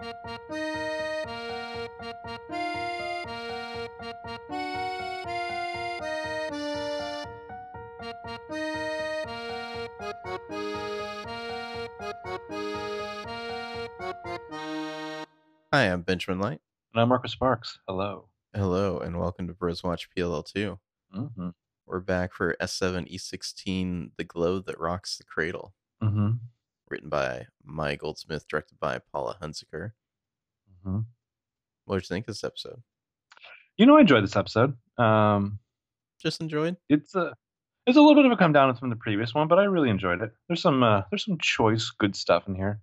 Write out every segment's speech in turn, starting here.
Hi, I'm Benjamin Light. And I'm Marcus Sparks. Hello. Hello, and welcome to Bros Watch PLL2. Mm-hmm. We're back for S7E16 The Glow That Rocks the Cradle, Mm-hmm. written by Maya Goldsmith, directed by Paula Hunziker. Mm-hmm. What did you think of this episode? You know, I enjoyed this episode. Um, Just enjoyed? it's a it's a little bit of a come down from the previous one, but I really enjoyed it. There's some uh, there's some choice good stuff in here.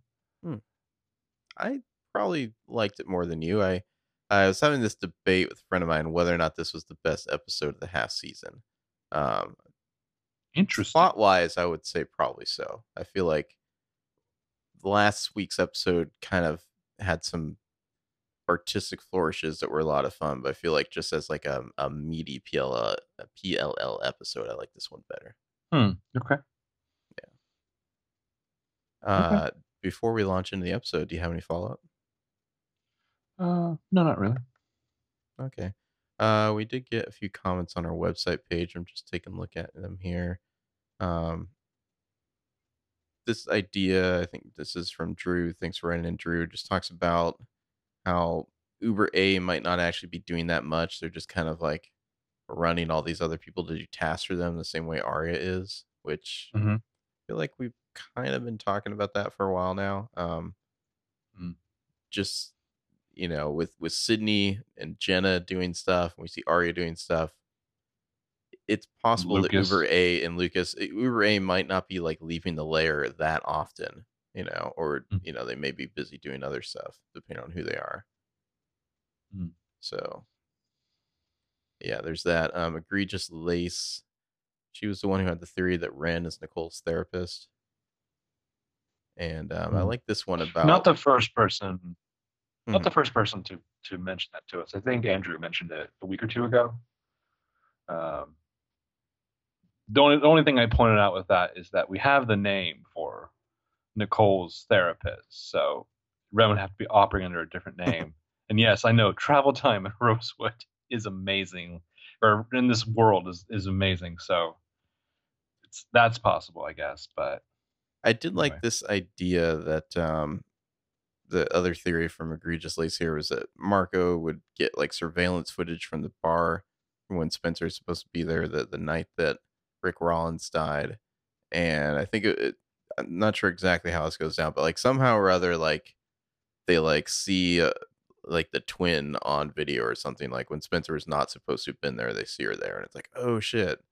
I probably liked it more than you. I I was having this debate with a friend of mine whether or not this was the best episode of the half season. Um, Interesting. plot wise, I would say probably so. I feel like last week's episode kind of had some artistic flourishes that were a lot of fun, but I feel like just as like a, a meaty PLL, a PLL episode, I like this one better. Hmm. Okay. Yeah. Uh, Before we launch into the episode, do you have any follow up? Uh, no, not really. Okay. Uh, we did get a few comments on our website page. I'm just taking a look at them here. Um, this idea, I think this is from Drew. Thanks for writing in, Drew. Just talks about how Uber A might not actually be doing that much. They're just kind of like running all these other people to do tasks for them the same way Aria is, which Mhm. I feel like we've kind of been talking about that for a while now. Um, Mm. just you know, with with Sydney and Jenna doing stuff, and we see Aria doing stuff. It's possible Lucas. that Uber A and Lucas, eh, Uber A might not be like leaving the layer that often, you know, or Mm. you know they may be busy doing other stuff depending on who they are. Mm. So, yeah, there's that. Um, egregious lace. She was the one who had the theory that Wren is Nicole's therapist, and um, I Mm. like this one about Not the first person. Not the first person to to mention that to us. I think Andrew mentioned it a week or two ago. Um, the only the only thing I pointed out with that is that we have the name for Nicole's therapist, so Wren would have to be operating under a different name. and yes, I know travel time in Rosewood is amazing, or in this world is is amazing. So it's that's possible, I guess. But I did like this idea that um the other theory from egregious lace here was that Marco would get like surveillance footage from the bar when Spencer is supposed to be there the, the night that Rick Rollins died. And I think it, it I'm not sure exactly how this goes down, but like somehow or other like they like see uh, like the twin on video or something like when Spencer was not supposed to have been there, they see her there and it's like, "Oh shit."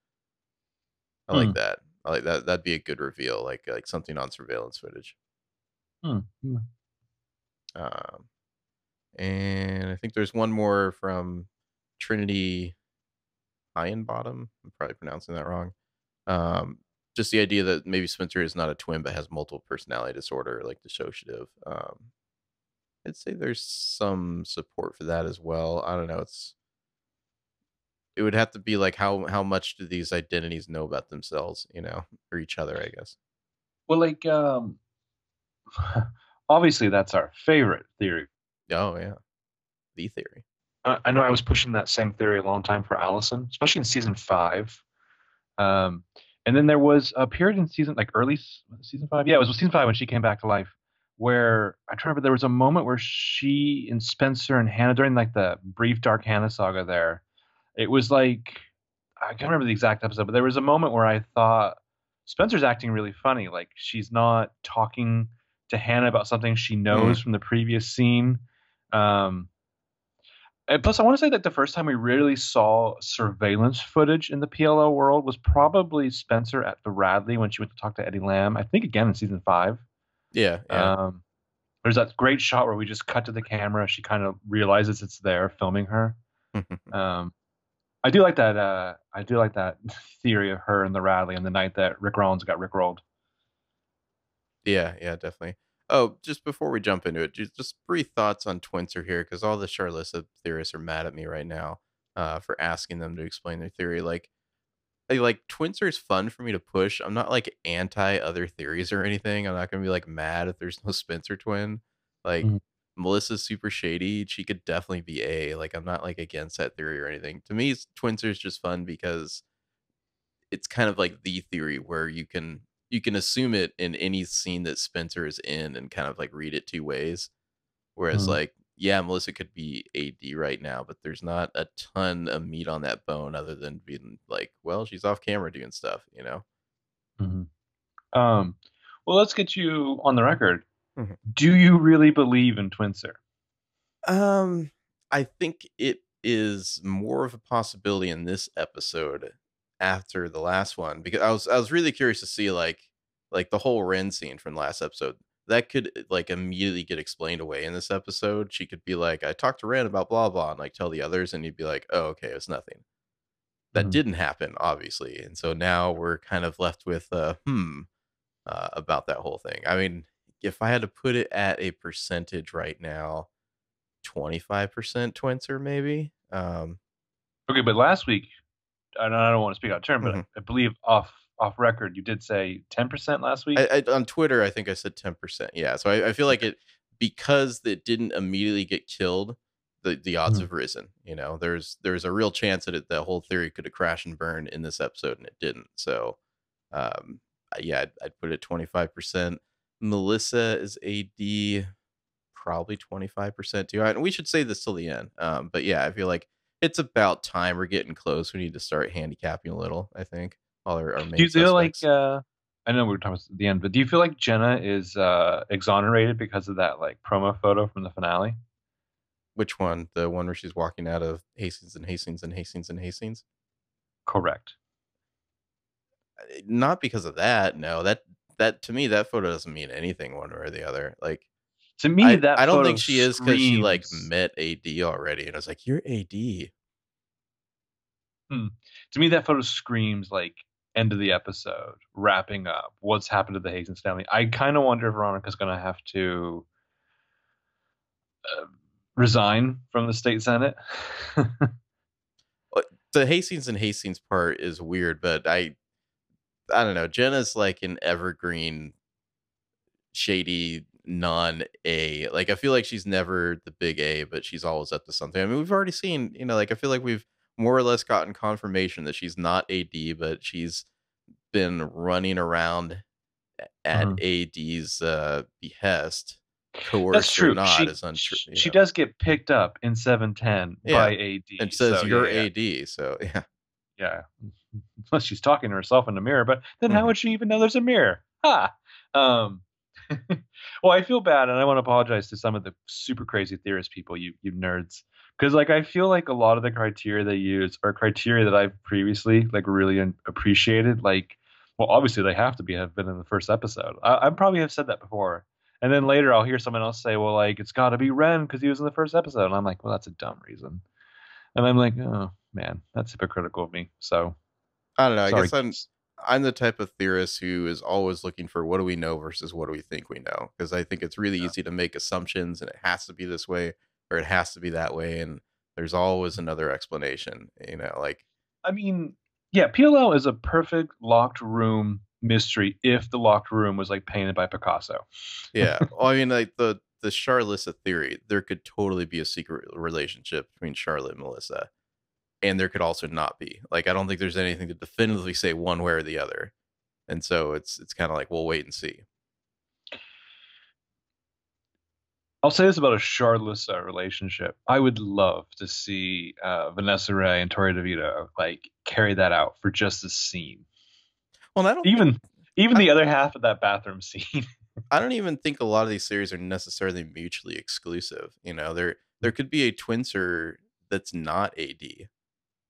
I Hmm. like that. I like that. That'd be a good reveal, like like something on surveillance footage. hmm, hmm. Um, and I think there's one more from Trinity Bottom. I'm probably pronouncing that wrong. Um, just the idea that maybe Spencer is not a twin but has multiple personality disorder, like dissociative. Um, I'd say there's some support for that as well. I don't know. It's it would have to be like how how much do these identities know about themselves, you know, or each other, I guess. Well, like um, obviously that's our favorite theory. Oh yeah, the theory. I I know I was pushing that same theory a long time for Alison, especially in season five. Um, and then there was a period in season, like early season five. Yeah, it was season five when she came back to life, where I try to remember there was a moment where she and Spencer and Hannah during like the brief Dark Hannah saga. There, it was like I can't remember the exact episode, but there was a moment where I thought Spencer's acting really funny. Like she's not talking to Hannah about something she knows from the previous scene. Um, and plus, I want to say that the first time we really saw surveillance footage in the PLL world was probably Spencer at the Radley when she went to talk to Eddie Lamb. I think again in season five. Yeah, yeah. Um, there's that great shot where we just cut to the camera. She kind of realizes it's there, filming her. Um, I do like that. Uh, I do like that theory of her and the Radley and the night that Rick Rollins got Rick rolled. Yeah, yeah, definitely. Oh, just before we jump into it, just, brief thoughts on Twincer here, because all the Charlissa theorists are mad at me right now uh, for asking them to explain their theory. Like, I, like Twincer is fun for me to push. I'm not like anti other theories or anything. I'm not gonna be like mad if there's no Spencer twin. Like, Mhm. Melissa's super shady. She could definitely be A. Like I'm not like against that theory or anything. To me, Twincer is just fun because it's kind of like the theory where you can you can assume it in any scene that Spencer is in and kind of like read it two ways. Whereas Mhm. like yeah, Melissa could be AD right now, but there's not a ton of meat on that bone other than being like, well, she's off camera doing stuff, you know. Um, well, let's get you on the record. Mhm. Do you really believe in Twincer? Um, I think it is more of a possibility in this episode after the last one because I was I was really curious to see like like the whole Wren scene from last episode that could like immediately get explained away in this episode. She could be like, I talked to Wren about blah blah and like tell the others, and you'd be like, oh okay, it's nothing. That Mhm. didn't happen, obviously, and so now we're kind of left with uh hmm uh, about that whole thing. I mean, if I had to put it at a percentage right now, 25% Twincer maybe. Um, Okay, but last week, I don't, I don't want to speak out of turn, but Mhm. I believe off off record, you did say 10% last week. I, I, on Twitter, I think I said 10%. Yeah. So I, I feel like it, because it didn't immediately get killed, the, the odds Mhm. have risen. You know, there's there's a real chance that it, the whole theory could have crashed and burned in this episode, and it didn't. So, um, yeah, I'd, I'd put it 25%. Melissa is AD, probably 25% too. And we should say this till the end. Um, but yeah, I feel like it's about time we're getting close. We need to start handicapping a little, I think. All our, our main do you feel like, uh, I know we were talking about at the end, but do you feel like Jenna is uh, exonerated because of that like promo photo from the finale? Which one? The one where she's walking out of Hastings and Hastings and Hastings and Hastings? Correct. Not because of that. No, that that to me that photo doesn't mean anything one way or the other. Like To me, I, that I don't think she is because she like met AD already, and I was like, "You're AD." To me that photo screams like end of the episode, wrapping up what's happened to the Hastings family. I kind of wonder if Veronica's going to have to uh, resign from the state senate. The Hastings and Hastings part is weird, but I I don't know. Jenna's like an evergreen, shady non A. Like I feel like she's never the big A, but she's always up to something. I mean, we've already seen, you know, like I feel like we've more or less gotten confirmation that she's not AD, but she's been running around at AD's uh, behest, coerced That's true. or not, she, is untrue. she, she does get picked up in 710 Yeah. by AD. and says so, you're yeah, yeah, AD. So yeah, Yeah. Unless she's talking to herself in the mirror, but then how Mhm. would she even know there's a mirror? Ha! Um, well, I feel bad, and I want to apologize to some of the super crazy theorist people, you you nerds, because like I feel like a lot of the criteria they use are criteria that I've previously like really appreciated. Like, well, obviously they have to be have been in the first episode. I, I probably have said that before, and then later I'll hear someone else say, well, like it's got to be Wren because he was in the first episode, and I'm like, well, that's a dumb reason. And I'm like, oh man, that's hypocritical of me. So I don't know. I guess I'm I'm the type of theorist who is always looking for what do we know versus what do we think we know because I think it's really Yeah. easy to make assumptions and it has to be this way or it has to be that way and there's always another explanation. You know, like I mean, yeah, PLL is a perfect locked room mystery if the locked room was like painted by Picasso. yeah. well, I mean, like the the Charlotte theory, there could totally be a secret relationship between Charlotte and Melissa, and there could also not be. Like, I don't think there's anything to definitively say one way or the other, and so it's it's kind of like we'll wait and see. I'll say this about a Charlotte uh, relationship. I would love to see uh, Vanessa Ray and Torrey DeVitto like carry that out for just a scene. Well, I don't Even even the other half of that bathroom scene. I don't even think a lot of these series are necessarily mutually exclusive. You know, there there could be a twincer that's not AD.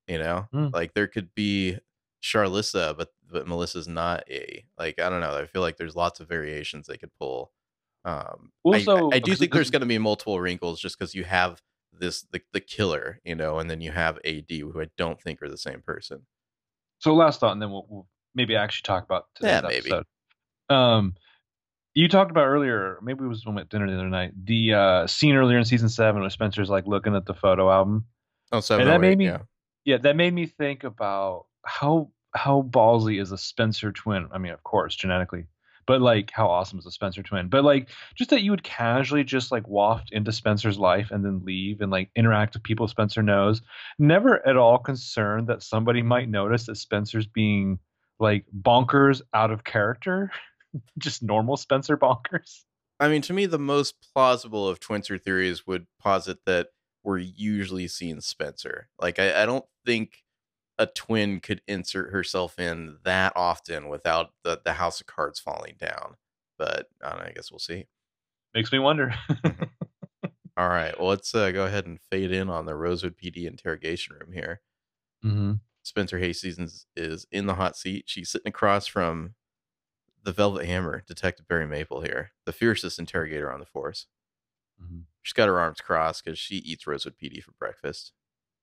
You know, Hmm. like there could be Charlissa, but but Melissa's not A. Like I don't know. I feel like there's lots of variations they could pull. Um, I- Also, I, I do think there's going to be multiple wrinkles just because you have this the, the killer, you know, and then you have AD, who I don't think are the same person. So last thought, and then we'll, we'll maybe actually talk about today's Yeah, maybe. episode. Um, you talked about earlier, maybe it was when we at dinner the other night, the uh, scene earlier in season seven where Spencer's like looking at the photo album. Oh, so And that made me- yeah. Yeah, that made me think about how how ballsy is a Spencer twin. I mean, of course, genetically, But like, how awesome is a Spencer twin? But like, just that you would casually just like waft into Spencer's life and then leave and like interact with people Spencer knows. Never at all concerned that somebody might notice that Spencer's being like bonkers out of character, just normal Spencer bonkers. I mean, to me, the most plausible of Twincer theories would posit that we're usually seeing Spencer. Like, I, I don't think a twin could insert herself in that often without the, the house of cards falling down. But I, know, I guess we'll see. Makes me wonder. All right. Well, let's uh, go ahead and fade in on the Rosewood PD interrogation room here. Mm-hmm. Spencer Hastings is in the hot seat. She's sitting across from the Velvet Hammer, Detective Barry Maple here, the fiercest interrogator on the force. Mm-hmm. She's got her arms crossed because she eats Rosewood PD for breakfast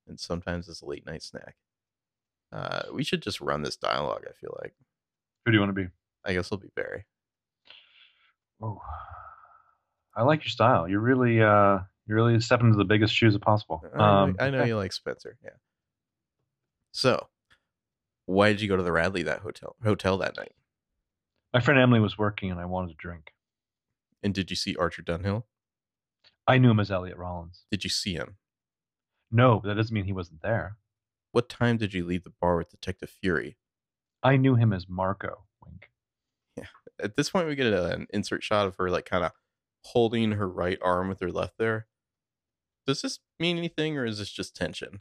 and sometimes as a late night snack. Uh, we should just run this dialogue. I feel like. Who do you want to be? I guess it'll be Barry. Oh, I like your style. You're really, uh, you're really stepping into the biggest shoes possible. Um, I, I know you like Spencer. Yeah. So, why did you go to the Radley that hotel hotel that night? My friend Emily was working, and I wanted to drink. And did you see Archer Dunhill? I knew him as Elliot Rollins. Did you see him? No, but that doesn't mean he wasn't there. What time did you leave the bar with Detective Fury? I knew him as Marco. Wink. Yeah. At this point, we get a, an insert shot of her, like, kind of holding her right arm with her left there. Does this mean anything, or is this just tension?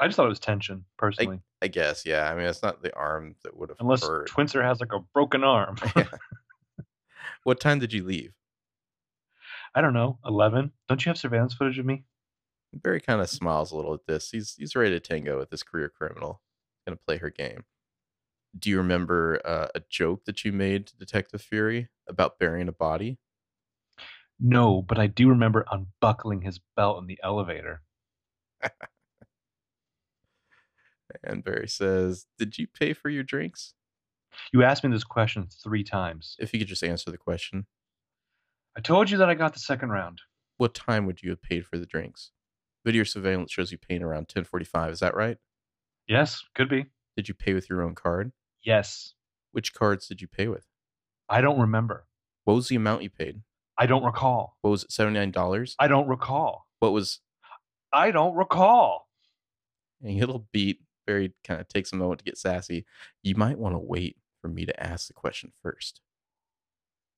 I just thought it was tension, personally. I, I guess, yeah. I mean, it's not the arm that would have unless hurt. Twincer has like a broken arm. yeah. What time did you leave? I don't know, eleven. Don't you have surveillance footage of me? Barry kind of smiles a little at this. He's he's ready to tango with this career criminal. Gonna play her game. Do you remember uh, a joke that you made to Detective Fury about burying a body? No, but I do remember unbuckling his belt in the elevator. and Barry says, "Did you pay for your drinks?" You asked me this question three times. If you could just answer the question. I told you that I got the second round. What time would you have paid for the drinks? Video surveillance shows you paying around 1045. Is that right? Yes, could be. Did you pay with your own card? Yes. Which cards did you pay with? I don't remember. What was the amount you paid? I don't recall. What was it, $79? I don't recall. What was. I don't recall. And little beat. Barry kind of takes a moment to get sassy. You might want to wait for me to ask the question first.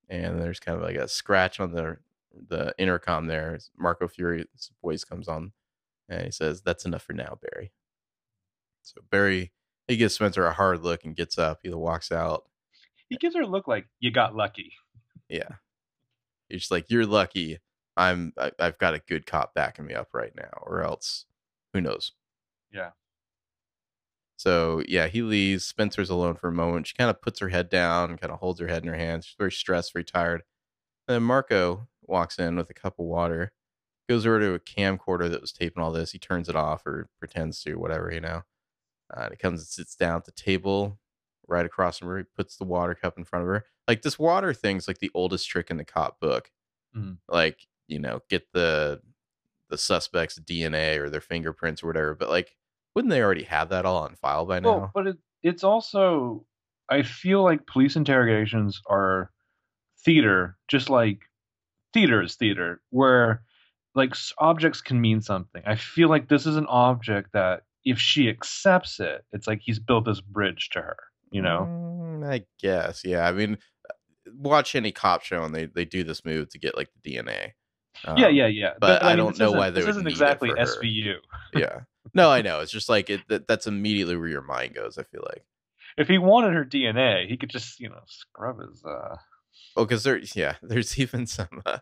And there's kind of like a scratch on the the intercom there. Marco Fury's voice comes on and he says, That's enough for now, Barry. So Barry, he gives Spencer a hard look and gets up. He walks out. He gives her a look like, You got lucky. Yeah. He's just like, You're lucky. I'm I, I've got a good cop backing me up right now, or else who knows? Yeah. So yeah, he leaves. Spencer's alone for a moment. She kind of puts her head down kind of holds her head in her hands. She's very stressed, very tired. And then Marco walks in with a cup of water, goes over to a camcorder that was taping all this. He turns it off or pretends to, whatever, you know. Uh, and he comes and sits down at the table right across from her. He puts the water cup in front of her. Like this water thing's like the oldest trick in the cop book. Mm-hmm. Like, you know, get the the suspect's DNA or their fingerprints or whatever. But like, wouldn't they already have that all on file by now? Well, but it, it's also I feel like police interrogations are theater, just like theater is theater, where like objects can mean something. I feel like this is an object that if she accepts it, it's like he's built this bridge to her, you know? Mm, I guess, yeah. I mean, watch any cop show and they, they do this move to get like the DNA. Um, yeah, yeah, yeah. But, but I, mean, I, don't know why they this isn't exactly SVU. yeah. No, I know. It's just like it. That, that's immediately where your mind goes. I feel like if he wanted her DNA, he could just you know scrub his. uh Oh, because there, yeah, there's even some uh,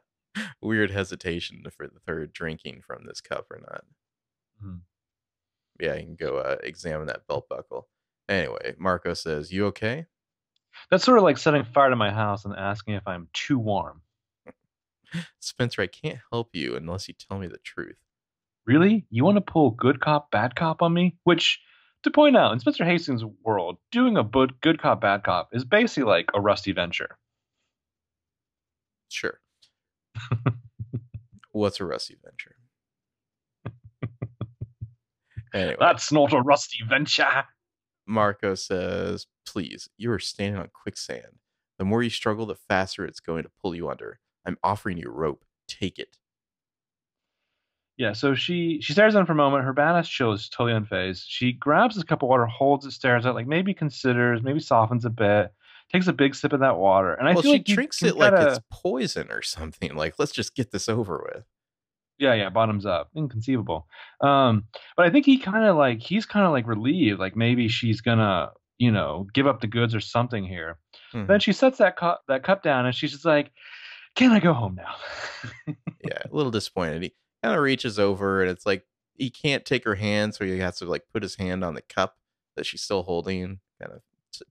weird hesitation for the third drinking from this cup or not. Mm-hmm. Yeah, you can go uh, examine that belt buckle. Anyway, Marco says, "You okay?" That's sort of like setting fire to my house and asking if I'm too warm. Spencer, I can't help you unless you tell me the truth. Really? You want to pull good cop, bad cop on me? Which, to point out, in Spencer Hastings' world, doing a good cop, bad cop is basically like a rusty venture. Sure. What's a rusty venture? anyway. That's not a rusty venture. Marco says, Please, you are standing on quicksand. The more you struggle, the faster it's going to pull you under. I'm offering you rope. Take it. Yeah, so she she stares at him for a moment. Her badass chill is totally unfazed. She grabs a cup of water, holds it, stares at it, like maybe considers, maybe softens a bit, takes a big sip of that water, and I well, feel she like drinks can it like kinda- it's poison or something. Like, let's just get this over with. Yeah, yeah, bottoms up. Inconceivable. Um, but I think he kind of like he's kind of like relieved, like maybe she's gonna, you know, give up the goods or something here. Mhm. Then she sets that cup that cup down and she's just like, "Can I go home now?" yeah, a little disappointed. He kind of reaches over and it's like he can't take her hand, so he has to like put his hand on the cup that she's still holding, kind of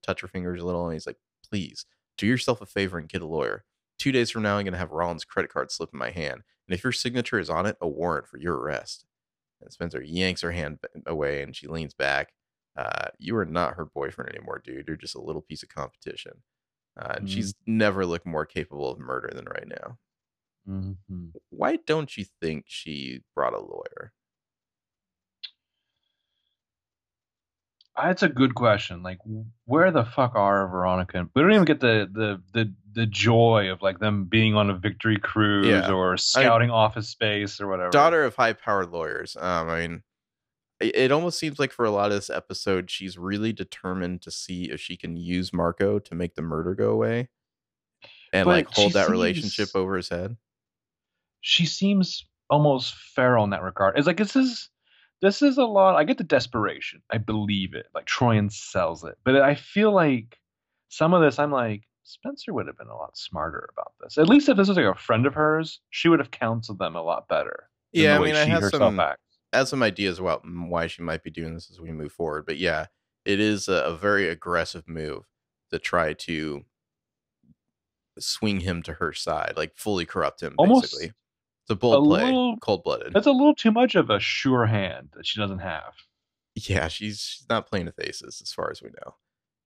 touch her fingers a little, and he's like, "Please do yourself a favor and get a lawyer. Two days from now, I'm gonna have Rollins' credit card slip in my hand, and if your signature is on it, a warrant for your arrest." And Spencer yanks her hand away, and she leans back. Uh, you are not her boyfriend anymore, dude. You're just a little piece of competition. Uh, and Mhm. she's never looked more capable of murder than right now mm-hmm. why don't you think she brought a lawyer? That's a good question. Like, where the fuck are Veronica? and- We don't even get the the the the joy of like them being on a victory cruise Yeah. or scouting office space or whatever. Daughter of high powered lawyers. Um, I mean, it, it almost seems like for a lot of this episode, she's really determined to see if she can use Marco to make the murder go away and But like hold that relationship over his head. she seems almost feral in that regard. It's like this is this is a lot. I get the desperation. I believe it. Like Troian sells it, but I feel like some of this. I'm like Spencer would have been a lot smarter about this. At least if this was like a friend of hers, she would have counseled them a lot better. Yeah, I mean, I she have some acts. I have some ideas about mm, why she might be doing this as we move forward. But yeah, it is a, a very aggressive move to try to swing him to her side, like fully corrupt him. Almost basically, it's a bold play, little- cold blooded. That's a little too much of a sure hand that she doesn't have. Yeah, she's she's not playing with aces as far as we know.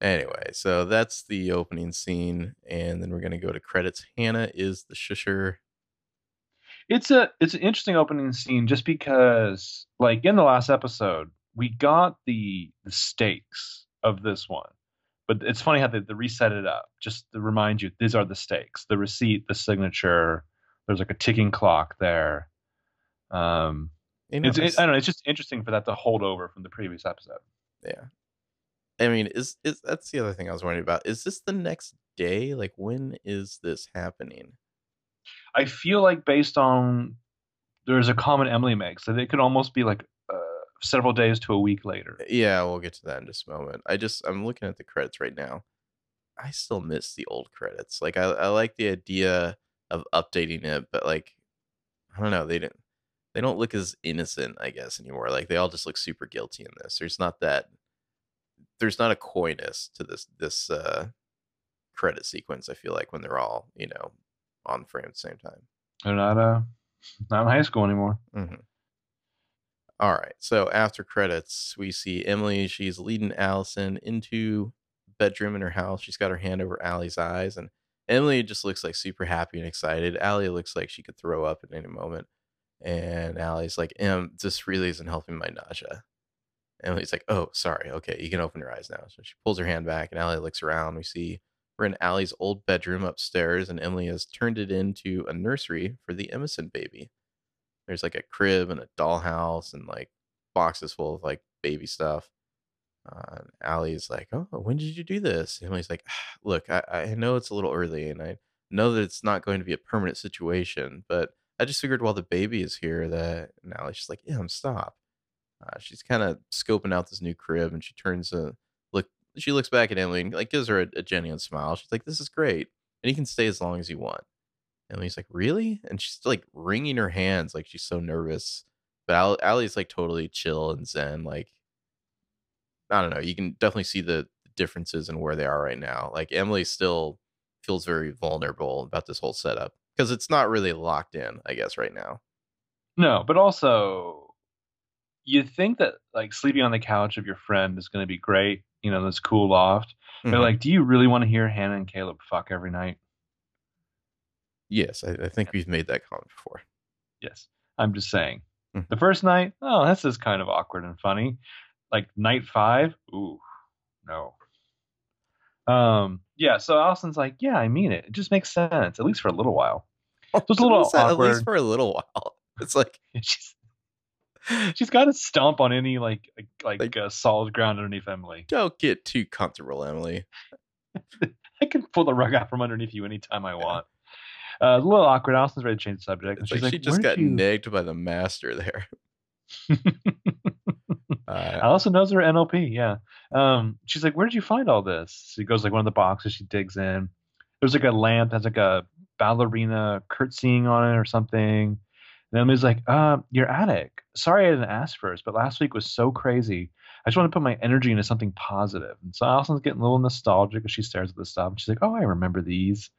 Anyway, so that's the opening scene, and then we're gonna go to credits. Hannah is the shusher. it's a it's an interesting opening scene just because like in the last episode we got the the stakes of this one but it's funny how they, they reset it up just to remind you these are the stakes the receipt the signature there's like a ticking clock there um it's, it's- it, i don't know it's just interesting for that to hold over from the previous episode yeah. I mean, is is that's the other thing I was wondering about? Is this the next day? Like, when is this happening? i feel like based on there's a comment emily makes that it could almost be like uh, several days to a week later Yeah, we'll get to that in just a moment. I just I'm looking at the credits right now. I still miss the old credits. Like I, I like the idea of updating it, but like I don't know, they didn't they don't look as innocent, I guess, anymore. Like they all just look super guilty in this. There's not that there's not a coyness to this this uh credit sequence, I feel like, when they're all, you know, on frame at the same time. they're not uh not in high school anymore Mm-hmm. All right. So after credits, we see Emily. She's leading Alison into bedroom in her house. She's got her hand over Allie's eyes, and Emily just looks like super happy and excited. Allie looks like she could throw up at any moment, and Allie's like, "Em, this really isn't helping my nausea." Emily's like, "Oh, sorry. Okay, you can open your eyes now." So she pulls her hand back, and Allie looks around. We see we're in Allie's old bedroom upstairs, and Emily has turned it into a nursery for the Emison baby there's like a crib and a dollhouse and like boxes full of like baby stuff. Uh, Allie's like, "Oh, when did you do this?" Emily's like, "Ah, "Look, I, I know it's a little early, and I know that it's not going to be a permanent situation, but I just figured while the baby is here that." And Allie's just like, "Yeah, stop." Uh, she's kind of scoping out this new crib, and she turns a look. She looks back at Emily and like gives her a, a genuine smile. She's like, "This is great, and you can stay as long as you want." Emily's like, really? And she's like wringing her hands, like she's so nervous. But Al- Allie's like totally chill and zen. Like, I don't know. You can definitely see the differences in where they are right now. Like, Emily still feels very vulnerable about this whole setup because it's not really locked in, I guess, right now. No, but also you think that like sleeping on the couch of your friend is going to be great, you know, this cool loft. But Mhm. like, do you really want to hear Hannah and Caleb fuck every night? yes, I, I think we've made that comment before. Yes, I'm just saying. Mhm. The first night, oh, this is kind of awkward and funny. Like night five, ooh, no. Um, yeah. So Alison's like, yeah, I mean it. It just makes sense, at least for a little while. So it's a little awkward. At least for a little while. It's like she's she's got to stomp on any like like, like uh, solid ground underneath Emily. don't get too comfortable, Emily. I can pull the rug out from underneath you anytime I want. Uh, it's a little awkward. Allison's ready to change the subject. It's she's like, like, she just got you-" negged by the master there. Uh, Alison knows her NLP. Yeah. Um, she's like, "Where did you find all this?" She goes like one of the boxes. She digs in. There's like a lamp that has like a ballerina curtsying on it or something. And Emily's like, uh, your attic. Sorry I didn't ask first, but last week was so crazy. I just want to put my energy into something positive. And so Alison's getting a little nostalgic as she stares at the stuff. And she's like, oh, I remember these.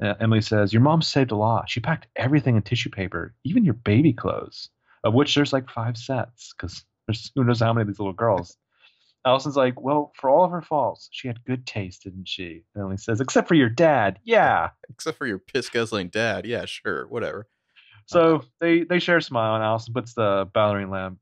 Emily says, your mom saved a lot. She packed everything in tissue paper, even your baby clothes, of which there's like five sets because there's who knows how many of these little girls. Alison's like, well, for all of her faults, she had good taste, didn't she? And Emily says, except for your dad. Yeah. except for your piss guzzling dad. Yeah, sure, whatever. So they they share a smile, and Alison puts the ballerina lamp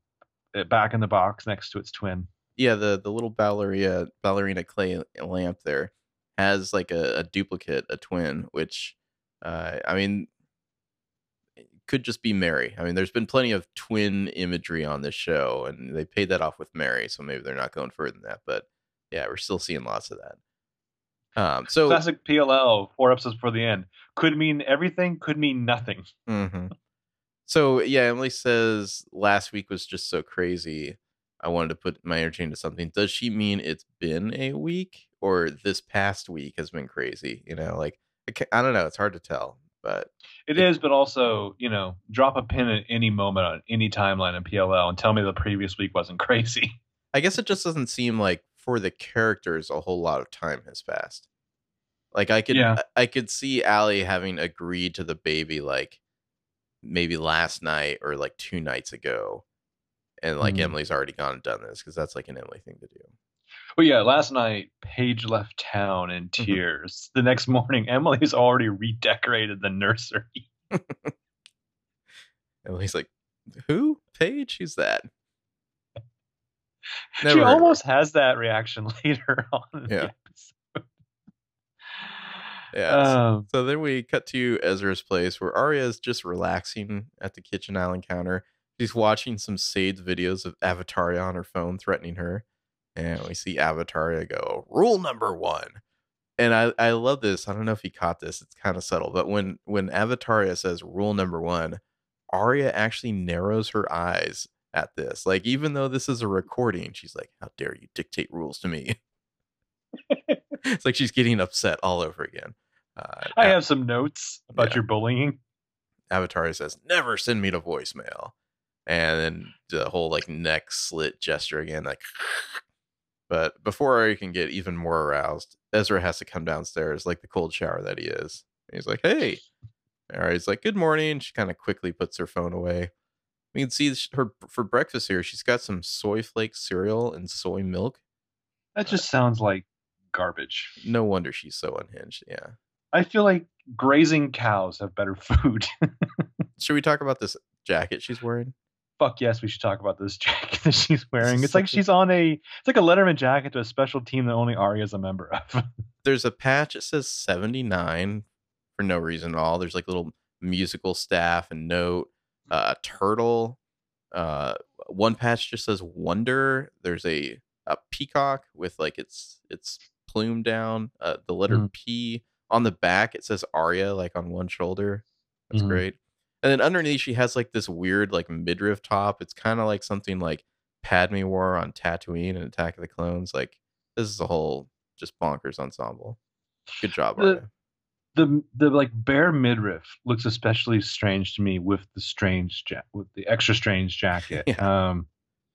uh, back in the box next to its twin. Yeah, the the little ballerina ballerina clay lamp there has like a, a duplicate, a twin, which uh, I mean could just be Mary. I mean, there's been plenty of twin imagery on this show, and they paid that off with Mary, so maybe they're not going further than that. But yeah, we're still seeing lots of that. Um, so Classic PLL, four episodes before the end. Could mean everything, could mean nothing. hmm So yeah, Emily says last week was just so crazy. I wanted to put my energy into something. Does she mean it's been a week or this past week has been crazy? You know, like I don't know. It's hard to tell, but It is, but also, you know, drop a pin at any moment on any timeline in PLL and tell me the previous week wasn't crazy. I guess it just doesn't seem like for the characters a whole lot of time has passed. Like I could Yeah. I could see Allie having agreed to the baby like maybe last night or like two nights ago. And like Mhm. Emily's already gone and done this because that's like an Emily thing to do. But yeah, last night Paige left town in Mm-hmm. tears. The next morning, Emily's already redecorated the nursery. Emily's like, Who? Paige? Who's that? she Never her. almost has that reaction later on in the Yeah. episode. Yeah. so- Um, So then we cut to Ezra's place where Aria is just relaxing at the kitchen island counter. She's watching some saved videos of Avataria on her phone threatening her. And we see Avataria go, rule number one. And I, I love this. I don't know if you caught this. It's kind of subtle. But when when Avataria says rule number one, Aria actually narrows her eyes at this. Like, even though this is a recording, she's like, How dare you dictate rules to me? it's like she's getting upset all over again. Uh, I have some notes about Yeah. your bullying. Avatar says, "Never send me to voicemail," and then the whole like neck slit gesture again, like. But before Aria can get even more aroused, Ezra has to come downstairs like the cold shower that he is. And he's like, "Hey," Aria's like, "Good morning." She kind of quickly puts her phone away. We can see her for breakfast here. She's got some soy flake cereal and soy milk. That uh just sounds like garbage. No wonder she's so unhinged. Yeah. I feel like grazing cows have better food. Should we talk about this jacket she's wearing? Fuck yes, we should talk about this jacket that she's wearing. It's like she's on a it's like a Letterman jacket to a special team that only Aria is a member of. there's a patch that says 79 for no reason at all. There's like little musical staff and note, uh, a turtle. Uh, one patch just says wonder. There's a, a peacock with like its its plume down. Uh, the letter Mhm. P on the back. It says Aria like on one shoulder. That's Mhm. great. And then underneath she has like this weird like midriff top. It's kind of like something like Padme wore on Tatooine and Attack of the Clones. Like this is a whole just bonkers ensemble. Good job, The- the the like bare midriff looks especially strange to me with the strange ja- with the extra strange jacket. Yeah. Um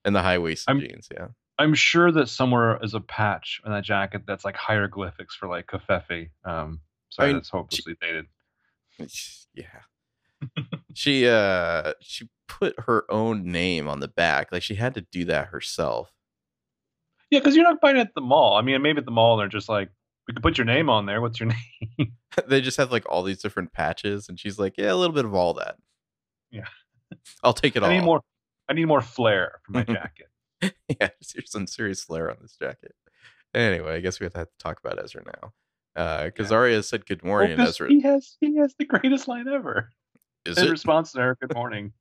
And the high waisted jeans, yeah. I'm sure that somewhere is a patch on that jacket that's like hieroglyphics for like Covfefe. Um sorry, mean, that's hopelessly dated. Yeah. she uh she put her own name on the back. Like she had to do that herself. Yeah, because you're not buying it at the mall. I mean, maybe at the mall they're just like, we could put your name on there. What's your name? they just have like all these different patches and she's like, Yeah, a little bit of all that. Yeah. I'll take it I all. need more. I need more flair for my jacket. yeah, here's some serious flair on this jacket. Anyway, I guess we have to talk about Ezra now. Because Yeah. Aria said good morning, Well, Ezra he has he has the greatest line ever. Is In it? response to her good morning.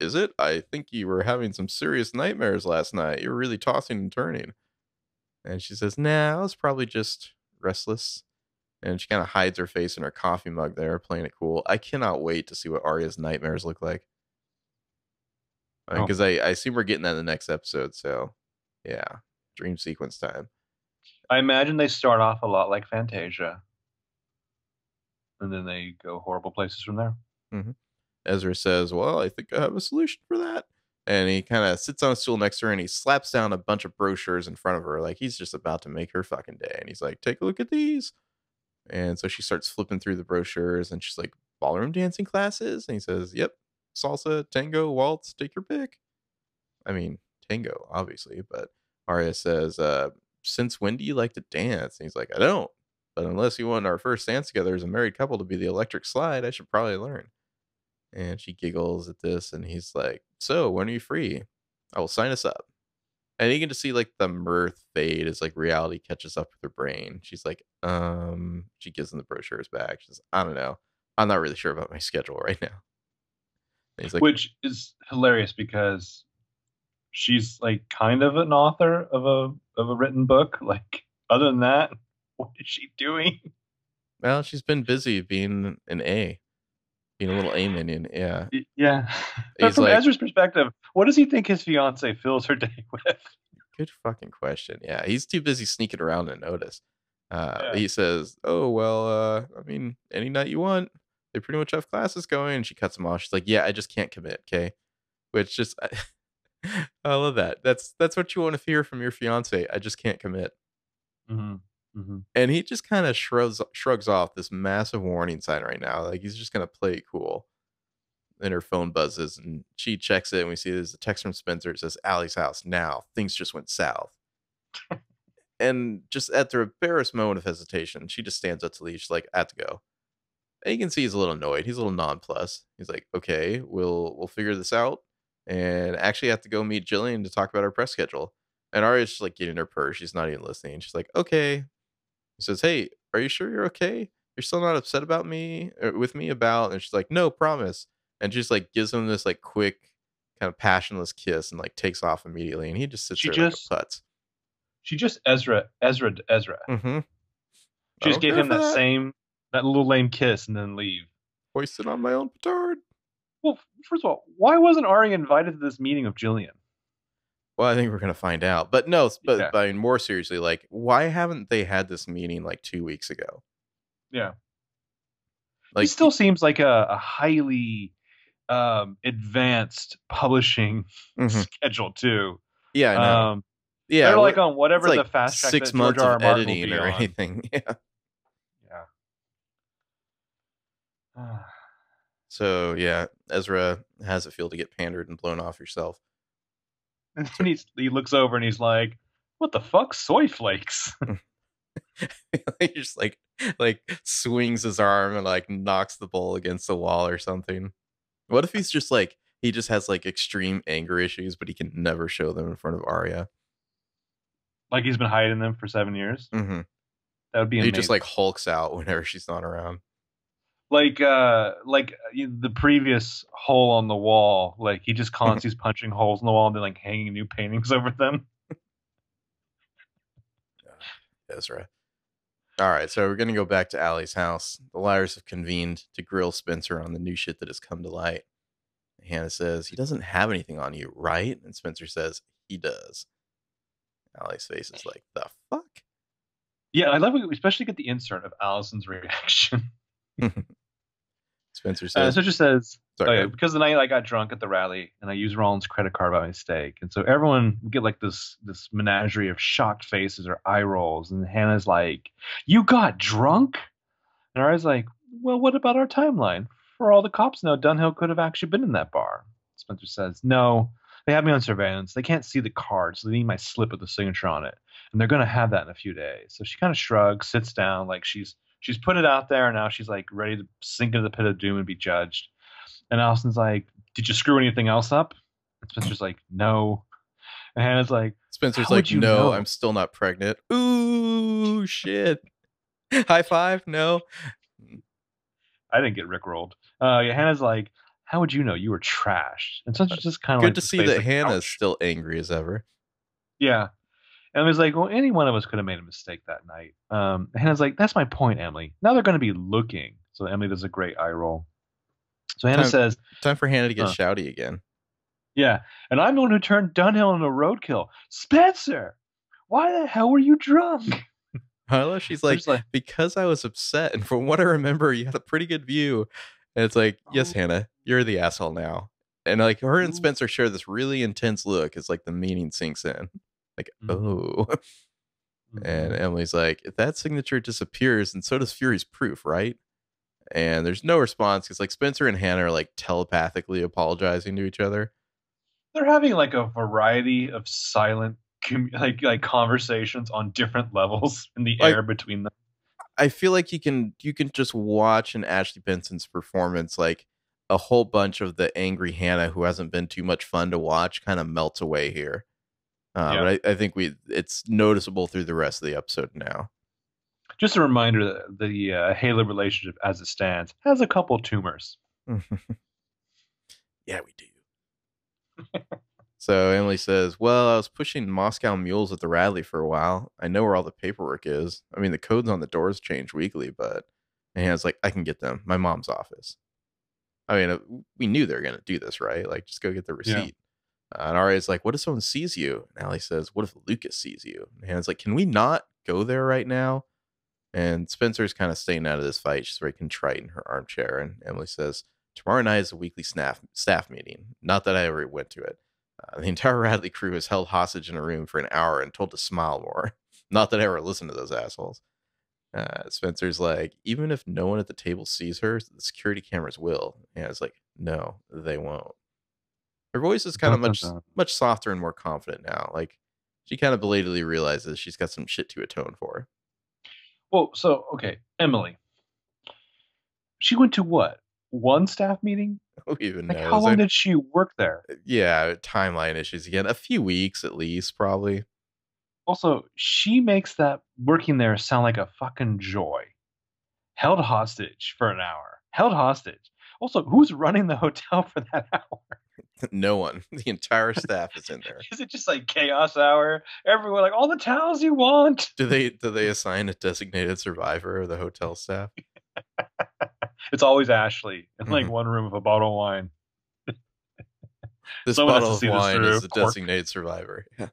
Is it? I think you were having some serious nightmares last night. You were really tossing and turning. And she says, Nah, I was probably just restless. And she kind of hides her face in her coffee mug there, playing it cool. I cannot wait to see what Aria's nightmares look like. Oh. Because I, I assume we're getting that in the next episode. So, yeah, dream sequence time. I imagine they start off a lot like Fantasia. And then they go horrible places from there. Ezra says, Well, I think I have a solution for that. And he kind of sits on a stool next to her and he slaps down a bunch of brochures in front of her. Like he's just about to make her fucking day. And he's like, Take a look at these. And so she starts flipping through the brochures and she's like, Ballroom dancing classes? And he says, Yep, salsa, tango, waltz, take your pick. I mean, tango, obviously. But Aria says, uh, Since when do you like to dance? And he's like, I don't. But unless you want our first dance together as a married couple to be the electric slide, I should probably learn. And she giggles at this, and he's like, So, when are you free? I will sign us up. And you can just see like the mirth fade as like reality catches up with her brain. She's like, um, she gives them the brochures back. She's, I don't know. I'm not really sure about my schedule right now. He's like, Which is hilarious because she's like kind of an author of a of a written book. Like other than that, what is she doing? Well, she's been busy being an A, being a little A minion. Yeah. Yeah. But from like- Ezra's perspective, what does he think his fiance fills her day with? Good fucking question. Yeah, he's too busy sneaking around to notice. Uh, Yeah. He says, "Oh well, uh, I mean, any night you want. They pretty much have classes going." And she cuts him off. She's like, "Yeah, I just can't commit." Okay, which just I love that. That's that's what you want to hear from your fiance. I just can't commit. Mm-hmm. Mm-hmm. And he just kind of shrugs shrugs off this massive warning sign right now. Like he's just gonna play it cool. Then her phone buzzes and she checks it, and we see there's a text from Spencer. It says, "Allie's house now. Things just went south." and just at the barest moment of hesitation, she just stands up to leave. She's like, "I have to go." And you can see he's a little annoyed. He's a little nonplussed. He's like, "Okay, we'll we'll figure this out." And actually, have to go meet Jillian to talk about our press schedule. And Aria's just like getting her purse. She's not even listening. She's like, "Okay." He says, "Hey, are you sure you're okay? You're still not upset about me or with me about?" And she's like, "No, promise." And she just like gives him this like quick, kind of passionless kiss and like takes off immediately. And he just sits She there just- like a putz. She just Ezra Ezra Ezra. Mm-hmm. She just gave him that, same that little lame kiss and then leave. hoisted on my own petard. Well, first of all, why wasn't Ari invited to this meeting of Jillian? Well, I think we're gonna find out. But no, but, Yeah. but I mean, more seriously, like, why haven't they had this meeting like two weeks ago? Yeah. Like, he still seems like a, a highly um, advanced publishing Mhm. schedule too. yeah, I know. Um, yeah, they're like on whatever it's the fast track six months R. Of editing or on. anything. Yeah. Yeah. So yeah, Ezra has it feel to get pandered and blown off yourself. and then he's, he looks over and he's like, "What the fuck, soy flakes?" he just like like swings his arm and like knocks the bowl against the wall or something. What if he's just like he just has like extreme anger issues, but he can never show them in front of Aria? like he's been hiding them for seven years. Mm-hmm. That would be He just like hulks out whenever she's not around. Like uh like uh, the previous hole on the wall. Like he just constantly punching holes in the wall and then like hanging new paintings over them. Ezra. All right, so we're gonna go back to Allie's house. The liars have convened to grill Spencer on the new shit that has come to light. Hannah says he doesn't have anything on you, right? And Spencer says he does. Allie's face is like the fuck. Yeah, I love. it. We especially get the insert of Alison's reaction. Spencer Uh, says, it just says Sorry, oh, because the night I got drunk at the Radley and I used Rollins' credit card by mistake, and so everyone get like this this menagerie of shocked faces or eye rolls, and Hannah's like, "You got drunk?" And I was like, "Well, what about our timeline? For all the cops know, Dunhill could have actually been in that bar." Spencer says, "No, they have me on surveillance. They can't see the card, so they need my slip with the signature on it, and they're gonna have that in a few days." So she kind of shrugs, sits down, like she's she's put it out there, and now she's like ready to sink into the pit of doom and be judged. And Alison's like, "Did you screw anything else up?" And Spencer's like, "No." And Hannah's like, Spencer's like, no, know?" I'm still not pregnant. Ooh, shit. High five? No. I didn't get rickrolled. Uh, yeah, Hannah's like, how would you know you were trashed? And Spencer's just kind of Good like to see that Hannah's still angry as ever. Yeah. And Emily's like, well, any one of us could have made a mistake that night. Um, Hannah's like, that's my point, Emily. Now they're going to be looking. So Emily does a great eye roll. So Hannah Time- says, Time for Hannah to get Huh. shouty again. yeah, and I'm the one who turned Dunhill into roadkill. Spencer, why the hell were you drunk? I love she's like, like, because I was upset, and from what I remember, you had a pretty good view. And it's like, yes, Oh. Hannah, you're the asshole now. And like her and Spencer share this really intense look as like the meaning sinks in. Like, Mhm. oh. And Mhm. Emily's like, if that signature disappears, and so does Furey's proof, right? And there's no response because like Spencer and Hannah are like telepathically apologizing to each other. they're having like a variety of silent commu- like like conversations on different levels in the Like- air between them. I feel like you can you can just watch in Ashley Benson's performance like a whole bunch of the angry Hannah who hasn't been too much fun to watch kind of melts away here. Uh, But I, I think we it's noticeable through the rest of the episode now. Just a reminder that the uh, Haleb relationship, as it stands, has a couple tumors. yeah, we do. so Emily says, "Well, I was pushing Moscow mules at the Radley for a while. I know where all the paperwork is. I mean, the codes on the doors change weekly, but." And Hannah's like, "I can get them. My mom's office." I mean, uh, we knew they were gonna do this, right? Like, just go get the Yeah. receipt. And Aria's like, "What if someone sees you?" And Allie says, "What if Lucas sees you?" And Hannah's like, "Can we not go there right now?" And Spencer's kind of staying out of this fight. She's very contrite in her armchair. And Emily says, Tomorrow night is a weekly staff staff meeting. Not that I ever went to it. Uh, the entire Radley crew is held hostage in a room for an hour and told to smile more. Not that I ever listened to those assholes. Uh, Spencer's like, even if no one at the table sees her, the security cameras will. And it's like, no, they won't. Her voice is kind of Dun, dun, much uh-huh. much softer and more confident now. Like she kind of belatedly realizes she's got some shit to atone for. Well, so okay, Emily. She went to what? One staff meeting? Who even Like, knows? how long They're- did she work there? Uh, yeah, timeline issues again. A few weeks at least, probably. Also, she makes that working there sound like a fucking joy. Held hostage for an hour. Held hostage. Also, who's running the hotel for that hour? no one. The entire staff is in there. Is it just like chaos hour? Everyone like all the towels you want. Do they do they assign a designated survivor of the hotel staff? It's always Ashley in like Mhm. one room with a bottle of wine. This Someone has bottle of wine is the designated survivor. Yeah.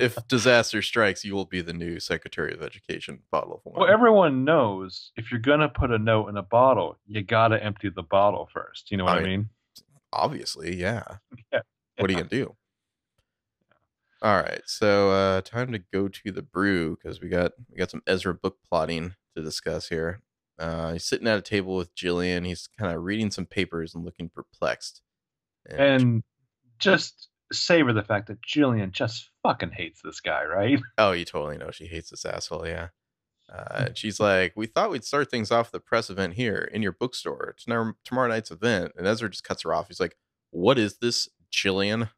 if disaster strikes, you will be the new Secretary of Education. Bottle of wine. Well, everyone knows if you're gonna put a note in a bottle, you gotta empty the bottle first. You know what I I, mean, mean? Obviously, yeah. Yeah. What are you gonna do? All right, so uh time to go to the brew because we got we got some Ezra book plotting to discuss here. Uh he's sitting at a table with Jillian. He's kind of reading some papers and looking perplexed. And just savor the fact that Jillian just fucking hates this guy, right? oh, you totally know she hates this asshole. Yeah. Uh, she's like, we thought we'd start things off the press event here in your bookstore. It's tomorrow, tomorrow night's event. And Ezra just cuts her off. He's like, what is this, Jillian?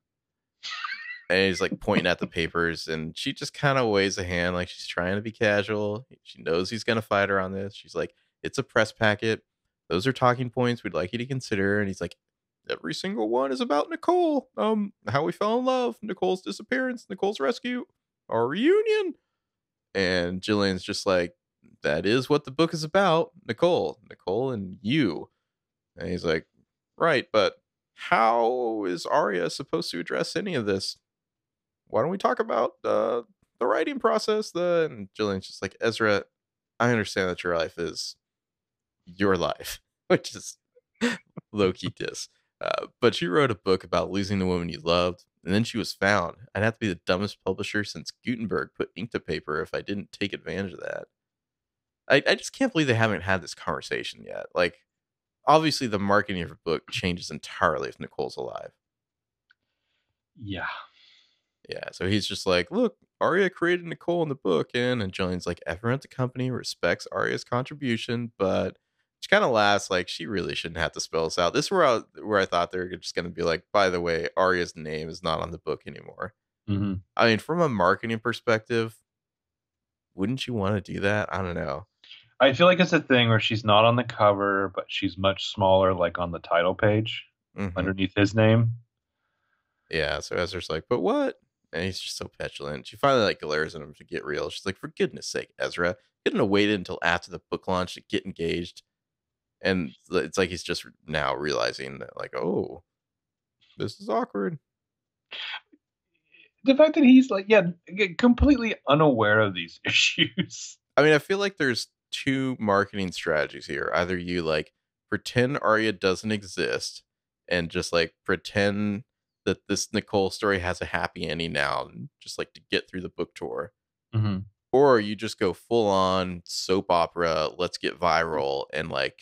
And he's like pointing at the papers, and she just kind of waves a hand like she's trying to be casual. She knows he's gonna fight her on this. She's like, "It's a press packet. Those are talking points we'd like you to consider." And he's like, "Every single one is about Nicole. Um, how we fell in love, Nicole's disappearance, Nicole's rescue, our reunion." And Jillian's just like, "That is what the book is about, Nicole, Nicole, and you." And he's like, "Right, but how is Aria supposed to address any of this?" why don't we talk about uh, the writing process? The and Jillian's just like Ezra. I understand that your life is your life, which is low key diss. Uh, but you wrote a book about losing the woman you loved, and then she was found. I'd have to be the dumbest publisher since Gutenberg put ink to paper if I didn't take advantage of that. I, I just can't believe they haven't had this conversation yet. Like, obviously, the marketing of your book changes entirely if Nicole's alive. Yeah. Yeah, so he's just like, look, Aria created Nicole in the book, and and Jillian's like, everyone at the company respects Aria's contribution, but she kind of laughs like she really shouldn't have to spell this out. This is where I, where I thought they were just going to be like, by the way, Aria's name is not on the book anymore. Mm-hmm. I mean, from a marketing perspective, wouldn't you want to do that? I don't know. I feel like it's a thing where she's not on the cover, but she's much smaller, like on the title page Mhm. underneath his name. Yeah, so Ezra's like, but what? And he's just so petulant. She finally like glares at him to get real. She's like, for goodness sake, Ezra, couldn't have waited until after the book launch to get engaged. And it's like he's just now realizing that, like, oh, this is awkward. The fact that he's like, yeah, completely unaware of these issues. I mean, I feel like there's two marketing strategies here. Either you like pretend Aria doesn't exist and just like pretend that this Nicole story has a happy ending now, and just like to get through the book tour. Mm-hmm. or you just go full on soap opera let's get viral and like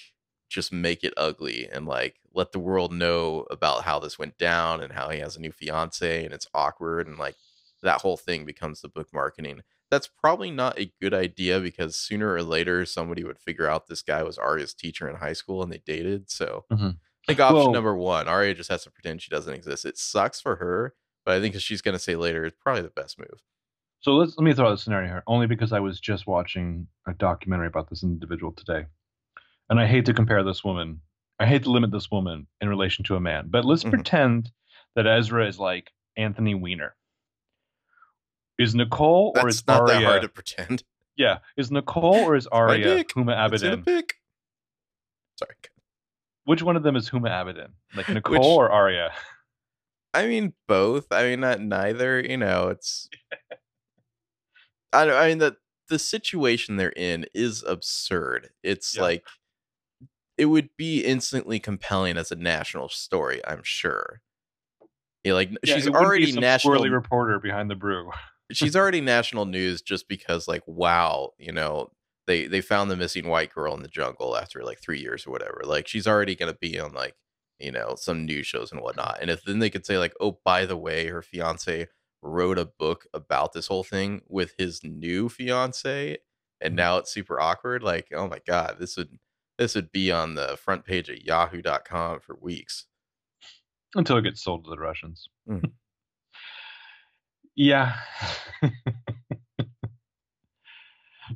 just make it ugly and like let the world know about how this went down and how he has a new fiance and it's awkward and like that whole thing becomes the book marketing. That's probably not a good idea because sooner or later somebody would figure out this guy was Aria's teacher in high school and they dated so Mhm. I think option Well- number one Aria just has to pretend she doesn't exist. It sucks for her but I think as she's going to say later it's probably the best move. So let's let me throw out a scenario here, only because I was just watching a documentary about this individual today, and I hate to compare this woman. I hate to limit this woman in relation to a man, but let's Mhm. pretend that Ezra is like Anthony Weiner. Is Nicole or that's is not Aria? that hard to pretend Yeah, is Nicole or is Aria. Huma It's in a Abedin? Sorry. Which one of them is Huma Abedin? Like Nicole Which- or Aria? I mean both. I mean not neither. You know, it's. I don't. I mean the the situation they're in is absurd. It's Yeah. like it would be instantly compelling as a national story. I'm sure. Yeah, like Yeah, she's it wouldn't be already national. reporter behind the brew. she's already national news just because like wow you know they they found the missing white girl in the jungle after like three years or whatever like she's already gonna be on like you know some news shows and whatnot and if then they could say like oh by the way her fiance wrote a book about this whole thing with his new fiance and mm-hmm. now it's super awkward like oh my god this would this would be on the front page of yahoo.com for weeks until it gets sold to the Russians. Mhm. yeah. and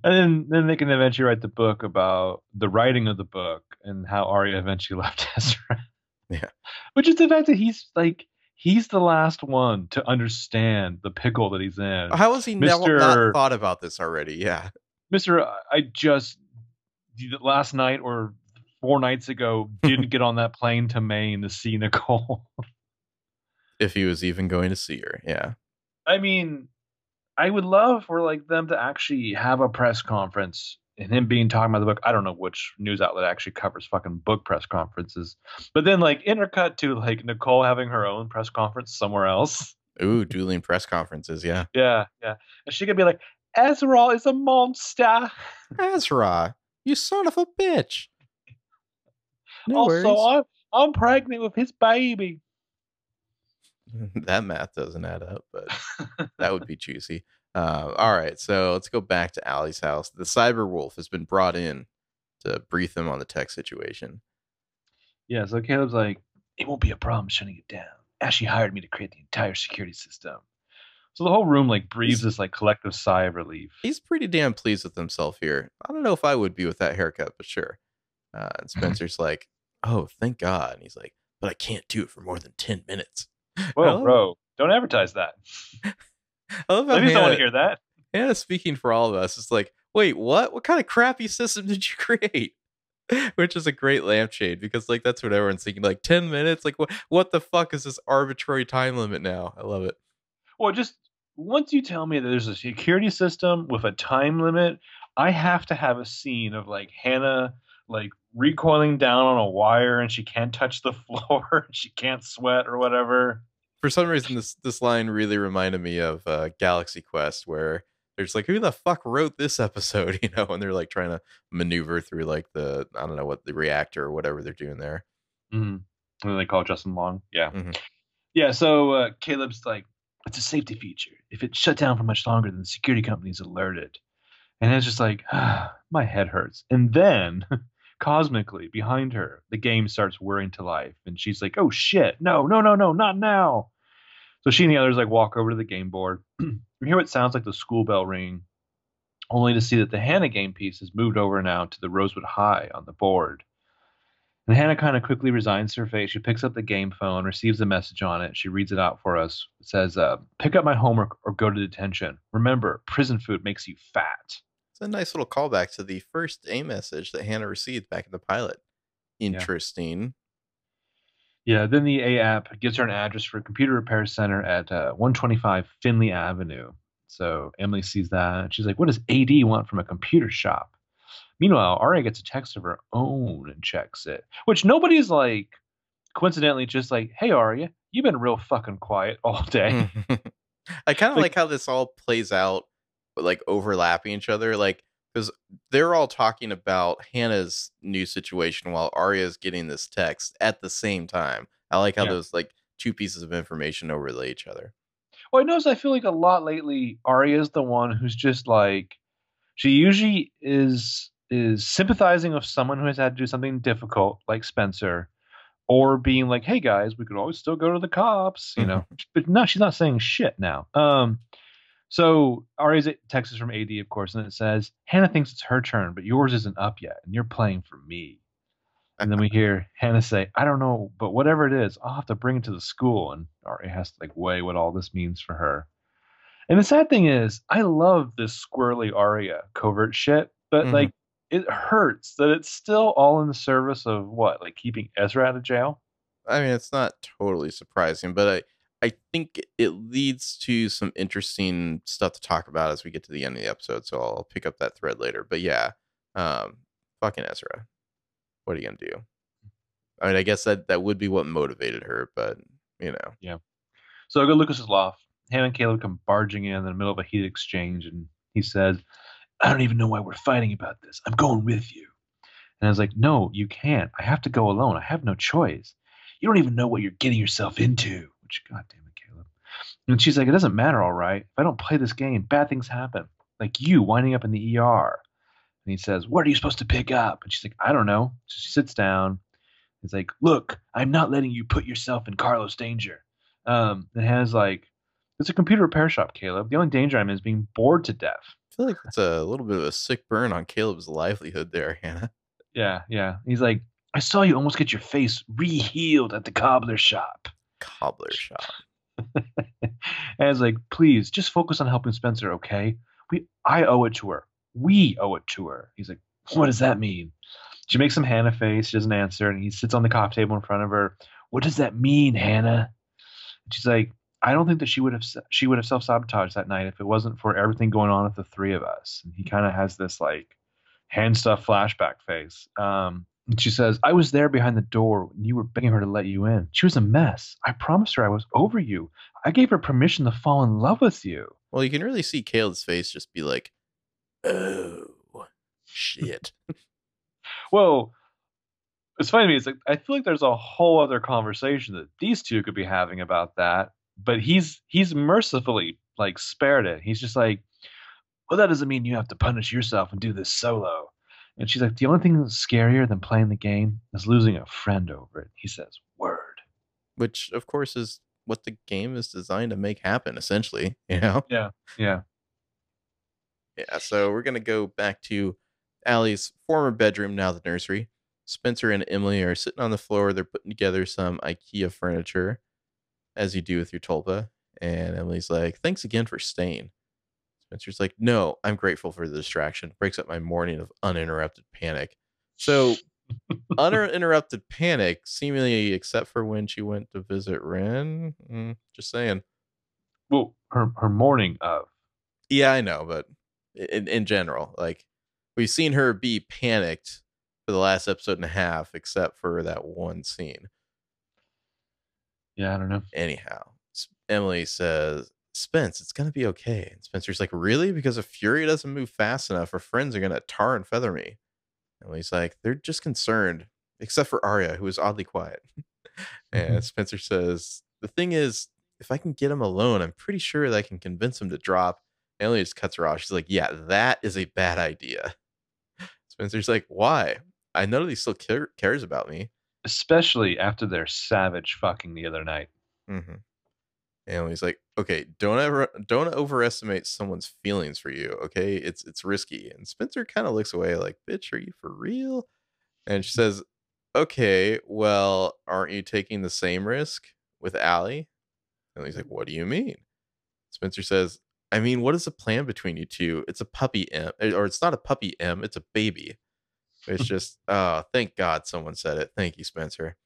then then they can eventually write the book about the writing of the book and how Aria eventually left Ezra. Yeah. Which is the fact that he's like he's the last one to understand the pickle that he's in. how has he never Mr. not thought about this already yeah Mister, I just last night or four nights ago didn't get on that plane to Maine to see Nicole. if he was even going to see her yeah I mean, I would love for like them to actually have a press conference and him being talking about the book. I don't know which news outlet actually covers fucking book press conferences, but then like intercut to like Nicole having her own press conference somewhere else. Ooh, dueling press conferences. Yeah. Yeah, yeah, and she could be like, Ezra is a monster. Ezra, you son of a bitch. No also, worries. I'm I'm pregnant with his baby. that math doesn't add up, but that would be juicy. Uh, all right, so let's go back to Allie's house. The cyber wolf has been brought in to brief them on the tech situation. Yeah, so Caleb's like, it won't be a problem shutting it down. Ashley hired me to create the entire security system. So the whole room like breathes this like collective sigh of relief. He's pretty damn pleased with himself here. I don't know if I would be with that haircut, but sure. Uh, and Spencer's like, "Oh, thank God." And he's like, "But I can't do it for more than ten minutes." Hello? bro, don't advertise that. I love how Ladies don't want to hear that. Hannah speaking for all of us is like, wait, what? What kind of crappy system did you create? Which is a great lampshade because like that's what everyone's thinking. Like 10 minutes? Like what what the fuck is this arbitrary time limit now? I love it. Well, just once you tell me that there's a security system with a time limit, I have to have a scene of like Hannah like recoiling down on a wire and she can't touch the floor, and she can't sweat or whatever. For some reason this this line really reminded me of uh, Galaxy Quest where there's like who the fuck wrote this episode, you know, and they're like trying to maneuver through like the I don't know what the reactor or whatever they're doing there. Mm-hmm. And then they call Justin Long. Yeah. Mhm. Yeah. So uh, Caleb's like, it's a safety feature. If it's shut down for much longer, then the security company's alerted. And it's just like, ah, my head hurts. And then cosmically behind her, the game starts whirring to life, and she's like, "Oh shit! No, no, no, no, not now!" So she and the others like walk over to the game board. we hear what sounds like the school bell ring, only to see that the Hannah game piece has moved over now to the Rosewood High on the board. And Hannah kind of quickly resigns her face. She picks up the game phone, receives a message on it. She reads it out for us. It says, uh, "Pick up my homework or go to detention. Remember, prison food makes you fat." It's a nice little callback to the first A message that Hannah received back in the pilot. Interesting. Yeah, then the A app gives her an address for a computer repair center at uh, 125 Finley Avenue. So Emily sees that. And she's like, What does AD want from a computer shop? Meanwhile, Aria gets a text of her own and checks it, which nobody's like, coincidentally, just like, Hey, Aria, you've been real fucking quiet all day. I kind of Like- like, how this all plays out, like overlapping each other. Like, because they're all talking about Hannah's new situation while Aria's getting this text at the same time. I like how Yeah. those like two pieces of information overlay each other. Well, I notice I feel like a lot lately, Aria is the one who's just like, she usually is is sympathizing with someone who has had to do something difficult, like Spencer, or being like, "Hey guys, we could always still go to the cops," you know. but no, she's not saying shit now. Um, so Aria's text is from AD, of course, and it says, "Hannah thinks it's her turn, but yours isn't up yet, and you're playing for me." And then we hear Hannah say, I don't know, but whatever it is, I'll have to bring it to the school. And Aria has to like weigh what all this means for her. And the sad thing is, I love this squirrely Aria covert shit, but Mhm. like it hurts that it's still all in the service of what, like keeping Ezra out of jail. I mean, it's not totally surprising, but I I think it leads to some interesting stuff to talk about as we get to the end of the episode. So I'll pick up that thread later. But yeah, um, fucking Ezra. What are you gonna do? I mean, I guess that that would be what motivated her, but you know, Yeah. So I go Lucas's loft. Hannah and Caleb come barging in in the middle of a heated exchange, and he says, I don't even know why we're fighting about this. I'm going with you. And I was like, No, you can't. I have to go alone. I have no choice. You don't even know what you're getting yourself into. Which, God damn it, Caleb. And she's like, It doesn't matter, all right. If I don't play this game, bad things happen. Like you winding up in the ER. And he says, What are you supposed to pick up? And she's like, I don't know. So she sits down. He's like, Look, I'm not letting you put yourself in Carlos' danger. Um, and Hannah's like, It's a computer repair shop, Caleb. The only danger I'm in is being bored to death. I feel like it's a little bit of a sick burn on Caleb's livelihood there, Hannah. Yeah, yeah. He's like, I saw you almost get your face re-healed at the cobbler shop. Cobbler shop. and I was like, please, just focus on helping Spencer, okay? We I owe it to her. We owe it to her. He's like, what does that mean? She makes some Hannah face. She doesn't answer, and he sits on the coffee table in front of her. What does that mean, Hannah? And she's like, I don't think that she would have she would have self sabotaged that night if it wasn't for everything going on with the three of us. And he kind of has this like hand stuff flashback face. Um, and she says, I was there behind the door when you were begging her to let you in. She was a mess. I promised her I was over you. I gave her permission to fall in love with you. Well, you can really see Caleb's face just be like, "Oh, shit." Well, it's funny to me. It's like I feel like there's a whole other conversation that these two could be having about that, but he's he's mercifully like spared it. He's just like, well, that doesn't mean you have to punish yourself and do this solo. And she's like, the only thing that's scarier than playing the game is losing a friend over it. He says, word. Which, of course, is what the game is designed to make happen. Essentially, you know. Yeah. Yeah, so we're gonna go back to Allie's former bedroom, now the nursery. Spencer and Emily are sitting on the floor. They're putting together some IKEA furniture, as you do with your tulpa. And Emily's like, "Thanks again for staying." Spencer's like, "No, I'm grateful for the distraction. Breaks up my morning of uninterrupted panic." So, uninterrupted panic, seemingly except for when she went to visit Wren. Mm, just saying. Well, her her morning of. Yeah, I know, but in in general, like we've seen her be panicked for the last episode and a half, except for that one scene. Yeah, I don't know. Anyhow, Emily says, "Spence, it's gonna be okay." And Spencer's like, "Really? Because if Furey doesn't move fast enough, her friends are gonna tar and feather me." Emily's like, "They're just concerned, except for Aria, who is oddly quiet." Mm-hmm. and Spencer says, "The thing is." If I can get him alone, I'm pretty sure that I can convince him to drop Emily just cuts her off. She's like, "Yeah, that is a bad idea." Spencer's like, "Why?" I know that he still care, cares about me. Especially after their savage fucking the other night. Mm-hmm. And he's like, okay, don't ever don't overestimate someone's feelings for you. Okay, it's it's risky. And Spencer kind of looks away, like, bitch, are you for real? And she says, okay, well, aren't you taking the same risk with Allie? And he's like, what do you mean? Spencer says, I mean, what is the plan between you two? It's a puppy M, or it's not a puppy M, it's a baby. It's just, oh, thank God someone said it. Thank you, Spencer.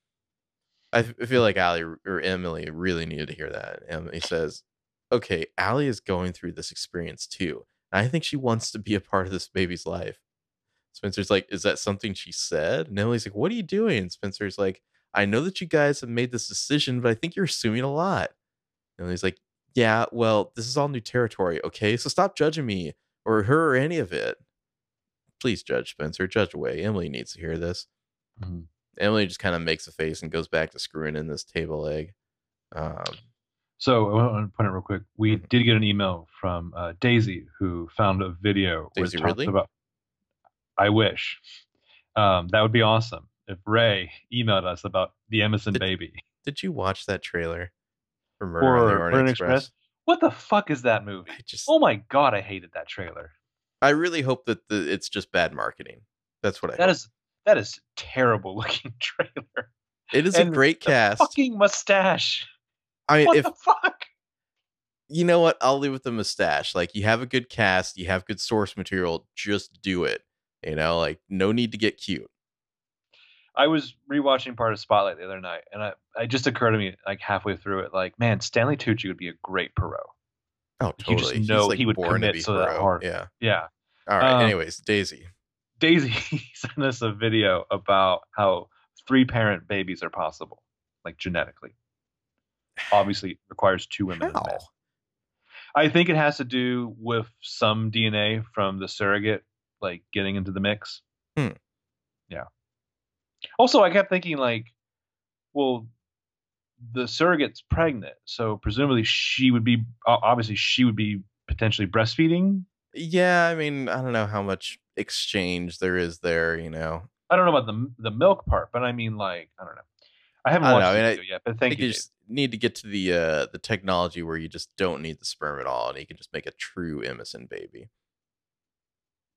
I feel like Allie or Emily really needed to hear that. Emily says, okay, Allie is going through this experience too. And I think she wants to be a part of this baby's life. Spencer's like, is that something she said? And Emily's like, what are you doing? And Spencer's like, I know that you guys have made this decision, but I think you're assuming a lot. And he's like, yeah, well, this is all new territory, okay? So stop judging me or her or any of it. Please judge Spencer, judge away. Emily needs to hear this. Mm-hmm. Emily just kind of makes a face and goes back to screwing in this table leg. Um, so I want to point out real quick. We Mhm. did get an email from uh, Daisy who found a video Daisy Ridley? about. I wish. Um, that would be awesome if Rey emailed us about the Emison Did- baby. did you watch that trailer for Murder Or on the Orient Orient Express? Express? What the fuck is that movie? Just, Oh my god, I hated that trailer. I really hope that the, it's just bad marketing. That's what I. That hope. is that is terrible looking trailer. It is a great cast. Fucking mustache. I mean, What if the fuck? you know what, I'll leave with the mustache. Like you have a good cast, you have good source material, just do it. You know, like no need to get cute. I was rewatching part of Spotlight the other night, and I, it just occurred to me like halfway through it, like, man, Stanley Tucci would be a great Poirot. Oh, You just totally. Know like, he would to commit be so that hard. Yeah. Yeah. All right. Um, Anyways, Daisy. Daisy sent us a video about how three parent babies are possible, like genetically. Obviously, it requires two women How? I think it has to do with some DNA from the surrogate, like getting into the mix. Hmm. Yeah. Also, I kept thinking, like, well, the surrogate's pregnant, so presumably she would be, obviously, she would be potentially breastfeeding. Yeah, I mean, I don't know how much exchange there is there. You know, I don't know about the the milk part, but I mean, like, I don't know. I haven't I watched know, the I mean, video yet, but I thank think you. you just need to get to the uh the technology where you just don't need the sperm at all, and you can just make a true Emison baby.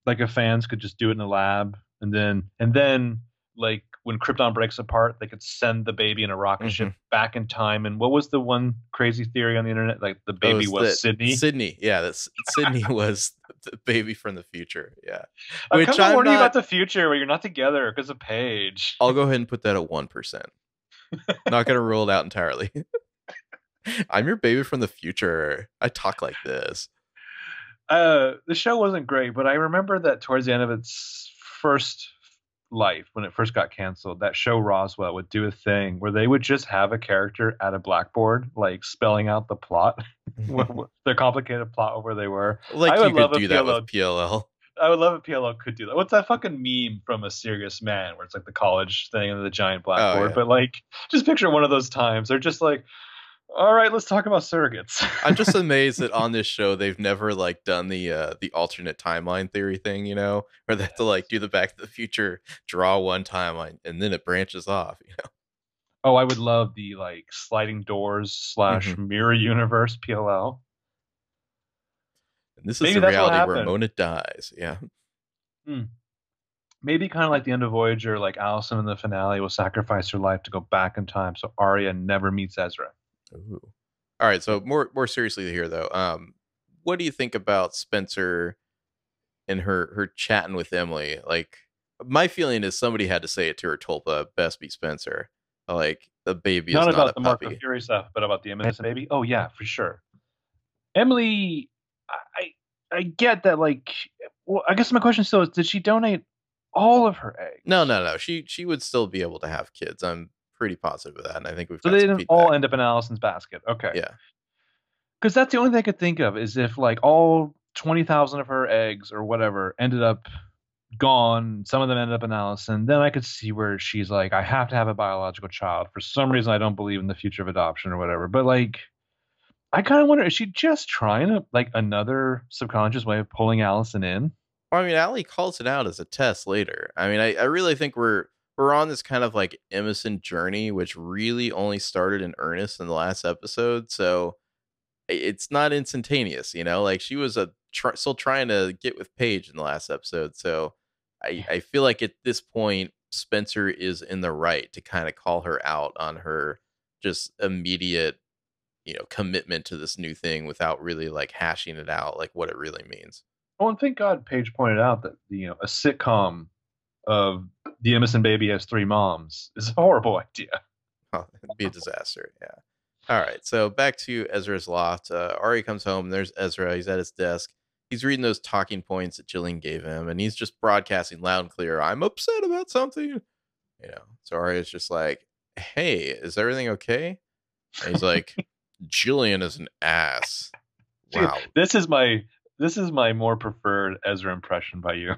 like if fans could just do it in the lab and then and then like when Krypton breaks apart, they could send the baby in a rocket ship Mm-hmm. back in time. And what was the one crazy theory on the internet? Like the Oh, baby was the- Sydney. Sydney, yeah, that's Sydney was the baby from the future. Yeah, I'm which kind of I'm warning not- about the future where you're not together because of Paige. I'll go ahead and put that at one percent. Not gonna rule it out entirely. I'm your baby from the future. I talk like this. Uh, the show wasn't great, but I remember that towards the end of its first life, when it first got canceled, that show Roswell would do a thing where they would just have a character at a blackboard, like spelling out the plot, their complicated plot of where they were. like I you would love could do that PLL. with PLL. I would love if PLL could do that. What's that fucking meme from A Serious Man where it's like the college thing and the giant blackboard? Oh, yeah. But like, just picture one of those times. They're just like, all right, let's talk about surrogates. I'm just amazed that on this show they've never like done the uh the alternate timeline theory thing, you know, where they have to like do the Back to the Future, draw one timeline, and then it branches off. You know, oh, I would love the like sliding doors slash Mm-hmm. mirror universe PLL. and this is Maybe the reality where. Mona dies. Yeah, Maybe kind of like the end of Voyager, like Alison in the finale will sacrifice her life to go back in time so Aria never meets Ezra. Ooh. All right, so more more seriously here though, um, what do you think about Spencer and her her chatting with Emily? Like, my feeling is somebody had to say it to her. Tulpa best be Spencer. Like the baby not is about not the a Mark of Fury stuff, but about the Emison baby. Oh yeah, for sure. Emily, I I get that. Like, well, I guess my question still is: Did she donate all of her eggs? No, no, no. She she would still be able to have kids. I'm pretty positive of that, and I think we've So got they didn't all end up in Alison's basket. Okay. Yeah. Because that's the only thing I could think of is if like all twenty thousand of her eggs or whatever ended up gone, some of them ended up in Alison, then I could see where she's like, I have to have a biological child. For some reason I don't believe in the future of adoption or whatever. But like I kind of wonder, is she just trying to like another subconscious way of pulling Alison in? Well, I mean, Allie calls it out as a test later. I mean, I, I really think we're we're on this kind of like Emison journey, which really only started in earnest in the last episode. So it's not instantaneous, you know. Like she was uh, a tr- still trying to get with Paige in the last episode. So I I feel like at this point Spencer is in the right to kind of call her out on her just immediate you know commitment to this new thing without really like hashing it out like what it really means. Oh, and thank God Paige pointed out that you know a sitcom of the Emison baby has three moms is a horrible idea. Oh, it'd be a disaster. Yeah. All right. So back to Ezra's loft. Uh, Ari comes home. There's Ezra. He's at his desk. He's reading those talking points that Jillian gave him, and he's just broadcasting loud and clear. I'm upset about something. You know. So Ari is just like, "Hey, is everything okay?" And he's like, "Jillian is an ass." Wow. This is my this is my more preferred Ezra impression by you.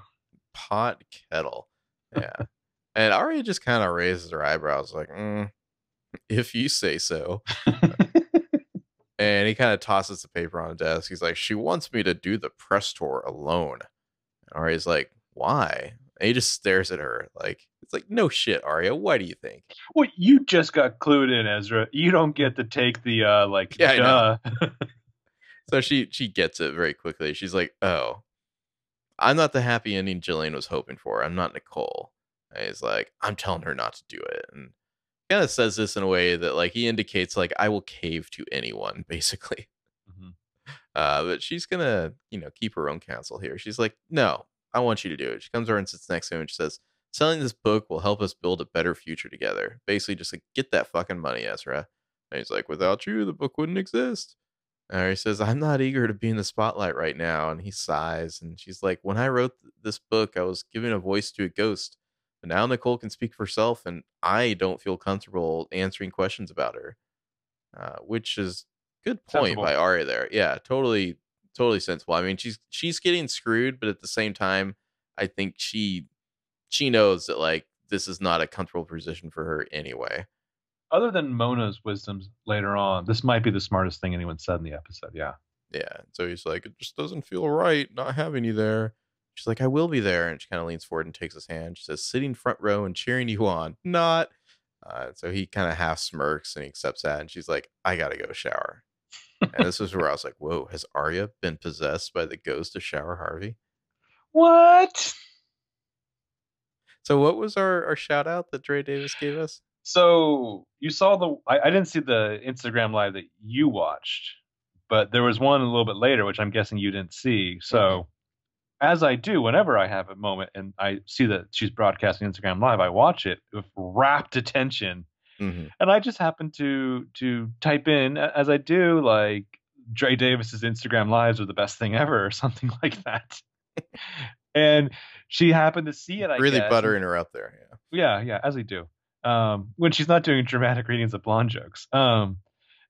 Pot kettle. Yeah. And Ari just kind of raises her eyebrows, like, mm, "If you say so." And he kind of tosses the paper on the desk. He's like, She wants me to do the press tour alone. And Aria's like, Why? And he just stares at her like, It's like, No shit, Aria. Why do you think? well, you just got clued in, Ezra. You don't get to take the uh like Yeah. So she she gets it very quickly. She's like, Oh, I'm not the happy ending Jillian was hoping for. I'm not Nicole. And he's like, I'm telling her not to do it. And kind of says this in a way that like he indicates like I will cave to anyone, basically. Mhm. Uh, but she's gonna, you know, keep her own counsel here. She's like, "No, I want you to do it." She comes over and sits next to him and she says, "Selling this book will help us build a better future together." Basically, just like get that fucking money, Ezra. And he's like, "Without you, the book wouldn't exist." And he says, "I'm not eager to be in the spotlight right now." And he sighs, and she's like, "When I wrote th- this book, I was giving a voice to a ghost, now Nicole can speak for herself, and I don't feel comfortable answering questions about her." Uh, which is good point Sensible. by Aria there. Yeah, totally, totally sensible. I mean, she's she's getting screwed, but at the same time, I think she she knows that like this is not a comfortable position for her anyway. Other than Mona's wisdoms later on, this might be the smartest thing anyone said in the episode. Yeah. Yeah. So he's like, it just doesn't feel right not having you there. She's like, I will be there. And she kind of leans forward and takes his hand. She says, sitting front row and cheering you on. Not. Uh, so he kind of half smirks and he accepts that. And she's like, I got to go shower. and this is where I was like, whoa, has Aria been possessed by the ghost of Sara Harvey? What? So what was our, our shout out that Dre Davis gave us? So you saw the I, I didn't see the Instagram live that you watched, but there was one a little bit later, which I'm guessing you didn't see. So as I do whenever I have a moment and I see that she's broadcasting Instagram live, I watch it with rapt attention. Mm-hmm. And I just happen to to type in as I do, like Dre Davis's Instagram lives are the best thing ever, or something like that. and she happened to see it. I Really guess, buttering her up there. Yeah. yeah, yeah, as we do. Um, when she's not doing dramatic readings of blonde jokes. Um,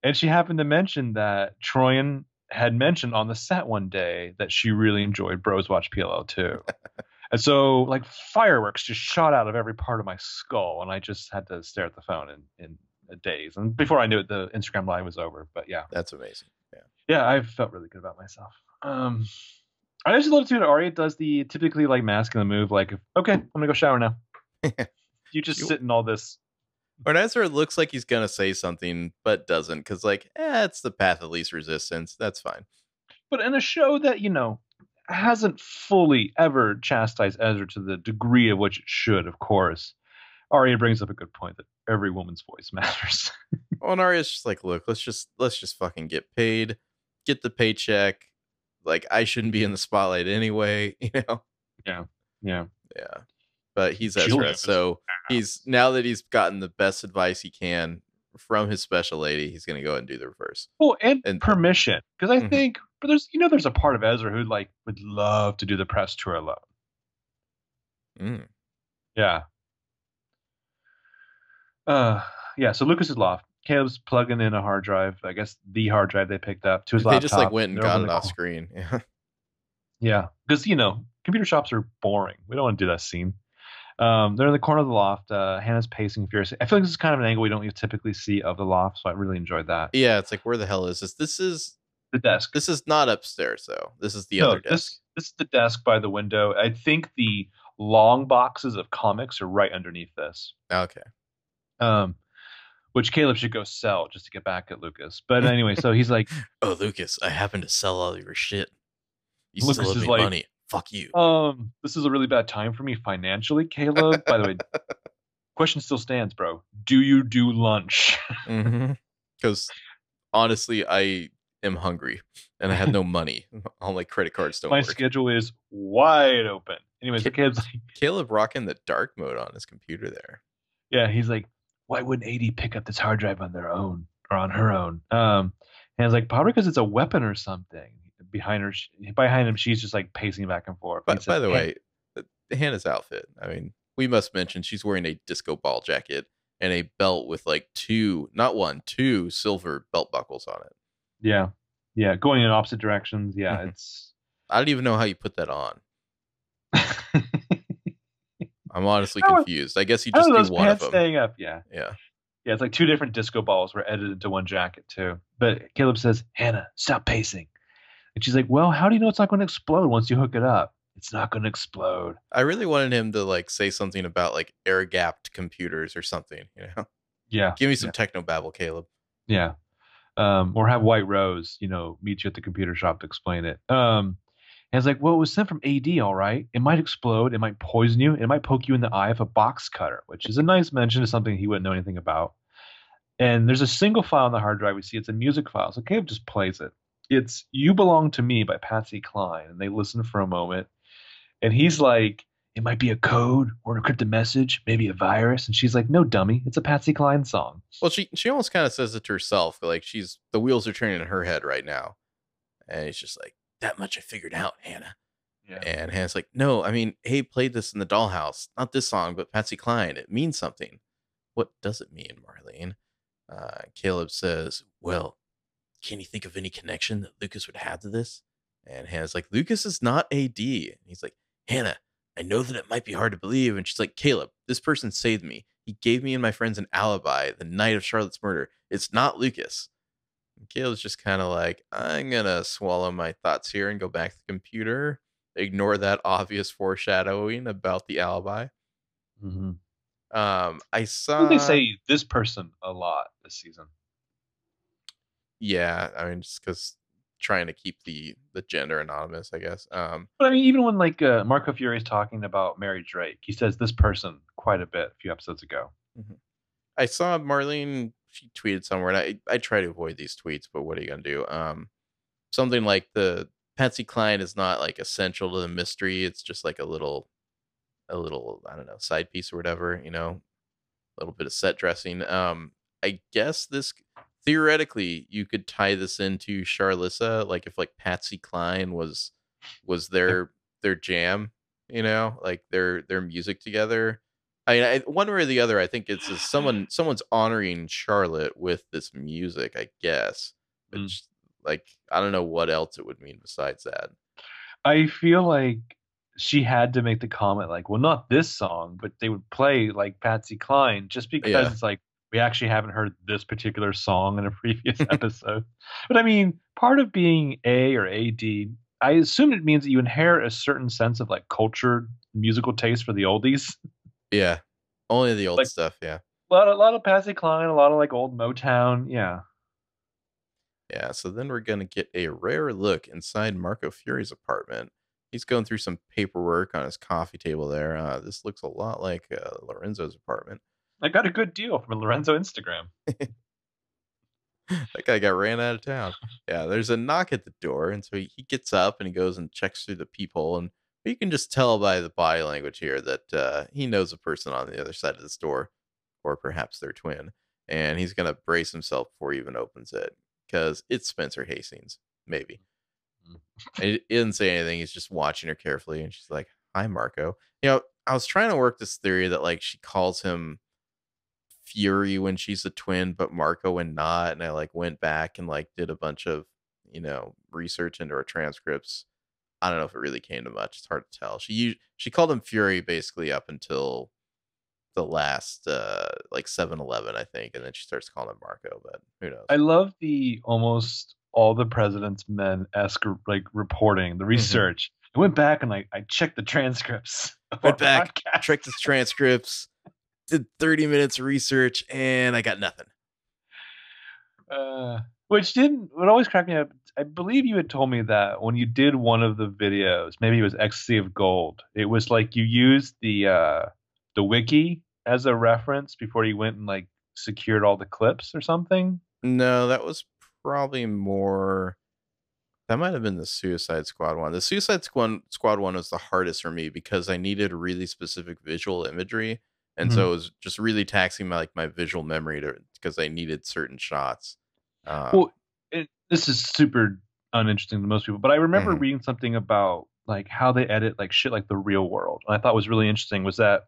and she happened to mention that Troian had mentioned on the set one day that she really enjoyed Bros Watch PLL too. and so like fireworks just shot out of every part of my skull, and I just had to stare at the phone in in a daze. And before I knew it, the Instagram live was over. But yeah, That's amazing. Yeah. yeah, I felt really good about myself. Um, I just love too that Aria does the typically like masculine move, like okay, I'm gonna go shower now. you just sit in all this. Or Ezra looks like he's gonna say something, but doesn't, because like, eh, it's the path of least resistance. That's fine. But in a show that you know hasn't fully ever chastised Ezra to the degree of which it should, of course, Aria brings up a good point that every woman's voice matters. Well, and Aria's just like, look, let's just let's just fucking get paid, get the paycheck. Like I shouldn't be in the spotlight anyway, you know. Yeah, yeah. Yeah. But he's Ezra, so he's now that he's gotten the best advice he can from his special lady, he's gonna go and do the reverse. Well, and, And- permission, because I Mhm. think, but there's you know there's a part of Ezra who like would love to do the press tour alone. Mm. Yeah. Uh, yeah. So Lucas's loft. Caleb's plugging in a hard drive. I guess the hard drive they picked up to his They laptop. just like went and They're got it off screen. Yeah. Yeah, because you know computer shops are boring. We don't want to do that scene. Um, they're in the corner of the loft. Uh, Hannah's pacing furiously. I feel like this is kind of an angle we don't typically see of the loft, so I really enjoyed that. Yeah, it's like where the hell is this? This is The desk. This is not upstairs though. This is the no, other desk. this this is the desk by the window. I think the long boxes of comics are right underneath this. Okay. Um, which Caleb should go sell just to get back at Lucas. But anyway, so he's like, Oh, Lucas, I happen to sell all your shit. You Lucas still owe is me like- money. Fuck you. um, this is a really bad time for me financially, Caleb. By the way, question still stands, bro. Do you do lunch? Because honestly, I am hungry and I have no money. All my credit cards don't My work. schedule is wide open. Anyways, the Caleb's like, Caleb rocking the dark mode on his computer there. yeah, he's like, why wouldn't AD pick up this hard drive on their own or on her own? Um, and it's like probably because it's a weapon or something. Behind her, behind him, she's just like pacing back and forth. But says, by the way, uh, Hannah's outfit. I mean, we must mention she's wearing a disco ball jacket and a belt with like two, not one, two silver belt buckles on it. yeah, yeah, going in opposite directions. Yeah, Mhm. it's. I don't even know how you put that on. I'm honestly confused. I guess you just do those one of them. staying up? Yeah, Yeah. yeah, it's like two different disco balls were edited into one jacket too. But Caleb says, Hannah, stop pacing, and she's like, Well, how do you know it's not going to explode once you hook it up? It's not going to explode. I really wanted him to like say something about like air gapped computers or something, you know? Yeah, Give me some techno babble, Caleb. Yeah. Um, or have White Rose, you know, meet you at the computer shop to explain it. Um, and it's like, well, it was sent from AD, all right. It might explode. It might poison you. It might poke you in the eye with a box cutter, which is a nice mention of something he wouldn't know anything about. And there's a single file on the hard drive we see. It's a music file. So Caleb just plays it. It's You Belong to Me by Patsy Cline. And they listen for a moment. And he's like, it might be a code or an encrypted message, maybe a virus. And she's like, no, dummy. It's a Patsy Cline song. Well, she she almost kind of says it to herself, like she's the wheels are turning in her head right now, and it's just like that much I figured out, Hannah. Yeah. And Hannah's like, no, I mean, hey, played this in the dollhouse, not this song, but Patsy Cline. It means something. What does it mean, Marlene? Uh, Caleb says, well, can you think of any connection that Lucas would have to this? And Hannah's like, Lucas is not AD. And he's like, Hannah, I know that it might be hard to believe. And she's like, Caleb, this person saved me. He gave me and my friends an alibi the night of Charlotte's murder. It's not Lucas. And Caleb's just kind of like, I'm going to swallow my thoughts here and go back to the computer, ignore that obvious foreshadowing about the alibi. Mm-hmm. Um, I I saw. think they say this person a lot this season. Yeah, I mean, just because trying to keep the the gender anonymous, I guess. Um, But I mean, even when like uh, Marco Furey is talking about Mary Drake, he says this person quite a bit a few episodes ago. I saw Marlene. She tweeted somewhere, and I I try to avoid these tweets, but what are you gonna do? Um, something like the Patsy Cline is not like essential to the mystery. It's just like a little, a little I don't know side piece or whatever. You know, a little bit of set dressing. Um, I guess this theoretically you could tie this into Charlissa, like if like Patsy Cline was was their their jam, you know, like their their music together. I mean, I, one way or the other, I think it's someone someone's honoring Charlotte with this music. I guess, Mm. which like I don't know what else it would mean besides that. I feel like she had to make the comment like, well, not this song, but they would play like Patsy Cline just because Yeah. it's like we actually haven't heard this particular song in a previous episode. But I mean, part of being A or AD, I assume it means that you inherit a certain sense of like cultured musical taste for the oldies. Yeah, only the old Like- stuff. Yeah, A lot, a lot of Patsy Cline, a lot of like old Motown. Yeah. yeah. So then we're gonna get a rare look inside Marco Furey's apartment. He's going through some paperwork on his coffee table there. Uh, this looks a lot like uh, Lorenzo's apartment. I got a good deal from Lorenzo Instagram. that guy got ran out of town. Yeah, there's a knock at the door, and so he, he gets up and he goes and checks through the peephole, and you can just tell by the body language here that uh, he knows a person on the other side of this door, or perhaps their twin, and he's gonna brace himself before he even opens it because it's Spencer Hastings, maybe. Mm. He didn't say anything. He's just watching her carefully, and she's like, "Hi, Marco." You know, I was trying to work this theory that like she calls him Furey when she's a twin, but Marco when not. And I like went back and like did a bunch of, you know, research into her transcripts. I don't know if it really came to much. It's hard to tell. She she called him Furey basically up until the last uh like 7-Eleven, I think, and then she starts calling him Marco, but who knows? I love the almost all the president's men esque like reporting, the research. I went back and like I checked the transcripts. Went back, checked the transcripts, did 30 minutes of research, and I got nothing. Uh, which didn't would always crack me up. I believe you had told me that when you did one of the videos, maybe it was Ecstasy of Gold. It was like you used the uh the wiki as a reference before you went and like secured all the clips or something. No, that was probably more. That might have been the Suicide Squad one. The Suicide Squad Squad one was the hardest for me because I needed really specific visual imagery, and so it was just really taxing my like my visual memory to because I needed certain shots. Um, Well, it, this is super uninteresting to most people, but I remember Mhm. reading something about like how they edit like shit like the real world. And I thought was really interesting was that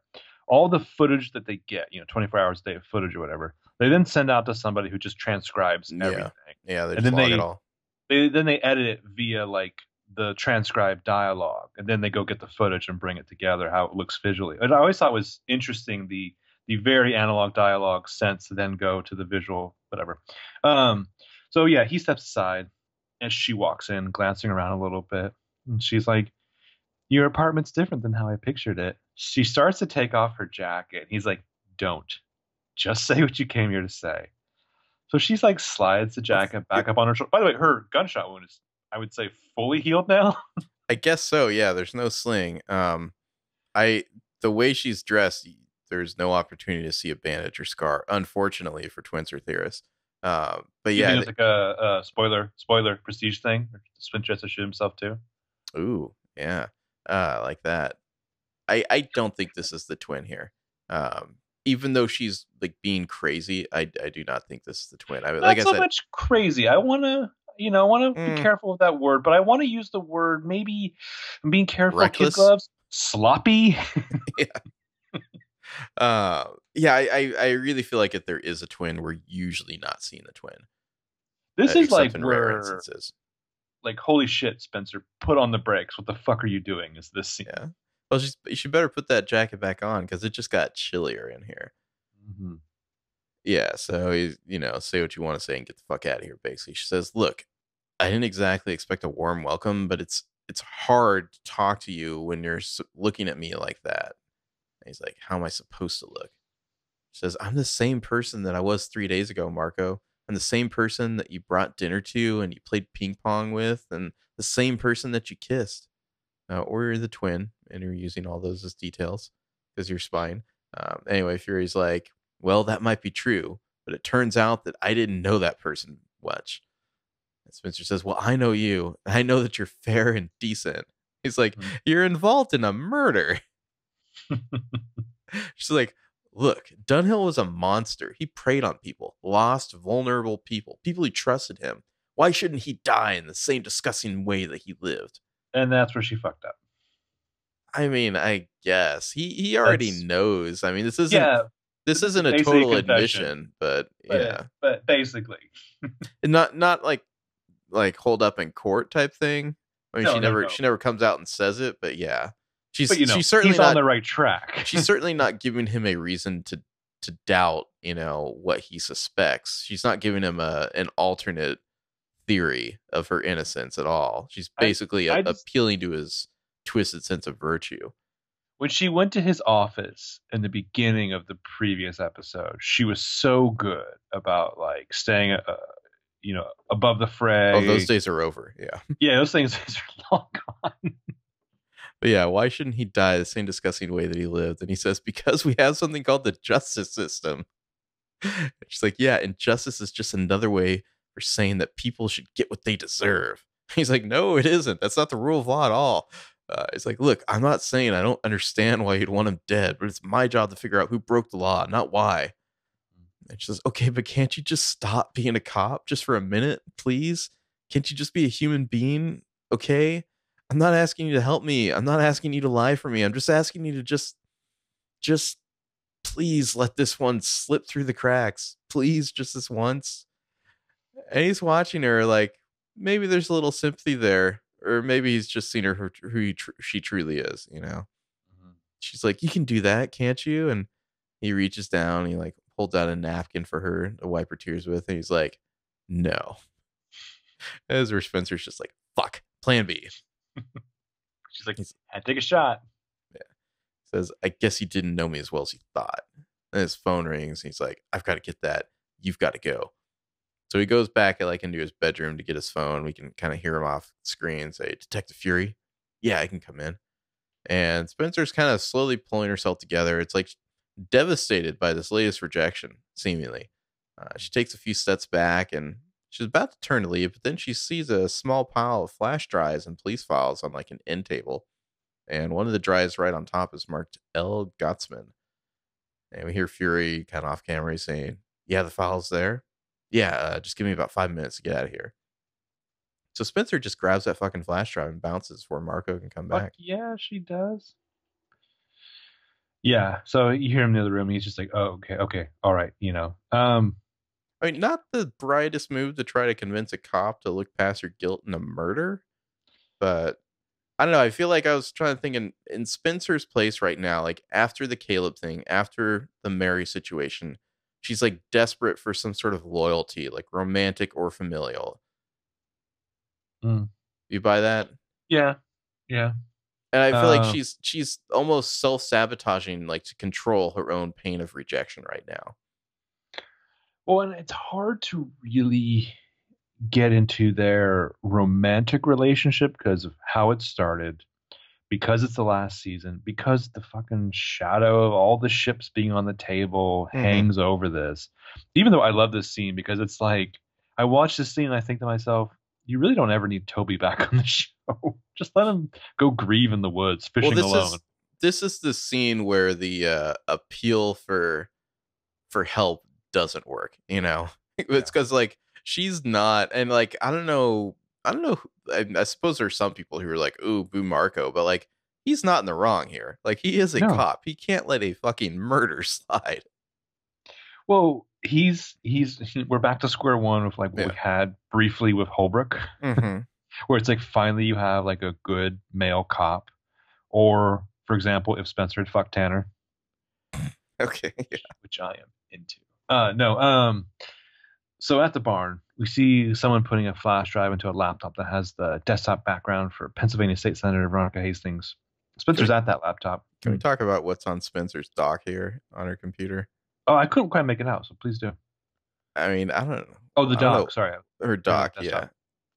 all the footage that they get, you know, 24 hours a day of footage or whatever, they then send out to somebody who just transcribes Yeah. everything. yeah, they and just then log they- it all. They then they edit it via like the transcribed dialogue, and then they go get the footage and bring it together how it looks visually. And I always thought was interesting the the very analog dialogue sense then go to the visual whatever. Um, so yeah, he steps aside and she walks in, glancing around a little bit, and she's like, "Your apartment's different than how I pictured it." She starts to take off her jacket. He's like, "Don't, just say what you came here to say." So she's like slides the jacket back up on her shoulder. By the way, her gunshot wound is, I would say, fully healed now. I guess so. Yeah, there's no sling. Um, I the way she's dressed, there's no opportunity to see a bandage or scar. Unfortunately for Twincer theorists. Uh, but yeah, it's like a, a spoiler, spoiler prestige thing. Or has to shoot himself too. Ooh, yeah. Uh, like that. I I don't think this is the twin here. Um, even though she's like being crazy, I I do not think this is the twin. I Not like I so said, much crazy. I want to, you know, I want to Mm. be careful with that word, but I want to use the word maybe. I'm being careful. Reckless? Kid gloves. Sloppy. uh, yeah, I, I I really feel like if there is a twin, we're usually not seeing the twin. This uh, is like in rare where, instances. like, holy shit, Spencer, put on the brakes. What the fuck are you doing? Is this scene? Yeah. Well, she's, should better put that jacket back on because it just got chillier in here. Mhm. Yeah, so he's, you know, say what you want to say and get the fuck out of here. Basically, she says, "Look, I didn't exactly expect a warm welcome, but it's it's hard to talk to you when you're looking at me like that." And he's like, "How am I supposed to look?" She says, "I'm the same person that I was three days ago, Marco. I'm the same person that you brought dinner to and you played ping pong with, and the same person that you kissed. Uh, or you're the twin, and you're using all those as details because you're spying." Um, anyway, Furey's like, well, that might be true, but it turns out that I didn't know that person much. And Spencer says, well, I know you. I know that you're fair and decent. He's like, Mhm. you're involved in a murder. She's like, look, Dunhill was a monster. He preyed on people, lost, vulnerable people, people who trusted him. Why shouldn't he die in the same disgusting way that he lived? And that's where she fucked up. I mean, I guess he he already That's- knows. I mean, this isn't yeah, this isn't a total admission, but but, yeah, but basically, not not like like hold up in court type thing. I mean, No, she no, never no. she never comes out and says it, but yeah, she's but you know, she's certainly he's not on the right track. she's certainly not giving him a reason to to doubt you know what he suspects. She's not giving him a an alternate theory of her innocence at all. She's basically I a- just- appealing to his twisted sense of virtue. When she went to his office in the beginning of the previous episode, she was so good about like staying, uh, you know, above the fray. Oh, those days are over. Yeah. yeah, those things are long gone. But yeah, why shouldn't he die the same disgusting way that he lived? And he says, because we have something called the justice system. She's like, yeah, and justice is just another way for saying that people should get what they deserve. He's like, no, it isn't. That's not the rule of law at all. Uh, it's like, look, I'm not saying I don't understand why you'd want him dead, but it's my job to figure out who broke the law, not why. And she says, okay, but can't you just stop being a cop just for a minute, please? Can't you just be a human being? Okay. I'm not asking you to help me. I'm not asking you to lie for me. I'm just asking you to just, just please let this one slip through the cracks. Please, just this once. And he's watching her like maybe there's a little sympathy there, or maybe he's just seen her who, tr- she truly is. You know, mm-hmm. she's like, "You can do that, can't you?" And he reaches down, he like holds out a napkin for her to wipe her tears with, and he's like, "No." Ezra Spencer's just like, fuck, plan B. She's like, I take a shot. Yeah, Says, I guess he didn't know me as well as he thought. And his phone rings. And he's like, I've got to get that. You've got to go. So he goes back like into his bedroom to get his phone. We can kind of hear him off screen say, Detective Furey, yeah, I can come in. And Spencer's kind of slowly pulling herself together. It's like devastated by this latest rejection, seemingly. Uh, she takes a few steps back and she's about to turn to leave, but then she sees a small pile of flash drives and police files on like an end table. And one of the drives right on top is marked L. Gottesman. And we hear Furey kind of off camera saying, Yeah, the file's there. Yeah, uh, just give me about five minutes to get out of here. So Spencer just grabs that fucking flash drive and bounces before Marco can come Fuck back. yeah, she does. Yeah, so you hear him in the other room. He's just like, "Oh, okay, okay, all right," you know. Um, I mean, not the brightest move to try to convince a cop to look past your guilt in a murder, but I don't know. I feel like I was trying to think in, in Spencer's place right now, like after the Caleb thing, after the Mary situation, she's like desperate for some sort of loyalty, like romantic or familial. Mm. You buy that? yeah, yeah, And I feel Uh, like she's she's almost self sabotaging, like to control her own pain of rejection right now. Well, and it's hard to really get into their romantic relationship because of how it started, because it's the last season, because the fucking shadow of all the ships being on the table Mhm. hangs over this. Even though I love this scene because it's like I watch this scene and I think to myself, you really don't ever need Toby back on the show. Just let him go grieve in the woods, fishing this alone. is this is the scene where the uh, appeal for for help doesn't work. You know, it's because like she's not, and like I don't know, I don't know. I, I suppose there's some people who are like, "Ooh, boo Marco," but like he's not in the wrong here. Like he is a No. cop. He can't let a fucking murder slide. Well, he's he's he- we're back to square one with like what we had briefly with Holbrook. Mm-hmm. where it's like finally you have like a good male cop, or for example, if Spencer had fucked Tanner, Okay. Yeah. which I am into. Uh, no, um, so at the barn we see someone putting a flash drive into a laptop that has the desktop background for Pennsylvania State Senator Veronica Hastings. Spencer's at that laptop. Can we talk about what's on Spencer's dock here on her computer? Oh, I couldn't quite make it out, so please do. I mean, I don't know. Oh, the I don't know. doc. Sorry. her doc yeah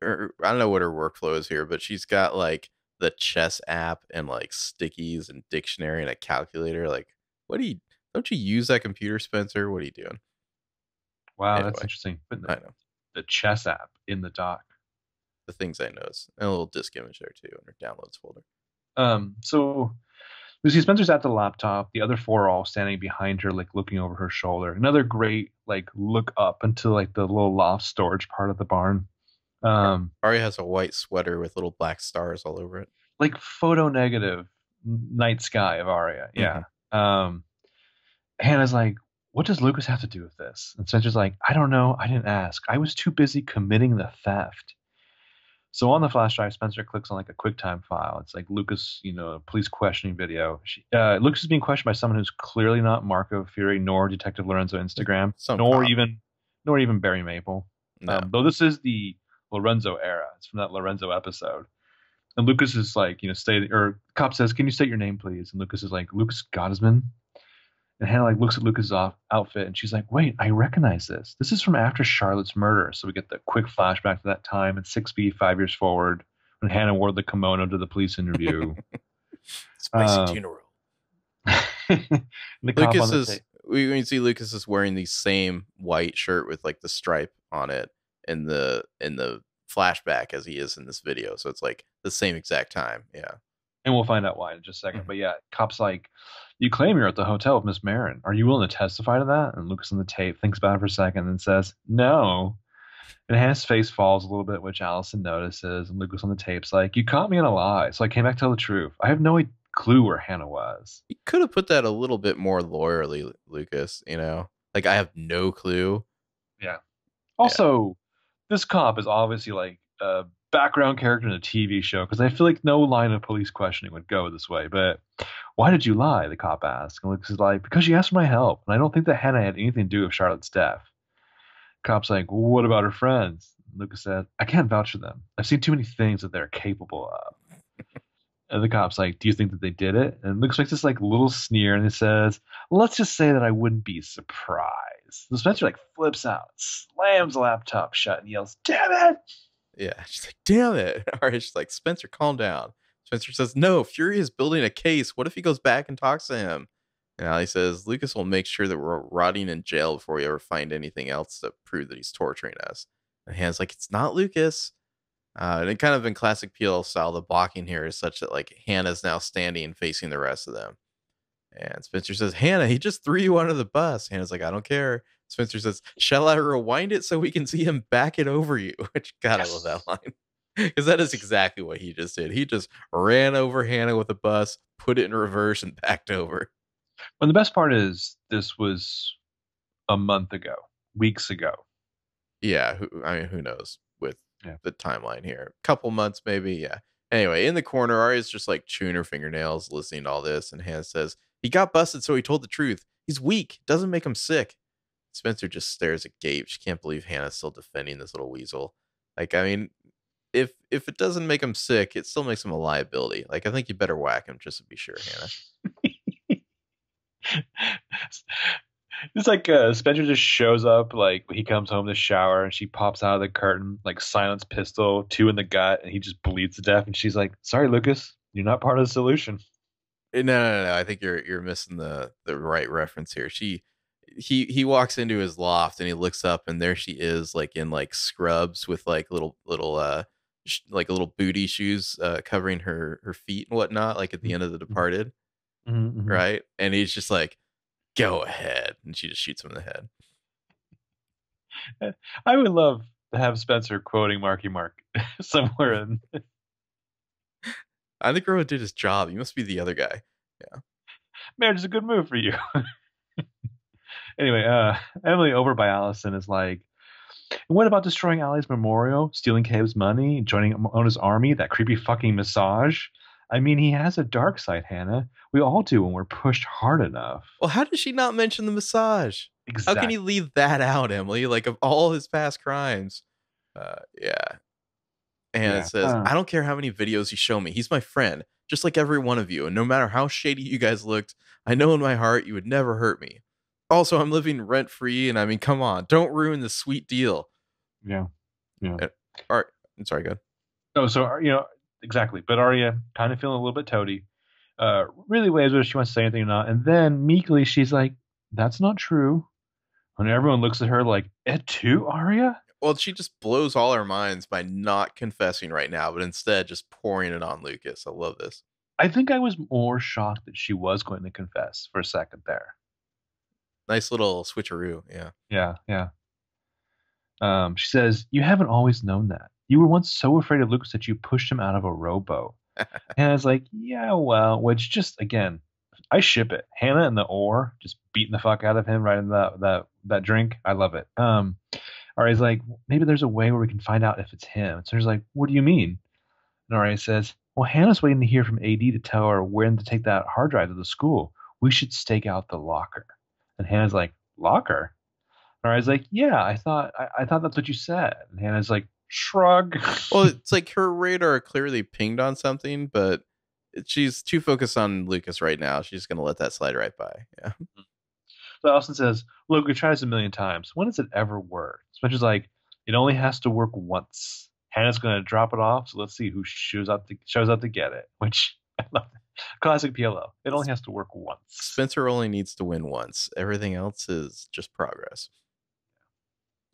or, i don't know what her workflow is here but she's got like the chess app and like stickies and dictionary and a calculator like what do you don't you use that computer spencer what are you doing Wow, Anyway. that's interesting. But i the, know the chess app in the dock. the things i noticed and a little disk image there too in her downloads folder Um, so Lucy Spencer's at the laptop. The other four are all standing behind her, like looking over her shoulder. Another great like look up into like the little loft storage part of the barn. Um, Aria has a white sweater with little black stars all over it like photo negative night sky of Aria. Yeah. Um, Hannah's like, what does Lucas have to do with this? And Spencer's like, I don't know. I didn't ask. I was too busy committing the theft. So on the flash drive, Spencer clicks on like a QuickTime file. It's like Lucas, you know, police questioning video. She, uh, Lucas is being questioned by someone who's clearly not Marco Furey nor Detective Lorenzo Instagram, Some nor cop. even, nor even Barry Maple. no Um, though this is the Lorenzo era. It's from that Lorenzo episode. And Lucas is like, you know, state or cop says, "Can you state your name, please?" And Lucas is like, "Lucas Gottesman." And Hannah like looks at Lucas' off, outfit and she's like, "Wait, I recognize this. This is from after Charlotte's murder." So we get the quick flashback to that time and 6B, five years forward when Hannah wore the kimono to the police interview. spicy um, tuna roll And the cop lucas is we, we see lucas is wearing the same white shirt with like the stripe on it in the in the flashback as he is in this video so it's like the same exact time yeah and we'll find out why in just a 2nd Mhm. But yeah, cops like, you claim you're at the hotel with Miss Marin. Are you willing to testify to that? And Lucas on the tape thinks about it for a second and says, no. And Hannah's face falls a little bit, which Alison notices. And Lucas on the tape's like, you caught me in a lie, so I came back to tell the truth. I have no clue where Hannah was. he could have put that a little bit more lawyerly lucas you know like i have no clue Yeah. Also, this cop is obviously like a background character in a TV show because I feel like no line of police questioning would go this way. But why did you lie? The cop asks. And Lucas is like, because you asked for my help, and I don't think that Hannah had anything to do with Charlotte's death. Cop's like, well, what about her friends? Lucas says, I can't vouch for them. I've seen too many things that they're capable of. and the cop's like, Do you think that they did it? And Lucas makes this like little sneer and he says, Let's just say that I wouldn't be surprised. So Spencer like flips out, slams the laptop shut, and yells, Damn it! Yeah, she's like, damn it. All right, she's like, Spencer, calm down. Spencer says, no, Furey is building a case. What if he goes back and talks to him? And Ali says, Lucas will make sure that we're rotting in jail before we ever find anything else to prove that he's torturing us. And Hannah's like, it's not Lucas. Uh, and it kind of in classic PL style, the blocking here is such that like Hannah's now standing facing the rest of them. And Spencer says, Hannah, he just threw you under the bus. Hannah's like, I don't care. Spencer says, Shall I rewind it so we can see him back it over you? Which, God, yes. I love that line. Because that is exactly what he just did. He just ran over Hannah with a bus, put it in reverse, and backed over. Well, the best part is this was a month ago, weeks ago. Yeah, who, I mean, who knows with yeah. the timeline here? A couple months, maybe. Yeah. Anyway, in the corner, Aria's just like chewing her fingernails, listening to all this, and Hannah says, He got busted, so he told the truth. He's weak. Doesn't make him sick. Spencer just stares at Gabe. She can't believe Hannah's still defending this little weasel. Like, I mean, if if it doesn't make him sick, it still makes him a liability. Like, I think you better whack him just to be sure, Hannah. it's like uh, Spencer just shows up, like he comes home to shower, and she pops out of the curtain, like silence pistol, two in the gut, and he just bleeds to death. And she's like, "Sorry, Lucas, you're not part of the solution." Eh, no, no, no. I think you're you're missing the the right reference here. She he he walks into his loft and he looks up and there she is like in like scrubs with like little little uh sh- like little booty shoes uh covering her her feet and whatnot like at the end of the mm-hmm. departed. Mm-hmm, mm-hmm. right? And he's just like go ahead. And she just shoots him in the head. I would love to have spencer quoting marky mark somewhere in i think Rowan did his job. He must be the other guy. Yeah. Marriage is a good move for you anyway, uh, Emily over by Alison is like, what about destroying Ali's memorial, stealing Caleb's money, joining Mona's army, that creepy fucking massage? I mean, he has a dark side, Hannah. We all do when we're pushed hard enough. Well, how did she not mention the massage? Exactly. How can you leave that out, Emily? Like, of all his past crimes. Uh, yeah. And yeah. it says, uh, I don't care how many videos you show me. He's my friend, just like every one of you. And no matter how shady you guys looked, I know in my heart you would never hurt me also I'm living rent free, and I mean, come on, don't ruin the sweet deal. Yeah, yeah. Uh, all right, I'm sorry, good. No, so uh, you know exactly, but Aria kind of feeling a little bit toady. Uh, really weighs whether she wants to say anything or not, and then meekly she's like, "That's not true." And everyone looks at her like, "It too, Aria." Well, she just blows all our minds by not confessing right now, but instead just pouring it on Lucas. I love this. I think I was more shocked that she was going to confess for a second there nice little switcheroo. Yeah. Yeah. Yeah. Um, she says, You haven't always known that. You were once so afraid of Lucas that you pushed him out of a rowboat. and I was like, Yeah, well, which just again, I ship it. Hannah and the oar just beating the fuck out of him right in that that that drink. I love it. Um Ari's like, maybe there's a way where we can find out if it's him. So he's like, What do you mean? And Ari says, Well, Hannah's waiting to hear from AD to tell her when to take that hard drive to the school. We should stake out the locker. And Hannah's like, locker? Or I was like, yeah, I thought I, I thought that's what you said. And Hannah's like, shrug. well, it's like her radar clearly pinged on something, but she's too focused on Lucas right now. She's gonna let that slide right by. Yeah. So Austin says, Look, we tried this a million times. When does it ever work? Spencer's like, it only has to work once. Hannah's gonna drop it off, so let's see who shows up to shows up to get it. Which I love Classic PLO. It only has to work once. Spencer only needs to win once. Everything else is just progress.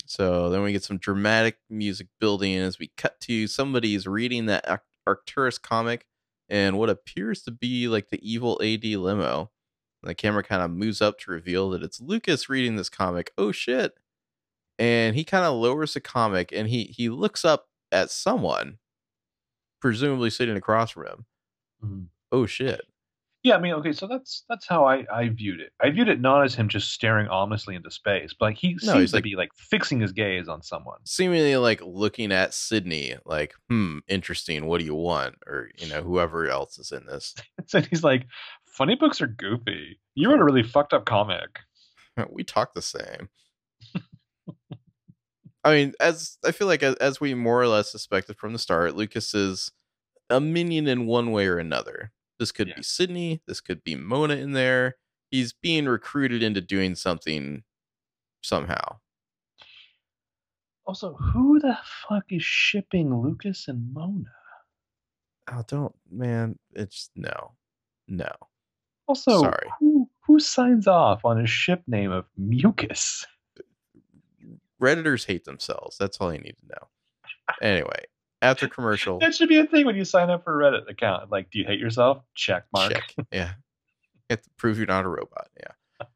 So then we get some dramatic music building as we cut to somebody's reading that Arcturus comic and what appears to be like the evil AD limo. And the camera kind of moves up to reveal that it's Lucas reading this comic. Oh shit. And he kind of lowers the comic and he he looks up at someone, presumably sitting across from him. Mm-hmm oh shit. Yeah, I mean, okay, so that's that's how I, I viewed it. I viewed it not as him just staring ominously into space, but like he no, seems to like, be like fixing his gaze on someone. Seemingly like looking at Sydney, like, hmm, interesting. What do you want? Or you know, whoever else is in this. and he's like, funny books are goofy. You wrote a really fucked up comic. we talk the same. I mean, as I feel like as, as we more or less suspected from the start, Lucas is a minion in one way or another. This could Yeah. be Sydney. This could be Mona in there. He's being recruited into doing something somehow. Also, who the fuck is shipping Lucas and Mona? Oh, don't, man. It's no, no. Also, Sorry. who who signs off on a ship name of Mucus? Redditors hate themselves. That's all you need to know. Anyway, after commercial, That should be a thing when you sign up for a Reddit account. Like, do you hate yourself? Check mark. check. Yeah. You have to prove you're not a robot. Yeah.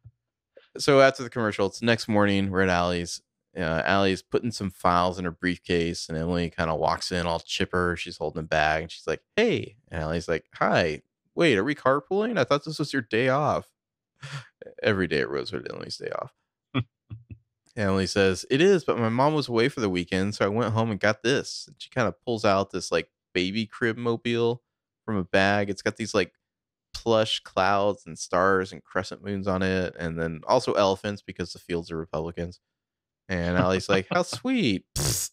So after the commercial, it's the next morning. We're at Allie's. Uh, Allie's putting some files in her briefcase, and Emily kind of walks in all chipper. She's holding a bag, and she's like, "Hey," and Allie's like, "Hi. Wait, are we carpooling? I thought this was your day off." Every day at Rosewood, Emily's day off. Emily says, It is, but my mom was away for the weekend, so I went home and got this. And she kind of pulls out this like baby crib mobile from a bag. It's got these like plush clouds and stars and crescent moons on it, and then also elephants because the fields are Republicans. And Allie's like, How sweet.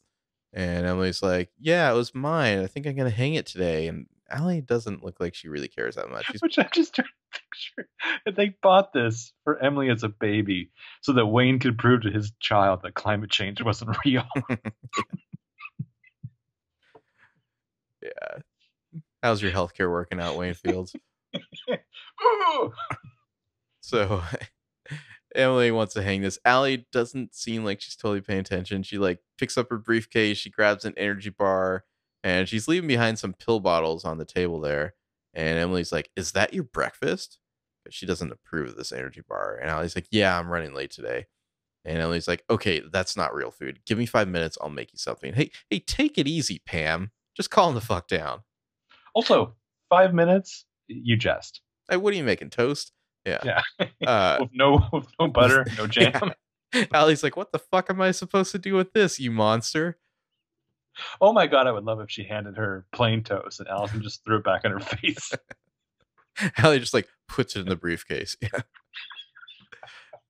And Emily's like, Yeah, it was mine. I think I'm gonna hang it today. And Allie doesn't look like she really cares that much. She's Which I just trying to picture. They bought this for Emily as a baby so that Wayne could prove to his child that climate change wasn't real. yeah. How's your healthcare working out, Wayne Fields? So Emily wants to hang this. Allie doesn't seem like she's totally paying attention. She like picks up her briefcase, she grabs an energy bar, and she's leaving behind some pill bottles on the table there. And Emily's like, Is that your breakfast? But she doesn't approve of this energy bar. And Allie's like, Yeah, I'm running late today. And Emily's like, Okay, that's not real food. Give me five minutes, I'll make you something. Hey, hey, take it easy, Pam. Just calm the fuck down. Also, five minutes, you jest. Hey, what are you making? Toast? Yeah. Yeah. Uh with no no butter, no jam. Allie's like, what the fuck am I supposed to do with this, you monster? Oh my god, I would love if she handed her plain toast and Alison just threw it back in her face. Allie just like puts it in the briefcase.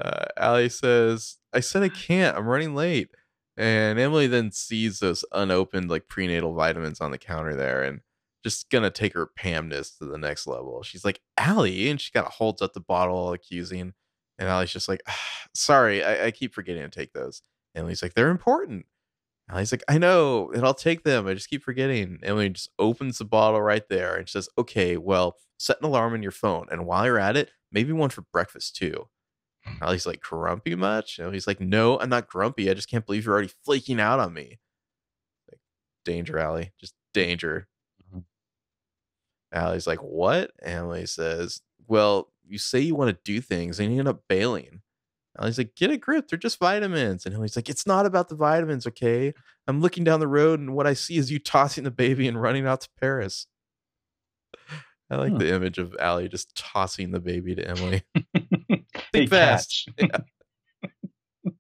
Uh, Allie says, I said I can't. I'm running late. And Emily then sees those unopened like prenatal vitamins on the counter there and just gonna take her Pamness to the next level. She's like, Allie, and she kind of holds up the bottle accusing. And Allie's just like, "Ah, sorry, I, I keep forgetting to take those. Emily's like, they're important. Allie's like, I know, and I'll take them. I just keep forgetting. Emily just opens the bottle right there and says, Okay, well, set an alarm on your phone. And while you're at it, maybe one for breakfast too. Allie's like, grumpy much? And he's like, No, I'm not grumpy. I just can't believe you're already flaking out on me. Like, danger, Allie. Just danger. Mhm. Allie's like, What? Emily says, Well, you say you want to do things and you end up bailing. Allie's like, Get a grip. They're just vitamins. And Emily's like, It's not about the vitamins, okay? I'm looking down the road and what I see is you tossing the baby and running out to Paris. I like Hmm. the image of Allie just tossing the baby to Emily. Think fast. catch.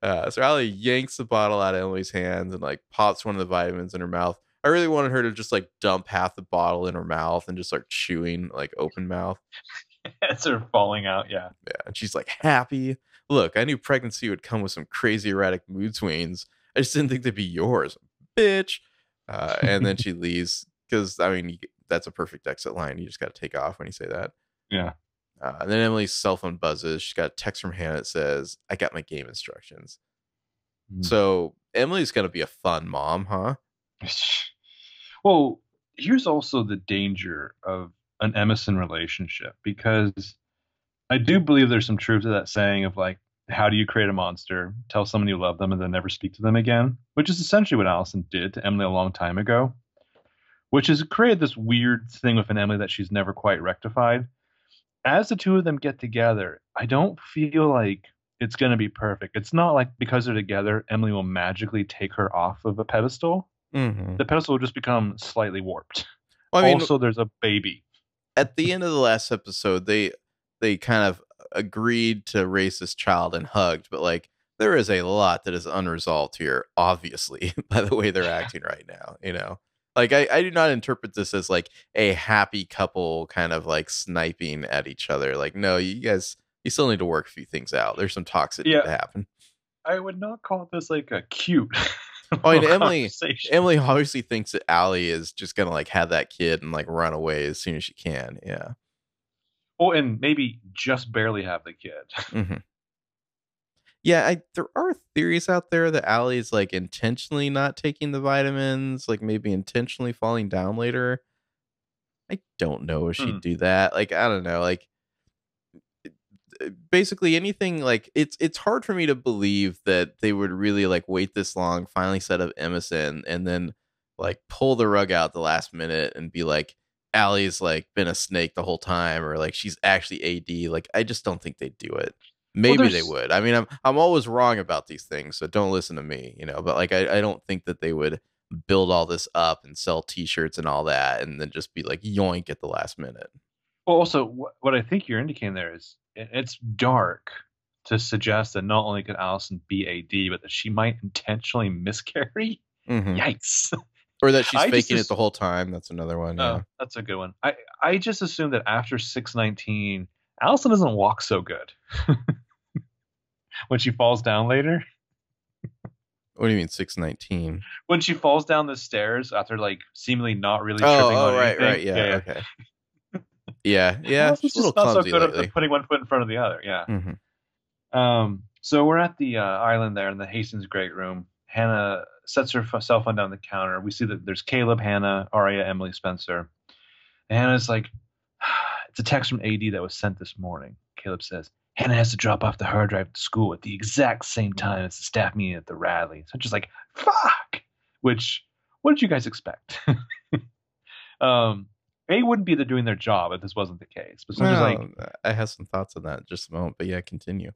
Uh, so Allie yanks the bottle out of Emily's hands and like pops one of the vitamins in her mouth. I really wanted her to just like dump half the bottle in her mouth and just start chewing like open mouth. As they're falling out, yeah. Yeah, and she's like happy. Look, I knew pregnancy would come with some crazy erratic mood swings. I just didn't think they'd be yours, bitch. Uh, and then she leaves because I mean that's a perfect exit line. You just got to take off when you say that. Yeah. Uh, and then Emily's cell phone buzzes. She's got a text from Hannah that says, "I got my game instructions." Mm. So Emily's gonna be a fun mom, huh? Well, here's also the danger of an Emison relationship because I do believe there's some truth to that saying of like, how do you create a monster? Tell someone you love them and then never speak to them again, which is essentially what Alison did to Emily a long time ago, which has created this weird thing with an Emily that she's never quite rectified. As the two of them get together, I don't feel like it's going to be perfect. It's not like because they're together, Emily will magically take her off of a pedestal Mm-hmm. the pedestal will just become slightly warped. Well, I mean, also, there's a baby. At the end of the last episode, they they kind of agreed to raise this child and hugged, but like there is a lot that is unresolved here, obviously, by the way they're acting right now. You know, like I, I do not interpret this as like a happy couple kind of like sniping at each other. Like, no, you guys, you still need to work a few things out. There's some talks that Yeah. need to happen. I would not call this like a cute. Oh, and Emily- Emily obviously thinks that Allie is just gonna like have that kid and like run away as soon as she can. Yeah. Oh, and maybe just barely have the kid. hmm Yeah, I, there are theories out there that Allie is like intentionally not taking the vitamins, like maybe intentionally falling down later. I don't know if she'd Hmm. do that. Like, I don't know. Like, Uh, basically anything like it's it's hard for me to believe that they would really like wait this long, finally set up Emison, and then like pull the rug out the last minute and be like, Allie's like been a snake the whole time, or like she's actually AD. Like, I just don't think they'd do it. Maybe they would. I mean, I'm I'm always wrong about these things, so don't listen to me, you know. But like, I, I don't think that they would build all this up and sell T-shirts and all that, and then just be like yoink at the last minute. Well, also, what, what I think you're indicating there is it's dark to suggest that not only could Alison be AD, but that she might intentionally miscarry. Mhm. Yikes! Or that she's I just faking it the whole time. That's another one. Yeah. Oh, that's a good one. I I just assume that after 619, Alison doesn't walk so good when she falls down later. what do you mean six nineteen? When she falls down the stairs after like seemingly not really Oh, tripping oh, on right, anything. right, yeah, okay. Yeah, yeah. Alison's She's a little just not so good lately. at putting one foot in front of the other. Yeah. Mhm. Um, so we're at the uh, island there in the Hastings Great Room. Hannah sets her f- cell phone down the counter. We see that there's Caleb, Hannah, Aria, Emily, Spencer. And Hannah's like, it's a text from AD that was sent this morning. Caleb says, Hannah has to drop off the hard drive to school at the exact same time as the staff meeting at the Radley. So I'm just like, fuck. Which, what did you guys expect? um, A wouldn't be doing their job if this wasn't the case. But Spencer's like, I have some thoughts on that in just a moment, but yeah, continue.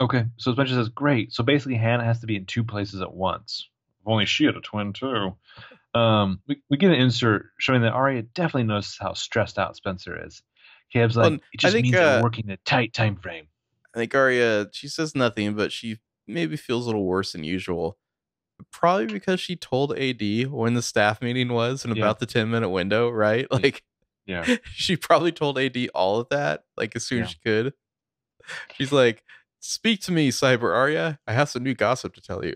Okay, so Spencer says, "Great." So basically, Hannah has to be in two places at once. If only she had a twin too. Um, we, we get an insert showing that Aria definitely knows how stressed out Spencer is. Caleb's like, Well, "It just think, means uh, they're working in a tight time frame." I think Aria, she says nothing, but she maybe feels a little worse than usual. Probably because she told AD when the staff meeting was and Yeah. about the 10 minute window, right? Like, Yeah, she probably told AD all of that, like, as soon as she could. She's like, Speak to me, Cyber Aria. I have some new gossip to tell you.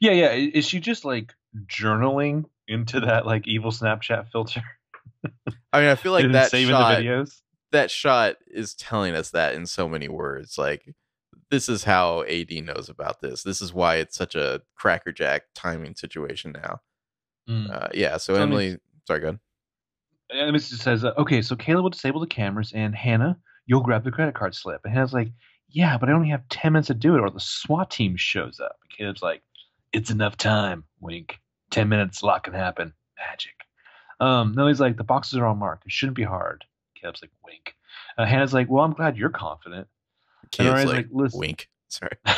yeah, yeah. Is she just like journaling into that like evil Snapchat filter I mean, I feel like that saving shot, the videos? that shot is telling us that in so many words. Like, this is how AD knows about this. This is why it's such a crackerjack timing situation now. Mm. Uh, yeah. So So, I mean, Emily, sorry, go ahead. And just says, uh, okay, so Caleb will disable the cameras, and Hannah, you'll grab the credit card slip. And Hannah's like, yeah, but I only have 10 minutes to do it, or the SWAT team shows up. And Caleb's like, it's enough time, wink. 10 minutes, a lot can happen. Magic. Um, no, he's like, the boxes are all marked. It shouldn't be hard. Caleb's like, wink. Uh, Hannah's like, well, I'm glad you're confident. Aria's like, like, listen. wink. Sorry.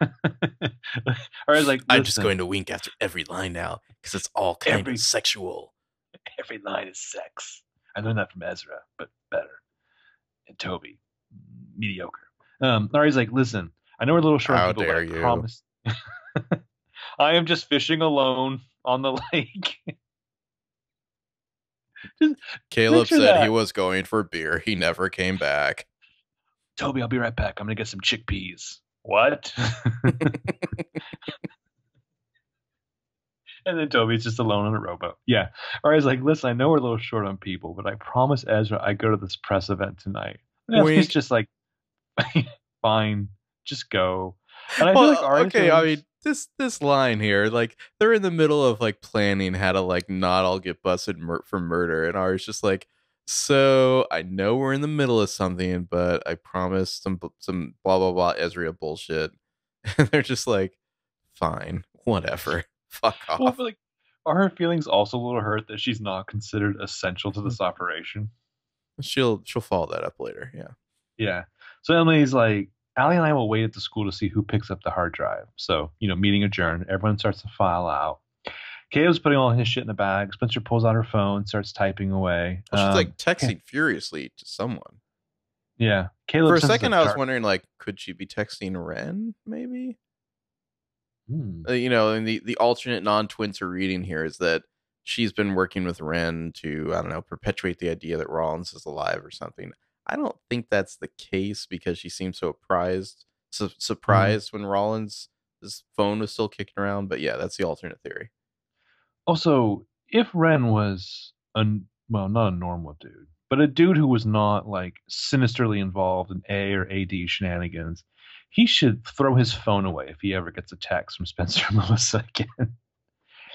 Aria's like, I'm just going to wink after every line now because it's all kind Every- of sexual. Every line is sex. I learned that from Ezra, but better. And Toby, mediocre. Um, Ari's like, listen, I know we're a little short How people, dare but I you." promise. I am just fishing alone on the lake. Caleb said he was going for beer. He never came back. Toby, I'll be right back. I'm gonna get some chickpeas. What? and then Toby's just alone on a rowboat. Yeah. or Ari's like, listen, I know we're a little short on people, but I promise Ezra I go to this press event tonight. And he's just like, fine, just go. And I feel like okay, I mean this this line here, like they're in the middle of like planning how to like not all get busted mur- for murder, and Ari's just like, so I know we're in the middle of something, but I promise some some blah blah blah Ezra bullshit, and they're just like, fine, whatever, fuck off. Well, like, are her feelings also a little hurt that she's not considered essential to Hmm. this operation? she'll she'll follow that up later. Yeah. Yeah. So Emily's like, Allie and I will wait at the school to see who picks up the hard drive. So, you know, meeting adjourned. Everyone starts to file out. Caleb's putting all his shit in a bag. Spencer pulls out her phone, starts typing away. Well, she's Um, like texting furiously to someone. yeah. Caleb For a second, I was dark- wondering, like, could she be texting Wren? Maybe. Uh, you know, and the the alternate non-twins are reading here is that she's been working with Wren to I don't know perpetuate the idea that Rollins is alive or something. I don't think that's the case because she seems so surprised su- surprised when Rollins phone was still kicking around. But yeah, that's the alternate theory. Also, if Wren was a well, not a normal dude, but a dude who was not like sinisterly involved in A or AD shenanigans, he should throw his phone away if he ever gets a text from Spencer and Melissa again.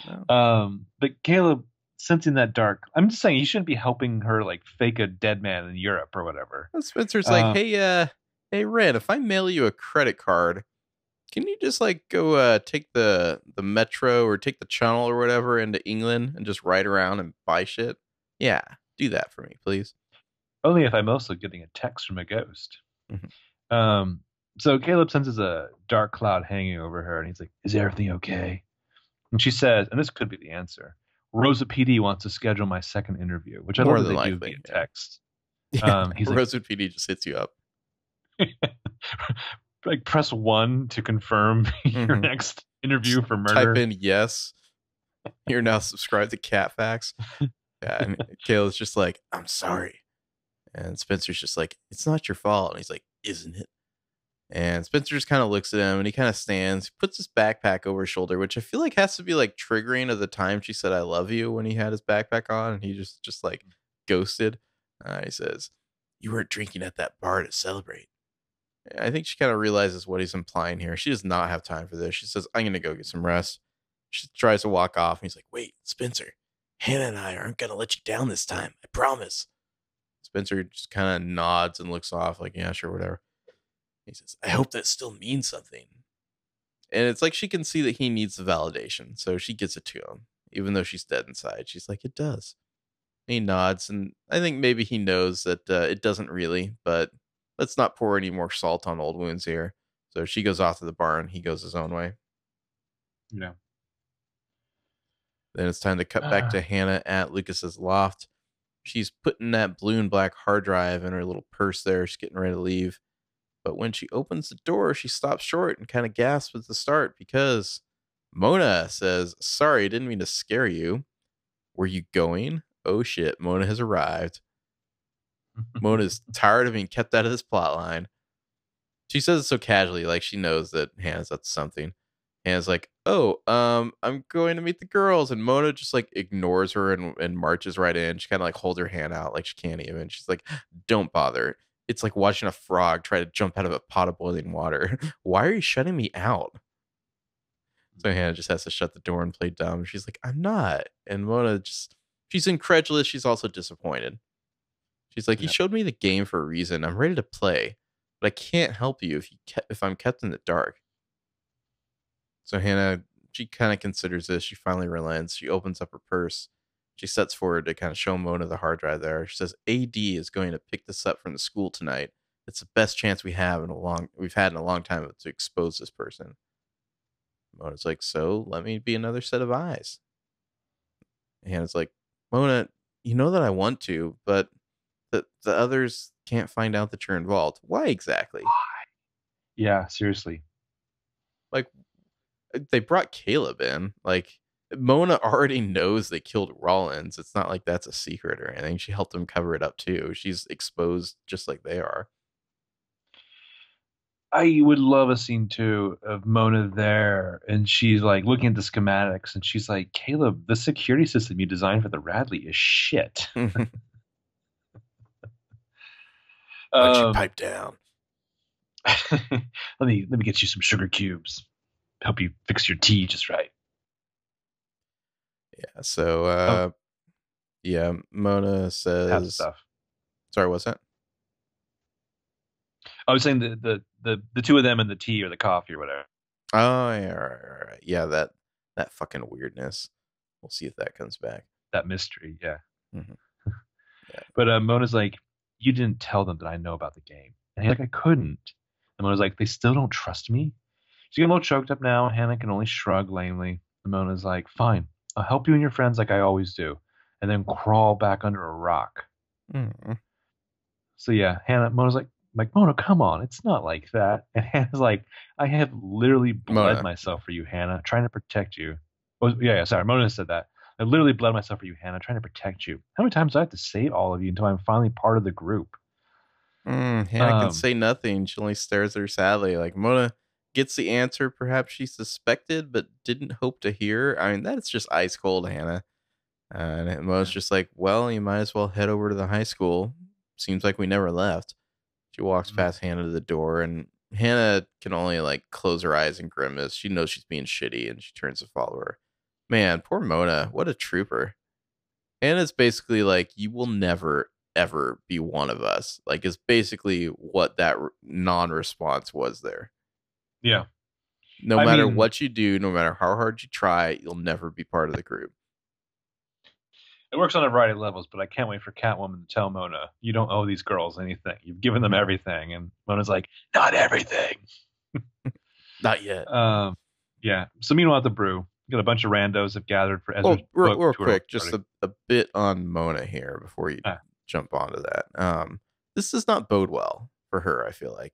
No. Um, but Caleb sensing that dark, I'm just saying he shouldn't be helping her like fake a dead man in Europe or whatever. Spencer's like, uh, hey, uh, hey, Red, if I mail you a credit card, can you just like go uh, take the the metro or take the channel or whatever into England and just ride around and buy shit? Yeah, do that for me, please. Only if I'm also getting a text from a ghost. Mm-hmm. Um, so Caleb senses a dark cloud hanging over her, and he's like, "Is everything okay?" And she says, and this could be the answer. Rosa PD wants to schedule my second interview, which I don't think they do via text. Yeah, um, he's Rosa like, PD just hits you up. like press one to confirm mm-hmm. your next interview for murder. Type in yes. You're now subscribed to Cat Facts. Yeah, and Kayla's just like, I'm sorry. And Spencer's just like, it's not your fault. And he's like, isn't it? And Spencer just kind of looks at him and he kind of stands, puts his backpack over his shoulder, which I feel like has to be like triggering of the time she said I love you when he had his backpack on and he just just like ghosted. Uh, he says, You weren't drinking at that bar to celebrate. I think she kind of realizes what he's implying here. She does not have time for this. She says, I'm gonna go get some rest. She tries to walk off and he's like, Wait, Spencer, Hannah and I aren't gonna let you down this time. I promise. Spencer just kind of nods and looks off, like, yeah, sure, whatever. He says, I hope that still means something. And it's like she can see that he needs the validation. So she gets it to him, even though she's dead inside. She's like, it does. he nods. And I think maybe he knows that uh, it doesn't really, but let's not pour any more salt on old wounds here. So she goes off to the barn. He goes his own way. Yeah. Then it's time to cut back to Hannah at Lucas's loft. She's putting that blue and black hard drive in her little purse there. She's getting ready to leave. But when she opens the door, she stops short and kind of gasps at the start because Mona says, Sorry, didn't mean to scare you. Were you going? Oh shit, Mona has arrived. Mona's tired of being kept out of this plot line. She says it so casually, like she knows that Hannah's up to something. Hannah's like, Oh, um, I'm going to meet the girls. And Mona just like ignores her and, and marches right in. She kind of like holds her hand out like she can't even. She's like, Don't bother it's like watching a frog try to jump out of a pot of boiling water. Why are you shutting me out? So mm. Hannah just has to shut the door and play dumb. She's like, I'm not. And Mona just, she's incredulous. She's also disappointed. She's like, yeah. you showed me the game for a reason. I'm ready to play, but I can't help you if you if I'm kept in the dark. So Hannah, she kind of considers this. She finally relents. She opens up her purse she sets forward to kind of show Mona the hard drive there. She says AD is going to pick this up from the school tonight. It's the best chance we have in a long we've had in a long time to expose this person. Mona's like, so let me be another set of eyes. Hannah's like, Mona, you know that I want to, but the the others can't find out that you're involved. Why exactly? Why? Yeah, seriously. Like uh, they brought Caleb in. Like Mona already knows they killed Rollins. It's not like that's a secret or anything. She helped them cover it up too. She's exposed just like they are. I would love a scene too of Mona there, and she's like looking at the schematics, and she's like, "Caleb, the security system you designed for the Radley is shit." Why'd um, you pipe down? let me let me get you some sugar cubes. Help you fix your tea just right. Yeah. So, oh. uh, oh. yeah, Mona says. Stuff. Sorry, what's that? I was saying the, the the the two of them and the tea or the coffee or whatever. Oh yeah, right, right, right. yeah. That that fucking weirdness. We'll see if that comes back. That mystery, yeah. Mm-hmm. yeah. But uh, Mona's like, you didn't tell them that I know about the game, and he's like, I couldn't. And Mona's like, they still don't trust me. She's getting a little choked up now. Hannah can only shrug lamely. And Mona's like, fine, I'll help you and your friends like I always do, and then crawl back under a rock. Mm. So yeah, Hannah Mona's like, like Mona, come on, it's not like that. And Hannah's like, I have literally bled Mona. myself for you, Hannah, trying to protect you. Oh, yeah, yeah, sorry, Mona said that. I literally bled myself for you, Hannah, trying to protect you. How many times do I have to save all of you until I'm finally part of the group? Mm, Hannah um, can say nothing. She only stares at her sadly. Like Mona, gets the answer perhaps she suspected but didn't hope to hear. I mean, that's just ice cold, Hannah. Uh, and Mo's just like, well, you might as well head over to the high school. Seems like we never left. She walks Mhm. past Hannah to the door, and Hannah can only like close her eyes and grimace. She knows she's being shitty, and she turns to follow her. Man, poor Mona. What a trooper. Hannah's basically like, you will never ever be one of us. Like, is basically what that non-response was there. Yeah. No I matter mean- what you do, no matter how hard you try, you'll never be part of the group. It works on a variety of levels, but I can't wait for Catwoman to tell Mona, you don't owe these girls anything. You've given them everything. And Mona's like, not everything. Not yet. Um, yeah. So meanwhile at the brew, you got a bunch of randos have gathered for Ezra's Oh, real, real quick, just a, a bit on Mona here before you Ah. jump onto that. Um, this does not bode well for her. I feel like,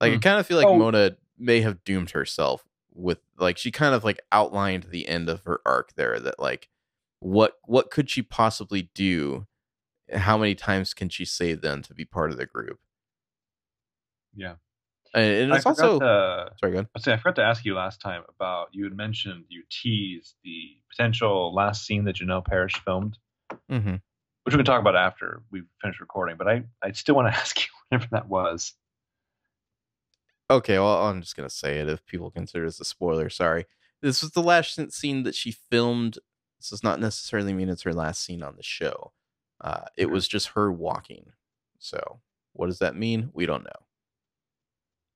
like I Hmm. kind of feel like Oh. Mona may have doomed herself with like she kind of like outlined the end of her arc there. That like, what what could she possibly do? How many times can she say then to be part of the group? Yeah. And, I it's also to, sorry, go ahead. I I forgot to ask you last time about you had mentioned you teased the potential last scene that Janel Parrish filmed, Mm-hmm. which we can talk about after we finish recording. But I, I still want to ask you whatever that was. Okay, well, I'm just gonna say it if people consider this a spoiler. Sorry. This was the last scene- that she filmed. This does not necessarily mean it's her last scene on the show. Uh, it was just her walking. So, what does that mean? We don't know.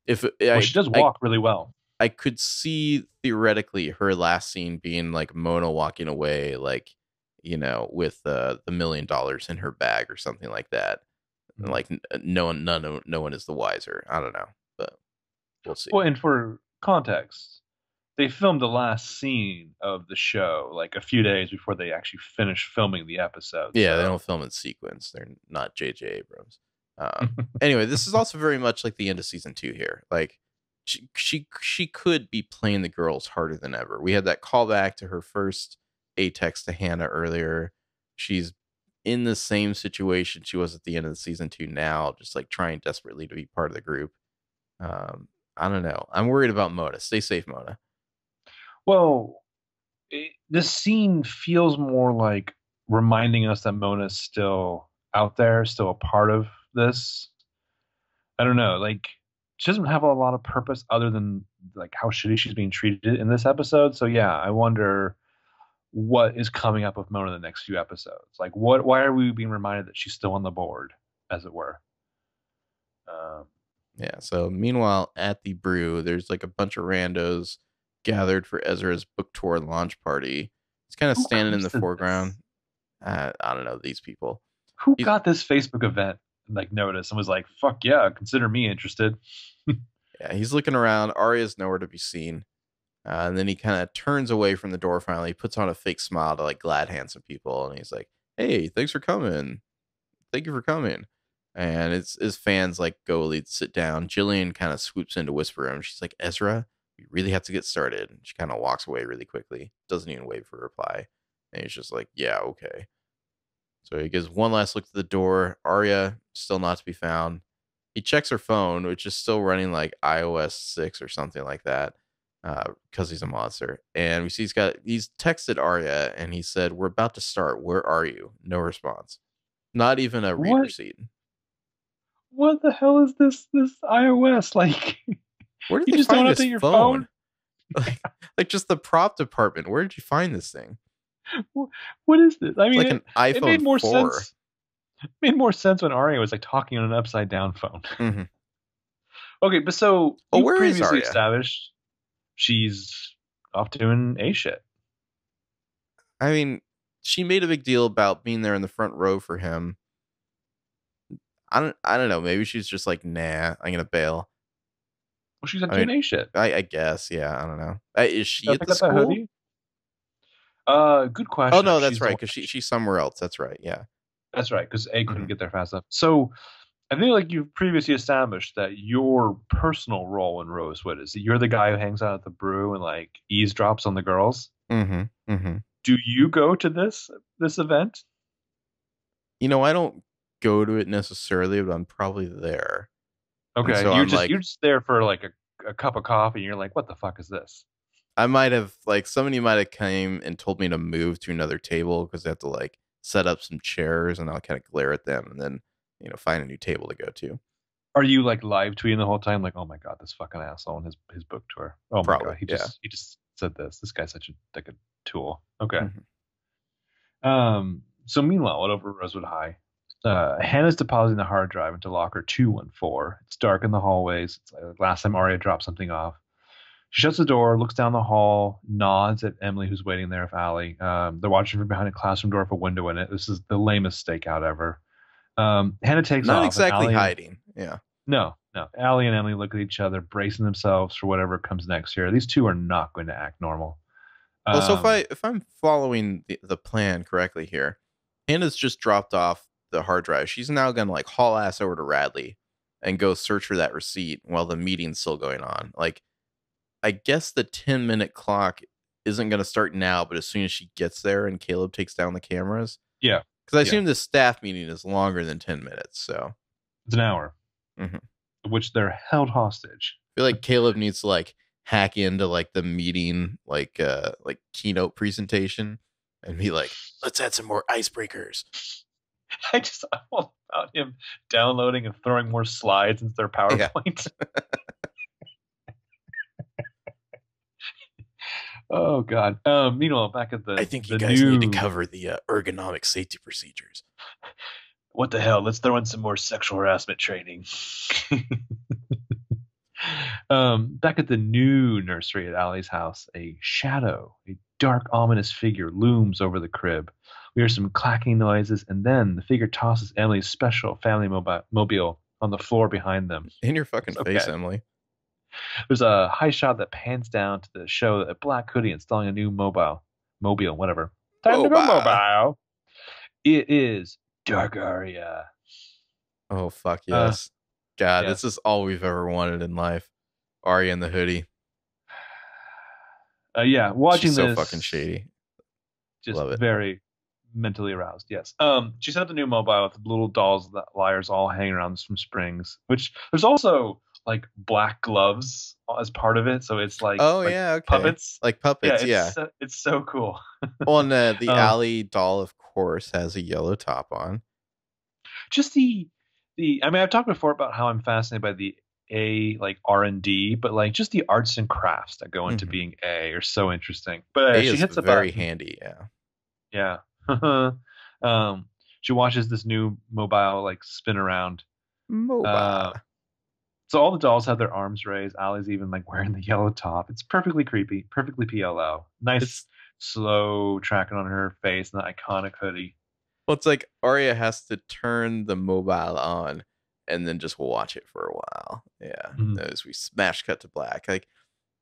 If Well, I, she does I- walk really well. I could see theoretically her last scene being like Mona walking away, like you know, with uh, the million dollars in her bag or something like that. And, Mhm. Like no one, none, no one is the wiser. I don't know, we'll see. Well, and for context, they filmed the last scene of the show like a few days before they actually finished filming the episode. Yeah, they don't film in sequence. They're not J.J. Abrams. Um, anyway, this is also very much like the end of season two here. Like she she she could be playing the girls harder than ever. We had that callback to her first a text to Hanna earlier. She's in the same situation she was at the end of the season two now, just like trying desperately to be part of the group. Um, I don't know. I'm worried about Mona. Stay safe, Mona. Well, it, this scene feels more like reminding us that Mona's still out there, still a part of this. I don't know, like she doesn't have a lot of purpose other than like how shitty she's being treated in this episode. So yeah, I wonder what is coming up with Mona in the next few episodes. Like what why are we being reminded that she's still on the board, as it were? Um, Yeah. So meanwhile, at the brew, there's like a bunch of randos gathered for Ezra's book tour launch party. He's kind of Who standing in the foreground. Uh, I don't know these people. who He's- got this Facebook event like notice and was like, "Fuck yeah, consider me interested." Yeah, he's looking around. Aria's nowhere to be seen. Uh, and then he kind of turns away from the door finally, he puts on a fake smile to like glad hand some people. And he's like, Hey, thanks for coming. Thank you for coming. And it's his fans like go lead sit down. Jillian kind of swoops in to whisper him. She's like, Ezra, we really have to get started. And she kind of walks away really quickly. Doesn't even wait for a reply. And he's just like, Yeah, okay. So he gives one last look to the door. Aria still not to be found. He checks her phone, which is still running like iOS six or something like that, uh, because he's a monster. And we see he's got he's texted Aria and he said, "We're about to start. Where are you?" No response. Not even a read What? receipt. What the hell is this? This iOS like? Where did You just don't find this update your phone? phone? like, like just the prop department. Where did you find this thing? What is this? I mean, like it, an iPhone it made more 4. sense. It made more sense when Aria was like talking on an upside down phone. Mhm. Okay, but so Oh, you where is previously Aria? established she's off doing a shit. I mean, she made a big deal about being there in the front row for him. I don't. I don't know. Maybe she's just like, nah, I'm gonna bail. Well, she's not I doing a shit. I, I guess. Yeah. I don't know. Uh, is she at the school? hoodie? Uh, good question. Oh no, that's She's right. Because she she's somewhere else. That's right. Yeah. That's right, because A couldn't Mhm. get there fast enough. So I think like you've previously established that your personal role in Rosewood is that you're the guy who hangs out at the brew and like eavesdrops on the girls. Mm-hmm. Mm-hmm. Do you go to this this event? You know, I don't go to it necessarily, but I'm probably there. Okay, so you're I'm just like- you're just there for like a, a cup of coffee and you're like, what the fuck is this? I might have like somebody might have came and told me to move to another table because they have to like set up some chairs and I'll kind of glare at them and then you know find a new table to go to. Are you like live tweeting the whole time? Like, oh my god, this fucking asshole on his his book tour. Oh my Probably, god, he yeah. just he just said this. This guy's such a like a tool. Okay. Mhm. Um. So meanwhile, over Rosewood High, uh, Hanna's depositing the hard drive into locker two one four. It's dark in the hallways. It's like last time Aria dropped something off. She shuts the door, looks down the hall, nods at Emily, who's waiting there with Ali. Um, they're watching from behind a classroom door with a window in it. This is the lamest stakeout ever. Um, Hanna takes off. Not exactly Ali- hiding. Yeah. no, no. Ali and Emily look at each other, bracing themselves for whatever comes next here. These two are not going to act normal. Well, so if Um, I if I'm following the, the plan correctly here, Hanna's just dropped off the hard drive. She's now gonna like haul ass over to Radley and go search for that receipt while the meeting's still going on. Like, I guess the ten minute clock isn't gonna start now, but as soon as she gets there and Caleb takes down the cameras, Yeah. because I Yeah. assume the staff meeting is longer than ten minutes. So it's an hour, Mhm. which they're held hostage. I feel like Caleb needs to like hack into like the meeting like uh like keynote presentation and be like, let's add some more icebreakers. I just I want about him downloading and throwing more slides into their Yeah. PowerPoint. oh God. Um, meanwhile, back at the I think you the guys need to cover the uh, ergonomic safety procedures. what the hell? Let's throw in some more sexual harassment training. um, back at the new nursery at Ali's house, a shadow, a dark, ominous figure looms over the crib. We hear some clacking noises, and then the figure tosses Emily's special family mobi- mobile on the floor behind them. In your fucking It's face. Emily. There's a high shot that pans down to the show a black hoodie installing a new mobile, mobile, whatever. Time to go Mobile. mobile. It is Dark Aria. Oh fuck Uh, yes. God, yeah. this is all we've ever wanted in life. Aria in the hoodie. Uh, yeah, watching She's so this fucking shady. just Love it. very mentally aroused. Yes. Um, she set up the new mobile with the little dolls that liars all hanging around from Springs. Which there's also like black gloves as part of it, so it's like oh like yeah, okay. puppets. Like Yeah, puppets, it's yeah. So, it's so cool. Well, and uh, the Um, Ali doll, of course, has a yellow top on. Just the the. I mean, I've talked before about how I'm fascinated by the a like R and D, but like just the arts and crafts that go into Mhm. being A are so interesting. But uh, she hits a very button. handy, yeah. Yeah. um, she watches this new mobile like spin around. Mobile. Uh, So all the dolls have their arms raised. Ali's even like wearing the yellow top. It's perfectly creepy, perfectly PLL. Nice It's- slow tracking on her face and the iconic hoodie. Well, it's like Aria has to turn the mobile on and then just watch it for a while. Yeah. Mhm. As we smash cut to black. Like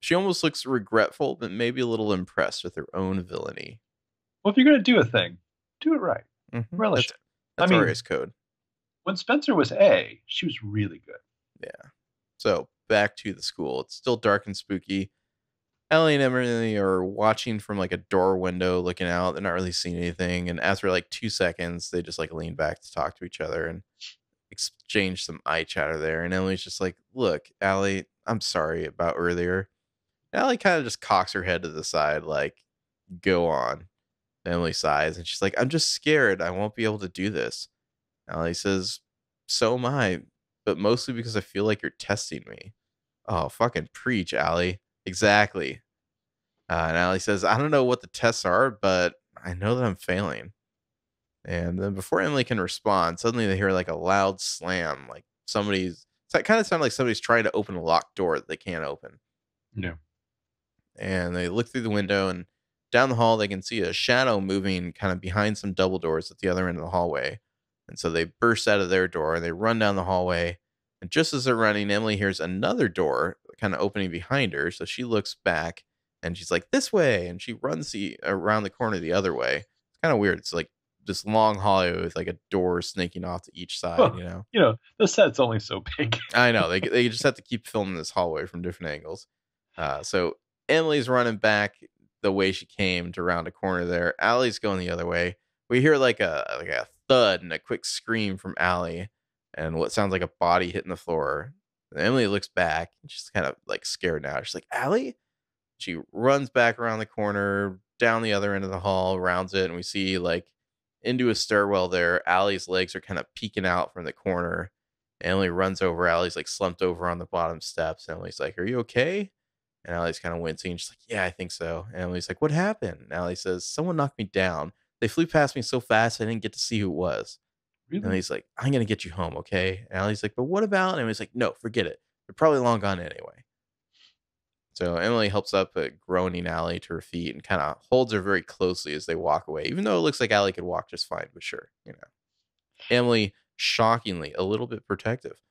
she almost looks regretful, but maybe a little impressed with her own villainy. Well, if you're gonna do a thing, do it right. Mhm. Relish That's, it. I mean- Aria's code. When Spencer was A, she was really good. Yeah. So back to the school. It's still dark and spooky. Ellie and Emily are watching from like a door window looking out. They're not really seeing anything. And after like two seconds, they just like lean back to talk to each other and exchange some eye chatter there. And Emily's just like, Look, Ali, I'm sorry about earlier. And Ali kind of just cocks her head to the side, like, go on. Emily sighs and she's like, I'm just scared. I won't be able to do this. Ali says, So am I but mostly because I feel like you're testing me. Oh, fucking preach, Ali. Exactly. Uh, and Ali says, I don't know what the tests are, but I know that I'm failing. And then before Emily can respond, suddenly they hear like a loud slam, like somebody's. It kind of sounded like somebody's trying to open a locked door that they can't open. Yeah. And they look through the window and down the hall, they can see a shadow moving kind of behind some double doors at the other end of the hallway. And so they burst out of their door and they run down the hallway. And just as they're running, Emily hears another door kind of opening behind her. So she looks back and she's like, this way. And she runs the around the corner the other way. It's kind of weird. It's like this long hallway with like a door snaking off to each side, Huh. you know? You know, the set's only so big. I know they they just have to keep filming this hallway from different angles. Uh, so Emily's running back the way she came to round a corner there. Ali's going the other way. We hear like a like a thud and a quick scream from Ali, and what sounds like a body hitting the floor. And Emily looks back and she's kind of like scared now. She's like, Ali? She runs back around the corner, down the other end of the hall, rounds it, and we see like into a stairwell there. Ali's legs are kind of peeking out from the corner. Emily runs over. Ali's like slumped over on the bottom steps. Emily's like, Are you okay? And Ali's kind of wincing. She's like, Yeah, I think so. And Emily's like, What happened? And Ali says, Someone knocked me down. They flew past me so fast I didn't get to see who it was. Really? And he's like, I'm gonna get you home, okay? And Ali's like, but what about? And Emily's like, no, forget it. They're probably long gone anyway. So Emily helps up a groaning Ali to her feet and kind of holds her very closely as they walk away, even though it looks like Ali could walk just fine, but sure, you know. Emily, shockingly, a little bit protective.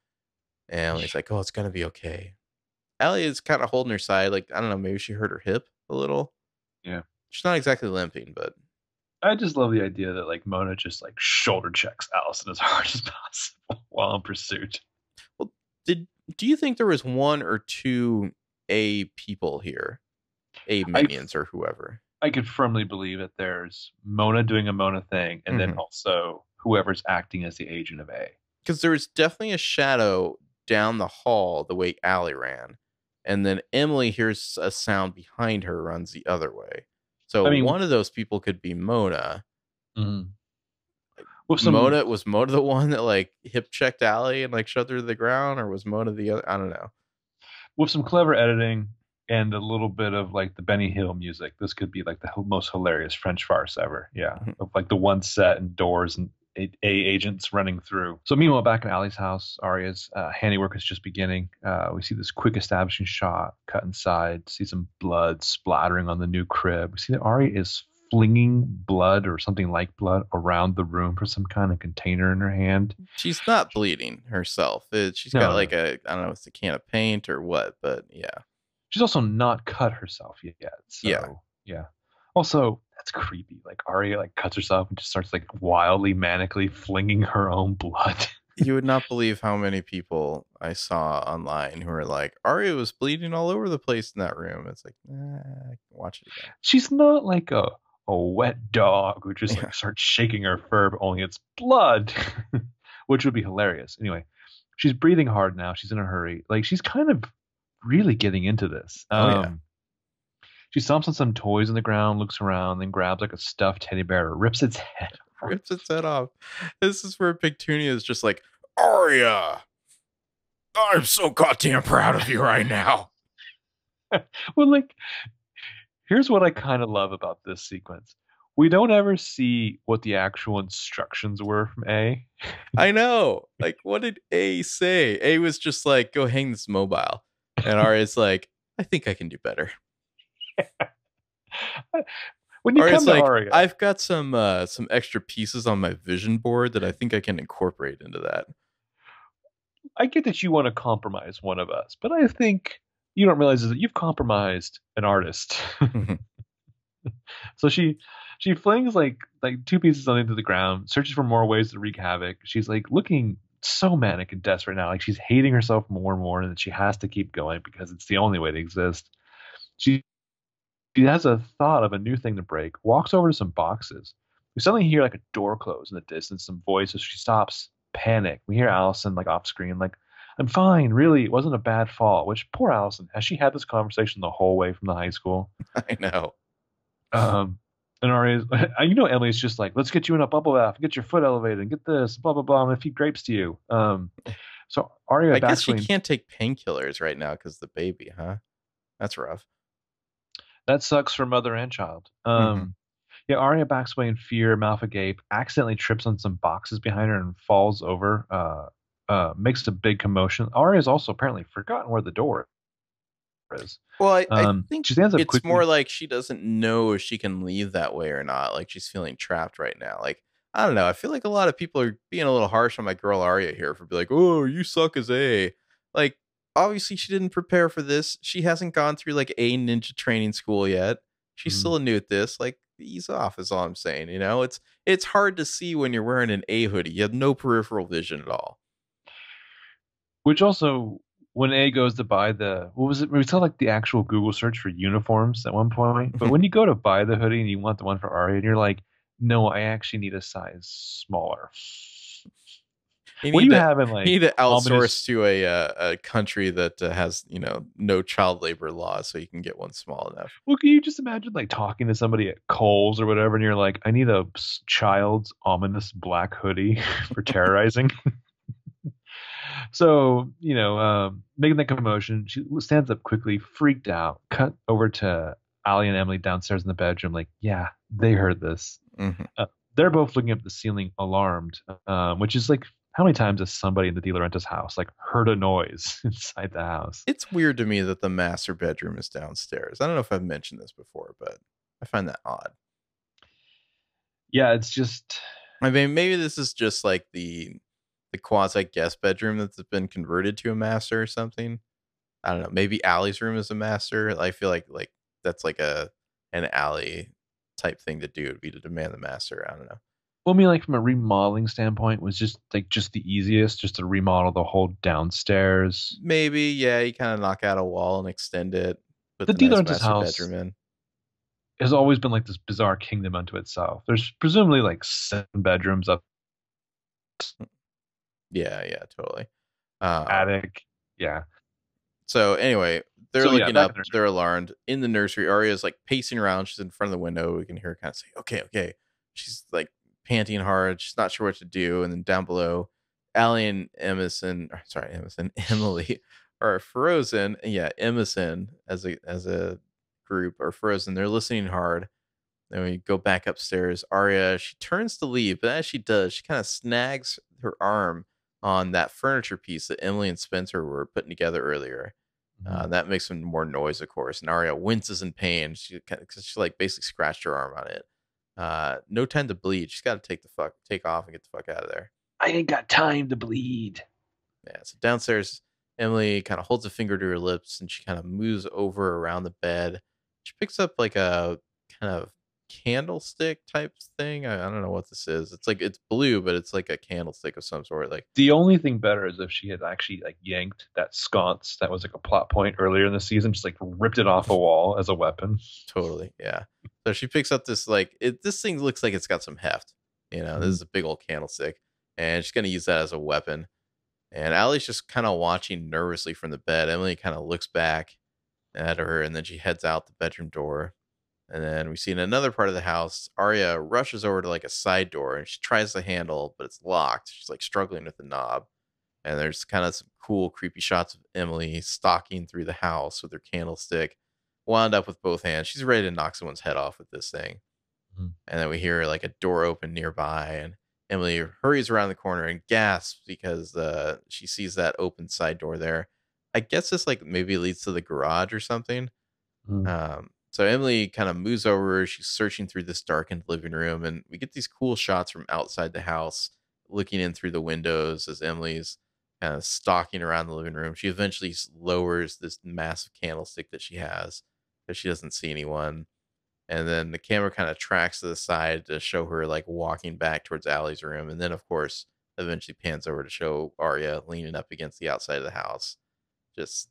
And Emily's like, oh, it's gonna be okay. Ali is kind of holding her side, like, I don't know, maybe she hurt her hip a little. Yeah. She's not exactly limping, but I just love the idea that like Mona just like shoulder checks Alison as hard as possible while in pursuit. Well, did do you think there was one or two A people here? A minions or whoever. I could firmly believe that there's Mona doing a Mona thing, and then Mhm. also whoever's acting as the agent of A. Because there was definitely a shadow down the hall the way Ali ran. And then Emily hears a sound behind her, runs the other way. So I mean- one of those people could be Mona. With some Mona was Mona the one that like hip checked Ali and like shoved her to the ground, or was Mona the other? I don't know. with some clever editing and a little bit of like the Benny Hill music, this could be like the most hilarious French farce ever. Yeah, Mhm. of like the one set and doors and A, A agents running through. So meanwhile, back in Ali's house, Aria's uh, handiwork is just beginning. Uh, we see this quick establishing shot, cut inside, see some blood splattering on the new crib. We see that Aria is flinging blood or something like blood around the room for some kind of container in her hand. She's not bleeding herself. It, she's No, got like a I don't know, it's a can of paint or what, but yeah. She's also not cut herself yet. So, Yeah. Yeah. Also, that's creepy. Like Aria like cuts herself and just starts like wildly manically flinging her own blood. you would not believe how many people I saw online who were like, Aria was bleeding all over the place in that room. It's like, nah, I can watch it again. She's not like a a wet dog who just Yeah. like starts shaking her fur, but only it's blood, which would be hilarious. Anyway, she's breathing hard now. She's in a hurry. Like she's kind of really getting into this. Oh, yeah. Um, She stomps on some toys on the ground, looks around, then grabs like a stuffed teddy bear, rips its head. off. Rips its head off. This is where Pigtunia is just like, Aria, I'm so goddamn proud of you right now. well, like, here's what I kind of love about this sequence. We don't ever see what the actual instructions were from A. I know. Like, what did A say? A was just like, go hang this mobile. And Aria's like, I think I can do better. When you Aria's come to like, I've got some uh some extra pieces on my vision board that I think I can incorporate into that. I get that you want to compromise one of us, but I think you don't realize is that you've compromised an artist. so she she flings like like two pieces on into the ground, searches for more ways to wreak havoc. She's like looking so manic and desperate now, like she's hating herself more and more, and that she has to keep going because it's the only way to exist. She she has a thought of a new thing to break, walks over to some boxes. We suddenly hear like a door close in the distance, some voices. She stops, panic. We hear Alison like off screen, like, I'm fine, really, it wasn't a bad fall. Which poor Alison, has she had this conversation the whole way from the high school? I know. Um, and Aria's, you know, Emily's just like, let's get you in a bubble bath, get your foot elevated, and get this, blah blah blah. I'm gonna feed grapes to you. Um, so Aria I guess she can't take painkillers right now because the baby, huh? That's rough. That sucks for mother and child. Um, Mhm. yeah, Aria backs away in fear, mouth agape, accidentally trips on some boxes behind her and falls over. Uh, uh, makes a big commotion. Aria's also apparently forgotten where the door is. Well, I, Um, I think she stands up it's quickly. more like she doesn't know if she can leave that way or not. Like she's feeling trapped right now. Like I don't know. I feel like a lot of people are being a little harsh on my girl Aria here for be like, "Oh, you suck as a." Like obviously she didn't prepare for this. She hasn't gone through like a ninja training school yet. She's Mhm. still new at this. Like ease off is all I'm saying. You know, it's it's hard to see when you're wearing an A hoodie. You have no peripheral vision at all. Which also, when A goes to buy the, what was it? We saw like the actual Google search for uniforms at one point. But when you go to buy the hoodie and you want the one for Aria, and you're like, no, I actually need a size smaller. You what need you to- like you need to outsource ominous- to a uh, a country that uh, has you know no child labor laws, so you can get one small enough. Well, can you just imagine like talking to somebody at Kohl's or whatever, and you're like, I need a child's ominous black hoodie for terrorizing. so, you know, um, making that commotion, she stands up quickly, freaked out, cut over to Ali and Emily downstairs in the bedroom, like, yeah, they heard this. Mhm. They're both looking up at the ceiling, alarmed, um, which is like, how many times has somebody in the DiLaurentis house like heard a noise inside the house? It's weird to me that the master bedroom is downstairs. I don't know if I've mentioned this before, but I find that odd. Yeah, it's just I mean, maybe this is just like the the quasi guest bedroom that's been converted to a master or something. I don't know. Maybe Ali's room is a master. I feel like like that's like a an Ali type thing to do would be to demand the master. I don't know. Well, I mean, like from a remodeling standpoint, was just like just the easiest, just to remodel the whole downstairs. Maybe yeah, you kind of knock out a wall and extend it. Put The the, De nice house- bedroom in. Has always been like this bizarre kingdom unto itself. There's presumably like seven bedrooms up Yeah, yeah, totally. Uh, attic. Yeah, So anyway, they're So, looking back up. in the nursery. They're alarmed. In the nursery, Aria's like pacing around. She's in front of the window. We can hear her kind of say, "Okay, okay." She's like panting hard. She's not sure what to do. And then down below, Ali and Emerson, sorry, Emerson, Emily are frozen. Yeah, Emerson as a as a group are frozen. They're listening hard. Then we go back upstairs. Aria, she turns to leave, but as she does, she kind of snags her arm on that furniture piece that Emily and Spencer were putting together earlier. Uh, that makes some more noise, of course. And Aria winces in pain. She because she like basically scratched her arm on it. Uh, no time to bleed. She's got to take the fuck, take off, and get the fuck out of there. I ain't got time to bleed. Yeah. So downstairs, Emily kind of holds a finger to her lips and she kind of moves over around the bed. She picks up like a kind of candlestick type thing. I, I don't know what this is. It's like it's blue, but it's like a candlestick of some sort. Like The only thing better is if she had actually like yanked that sconce that was like a plot point earlier in the season, just like ripped it off a wall as a weapon. Totally, yeah. So she picks up this like it. This thing looks like it's got some heft. You know, this Mhm. is a big old candlestick, and she's gonna use that as a weapon. And Ali's just kind of watching nervously from the bed. Emily kind of looks back at her, and then she heads out the bedroom door. And then we see in another part of the house, Aria rushes over to like a side door, and she tries the handle, but it's locked. She's like struggling with the knob. And there's kind of some cool, creepy shots of Emily stalking through the house with her candlestick wound up with both hands. She's ready to knock someone's head off with this thing. Mhm. And then we hear like a door open nearby, and Emily hurries around the corner and gasps because uh, she sees that open side door there. I guess this like maybe leads to the garage or something. Mm. Um, so Emily kind of moves over. She's searching through this darkened living room, and we get these cool shots from outside the house, looking in through the windows as Emily's kind of stalking around the living room. She eventually lowers this massive candlestick that she has because she doesn't see anyone. And then the camera kind of tracks to the side to show her like walking back towards Ali's room. And then, of course, eventually pans over to show Aria leaning up against the outside of the house, just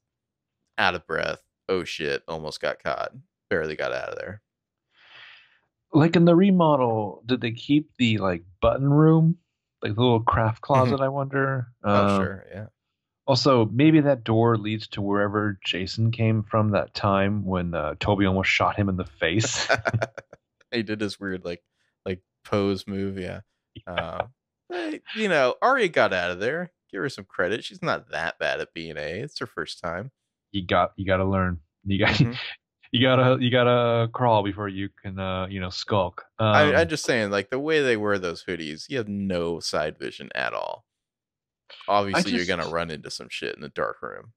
out of breath. Oh shit, almost got caught. Barely got out of there. Like in the remodel, did they keep the like button room, like the little craft closet? I wonder. Oh, Um, sure. Yeah. Also, maybe that door leads to wherever Jason came from that time when uh, Toby almost shot him in the face. he did his weird like like pose move, yeah. Um, but, you know, Aria got out of there. Give her some credit. She's not that bad at being a. It's her first time. you got you got to learn. You got Mhm. you gotta you gotta crawl before you can uh you know skulk. Um, I, I'm just saying, like the way they wear those hoodies, you have no side vision at all. Obviously, you're gonna run into some shit in the dark room.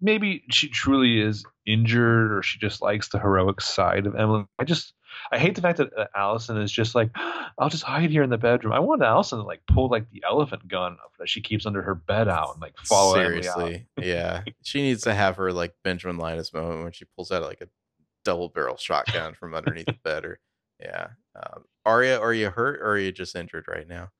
Maybe she truly is injured or she just likes the heroic side of Emily. I just I hate the fact that uh, Alison is just like I'll just hide here in the bedroom. I want Alison to like pull like the elephant gun that she keeps under her bed out and like follow. Seriously, yeah. She needs to have her like Benjamin Linus moment when she pulls out like a double barrel shotgun from underneath the bed. Or yeah, um, Aria, are you hurt or are you just injured right now?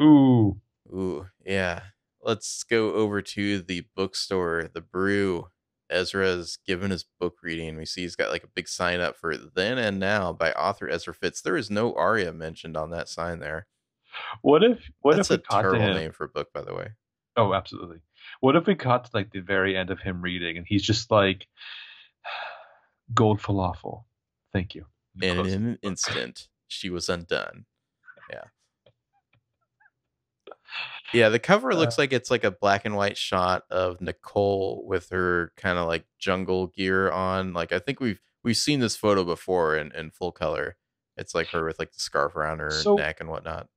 Ooh, Ooh, yeah. Let's go over to the bookstore, the brew. Ezra's given his book reading. We see he's got like a big sign up for then and now by author Ezra Fitz. There is no Aria mentioned on that sign there. What if what That's if a we caught to terrible him? name for a book, by the way. Oh, absolutely. What if we caught to like the very end of him reading and he's just like gold falafel. Thank you. And he And closes in an instant, she was undone. Yeah. Yeah, the cover looks Uh, like it's like a black and white shot of Nicole with her kind of like jungle gear on. Like I think we've we've seen this photo before in, in full color. It's like her with like the scarf around her So- neck and whatnot.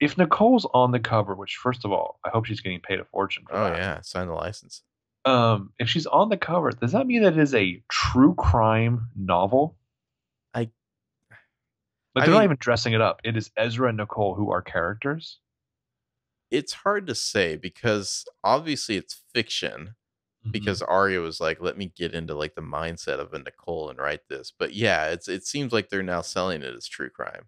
if Nicole's on the cover, which first of all, I hope she's getting paid a fortune for Oh that. yeah, sign the license. Um, if she's on the cover, does that mean that it is a true crime novel? I- Like they're not mean- even dressing it up. It is Ezra and Nicole who are characters. It's hard to say because obviously it's fiction. Mm-hmm. because Aria was like, "Let me get into like the mindset of a Nicole and write this." But yeah, it's it seems like they're now selling it as true crime.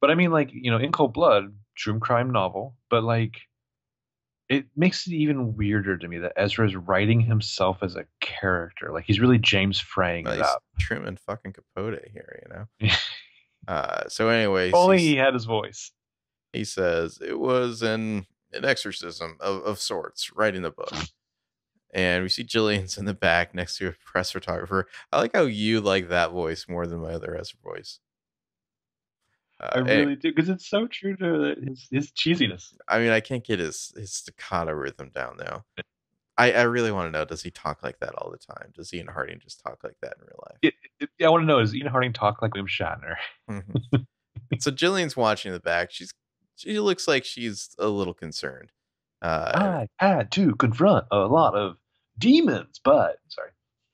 But I mean, like you know, In Cold Blood, true crime novel, but like it makes it even weirder to me that Ezra is writing himself as a character. Like he's really James Fraying Well, it up. Truman fucking Capote here, you know. uh, so anyway, If only he had his voice. He says it was an an exorcism of, of sorts writing the book and we see jillian's in the back next to a press photographer i like how you like that voice more than my other Ezra voice uh, I and- really do because it's so true to his his cheesiness. i mean i can't get his his staccato rhythm down though i i really want to know does he talk like that all the time does ian harding just talk like that in real life It, it, I want to know: Does Ian Harding talk like William Shatner? Mhm. so Jillian's watching in the back. She's she looks like she's a little concerned. Uh, I had to confront a lot of demons, but sorry.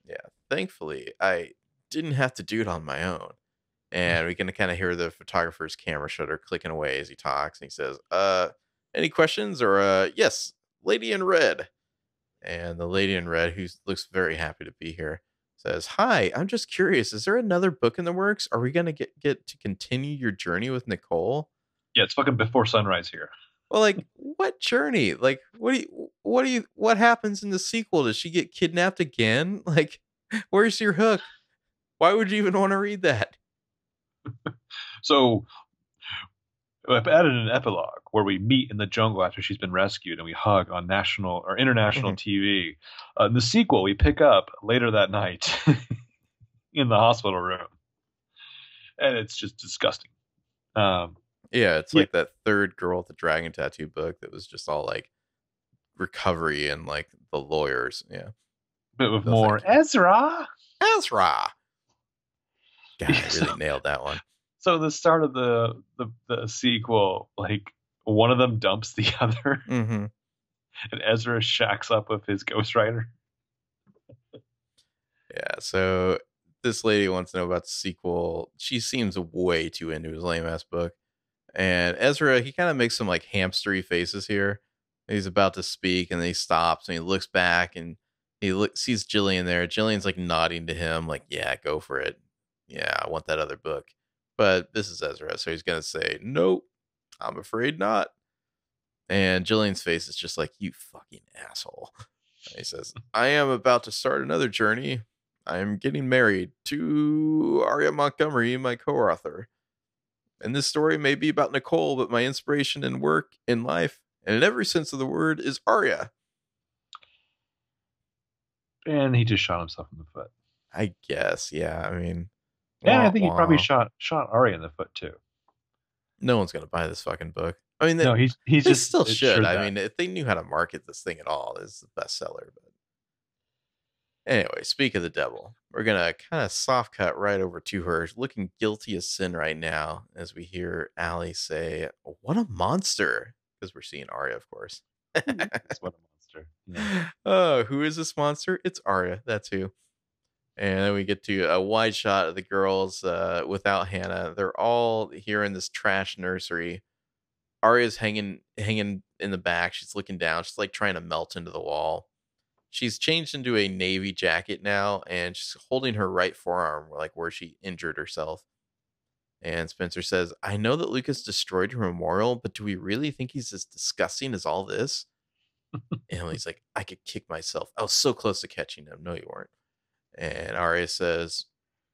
Yeah, thankfully, I didn't have to do it on my own. And we can kind of hear the photographer's camera shutter clicking away as he talks. And he says, "Uh, any questions or uh, yes, lady in red." And the lady in red, who looks very happy to be here, says, "Hi, I'm just curious. Is there another book in the works? Are we gonna get get to continue your journey with Nicole?" Yeah, it's fucking before sunrise here. Well, like what journey? Like what do you what do you what happens in the sequel? Does she get kidnapped again? Like where's your hook? Why would you even want to read that? So I've added an epilogue where we meet in the jungle after she's been rescued and we hug on national or international TV. Uh, in the sequel, we pick up later that night in the hospital room. And it's just disgusting. Um, Yeah, it's Yeah. like that third girl with the dragon tattoo book that was just all like recovery and like the lawyers. Yeah. bit with more. Ezra. Ezra. God, I really nailed that one. So the start of the, the the sequel, like one of them dumps the other, hmm and Ezra shacks up with his ghostwriter. Yeah, so this lady wants to know about the sequel. She seems way too into his lame ass book. And Ezra, he kind of makes some like hamstery faces here. He's about to speak and then he stops and he looks back and he look, sees Jillian there. Jillian's like nodding to him, like, yeah, go for it. Yeah, I want that other book. But this is Ezra, so he's going to say, nope, I'm afraid not. And Jillian's face is just like, you fucking asshole. And he says, I am about to start another journey. I am getting married to Aria Montgomery, my co-author. And this story may be about Nicole, but my inspiration in work, in life, and in every sense of the word is Aria. And he just shot himself in the foot. I guess, yeah. I mean, Yeah, I wah, think he probably shot shot Aria in the foot too. No one's gonna buy this fucking book. I mean, No, he's he's they just still should. sure I mean, if they knew how to market this thing at all, it's the bestseller. But anyway, speak of the devil, we're gonna kind of soft cut right over to her, looking guilty as sin right now, as we hear Ali say, "What a monster!" Because we're seeing Aria, of course. What a monster. Yeah. oh, who is this monster? It's Aria. That's who. And then we get to a wide shot of the girls uh, without Hanna. They're all here in this trash nursery. Aria's hanging hanging in the back. She's looking down. She's like trying to melt into the wall. She's changed into a navy jacket now, and she's holding her right forearm, like where she injured herself. And Spencer says, "I know that Lucas destroyed her memorial, but do we really think he's as disgusting as all this?" Emily's like, I could kick myself. I was so close to catching him. No, you weren't. And Aria says,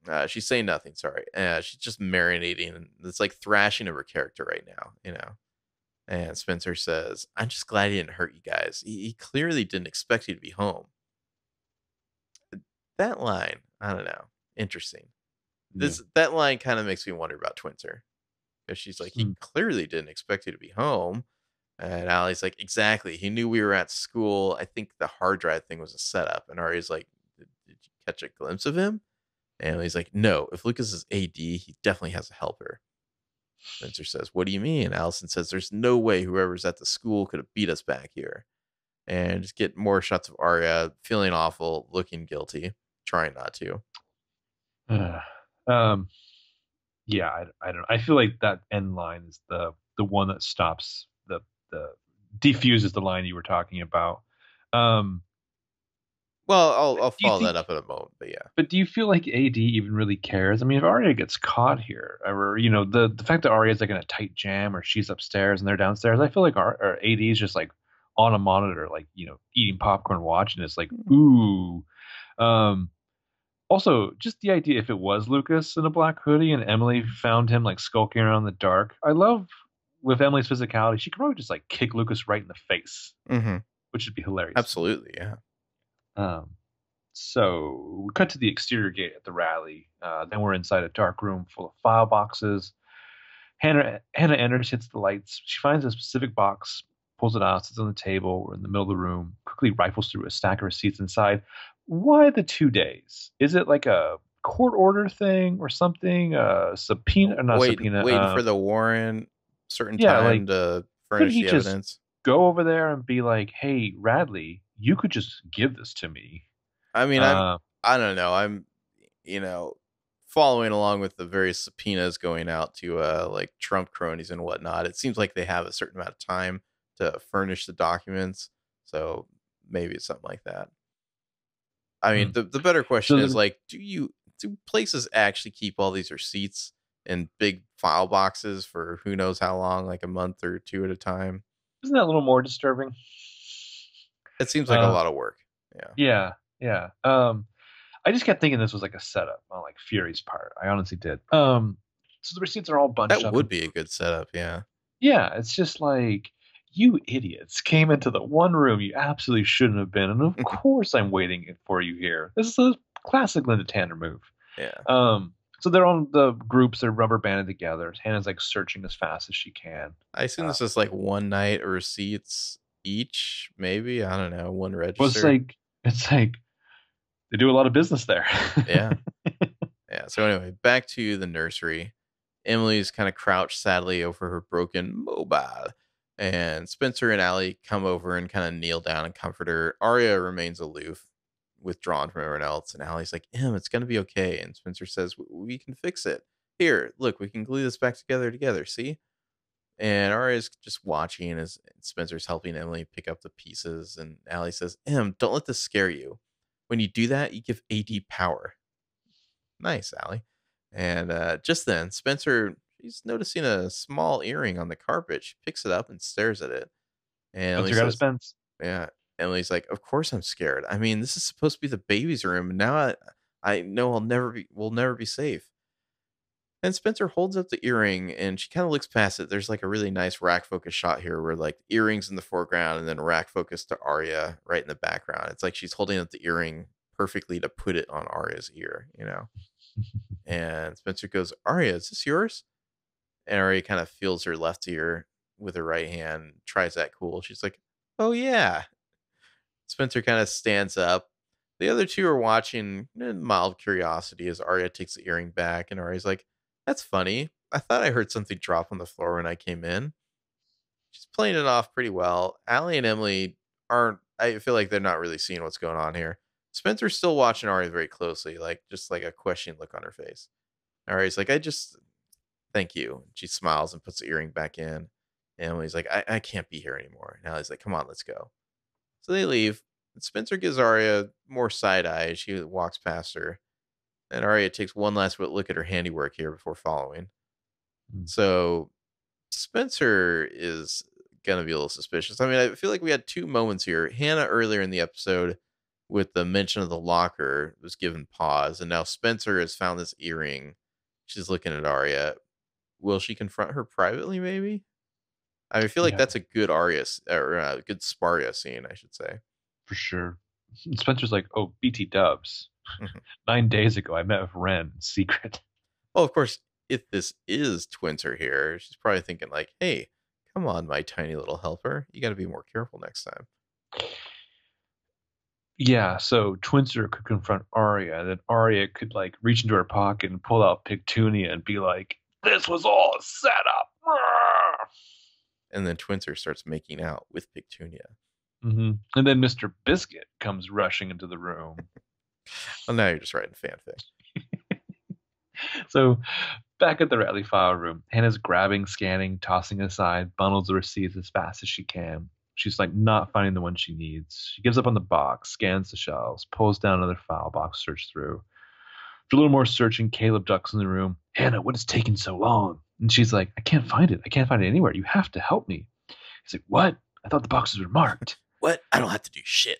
Uh, she's saying nothing. Sorry. Uh, she's just marinating, it's like thrashing of her character right now. You know. And Spencer says, "I'm just glad he didn't hurt you guys. He, he clearly didn't expect you to be home." That line, I don't know. Interesting. This that line kind of makes me wonder about Twinter because she's like, he Hmm. clearly didn't expect you to be home. And Ali's like, exactly. He knew we were at school. I think the hard drive thing was a setup. And Ari's like, did, did you catch a glimpse of him? And he's like, no. If Lucas is AD, he definitely has a helper. Spencer says, what do you mean? Alison says, there's no way whoever's at the school could have beat us back here. And just get more shots of Aria feeling awful, looking guilty, trying not to. um, yeah, I, I don't. I feel like that end line is the the one that stops the the defuses the line you were talking about. Um, Well, I'll, I'll follow that up in a moment, but yeah. but do you feel like AD even really cares? I mean, if Aria gets caught here, or you know, the the fact that Aria's like in a tight jam, or she's upstairs and they're downstairs, I feel like AD is just like on a monitor, like you know, eating popcorn, watching It's like ooh. Um, also, just the idea if it was Lucas in a black hoodie and Emily found him like skulking around in the dark, I love with Emily's physicality, she could probably just like kick Lucas right in the face, Mm-hmm. which would be hilarious. Absolutely, yeah. Um, so we cut to the exterior gate at the Radley. Uh, then we're inside a dark room full of file boxes. Hanna Hanna enters, hits the lights. She finds a specific box, pulls it out, sits on the table. We're in the middle of the room. Quickly rifles through a stack of receipts inside. Why the two days? Is it like a court order thing or something? Uh, subpoena? or Not Wait, subpoena. waiting uh, for the warrant, certain yeah, time like, to furnish he the just- evidence. go over there and be like, "Hey, Radley, you could just give this to me." I mean, Uh, I don't know. I'm, you know, following along with the various subpoenas going out to uh like Trump cronies and whatnot. It seems like they have a certain amount of time to furnish the documents. So maybe it's something like that. I mean, Hmm. the, the better question is then- like, do you do places actually keep all these receipts in big file boxes for who knows how long, like a month or two at a time? isn't that a little more disturbing? It seems like a Uh, lot of work. Yeah. Yeah, yeah. Um, I just kept thinking this was like a setup on like Furey's part. I honestly did. Um, so the receipts are all bunched That up. would in- be a good setup. Yeah. Yeah, it's just like you idiots came into the one room you absolutely shouldn't have been, and of course I'm waiting for you here. This is a classic Linda Tanner move. Yeah. Um, so they're on the groups, they're rubber banded together. Hanna's like searching as fast as she can. I assume Uh, this is like one night or receipts each, maybe. I don't know. One register. Well, it's like it's like they do a lot of business there. yeah. yeah. So anyway, back to the nursery. Emily's kind of crouched sadly over her broken mobile. And Spencer and Ali come over and kind of kneel down and comfort her. Aria remains aloof, withdrawn from everyone else. And Ali's like, Em, it's going to be okay. And Spencer says, We can fix it. Here, look, we can glue this back together together. See? And Aria's just watching as Spencer's helping Emily pick up the pieces. And Ali says, Em, don't let this scare you. When you do that, you give AD power. Nice, Ali. And uh, just then, Spencer, she's noticing a small earring on the carpet. She picks it up and stares at it. And Spencer got says, Spence. yeah. Emily's like, of course I'm scared. I mean, this is supposed to be the baby's room, and now I, I know I'll never be, we'll never be safe. And Spencer holds up the earring, and she kind of looks past it. There's like a really nice rack focus shot here, where like earrings in the foreground, and then rack focus to Aria right in the background. It's like she's holding up the earring perfectly to put it on Aria's ear, you know. And Spencer goes, Aria, is this yours? And Aria kind of feels her left ear with her right hand, tries that cool. She's like, Oh yeah. Spencer kind of stands up. The other two are watching in mild curiosity as Aria takes the earring back, and Aria's like, That's funny. I thought I heard something drop on the floor when I came in. She's playing it off pretty well. Ali and Emily aren't I feel like they're not really seeing what's going on here. Spencer's still watching Aria very closely, like just like a questioning look on her face. Aria's like, I just thank you. She smiles and puts the earring back in. Emily's like, I, I can't be here anymore. And Ali's like, come on, let's go. So they leave. Spencer gives Aria more side eye as she walks past her. And Aria takes one last look at her handiwork here before following. Hmm. So Spencer is gonna be a little suspicious. I mean, I feel like we had two moments here. Hanna earlier in the episode with the mention of the locker was given pause, and now Spencer has found this earring. She's looking at Aria. Will she confront her privately? Maybe. I, feel like Yeah. that's a good Aria or a good Sparia scene, I should say. for sure. Spencer's like, oh, BT Dubs. Nine days ago, I met with Wren secret. Well, of course, if this is Twinter here, she's probably thinking like, "Hey, come on, my tiny little helper. You got to be more careful next time." Yeah, so Twinster could confront Aria, and then Aria could like reach into her pocket and pull out Pigtunia and be like, "This was all a setup." And then Twinter starts making out with Pigtunia. hmm And then Mr. Biscuit comes rushing into the room. Well, now you're just writing fanfic. So back at the Radley file room, Hanna's grabbing, scanning, tossing aside bundles of receipts as fast as she can. She's like not finding the one she needs. She gives up on the box, scans the shelves, pulls down another file box, search through. After a little more searching, Caleb ducks in the room. Hanna, what is taking so long? And she's like, I can't find it. I can't find it anywhere. You have to help me. He's like, What? I thought the boxes were marked. What? I don't have to do shit.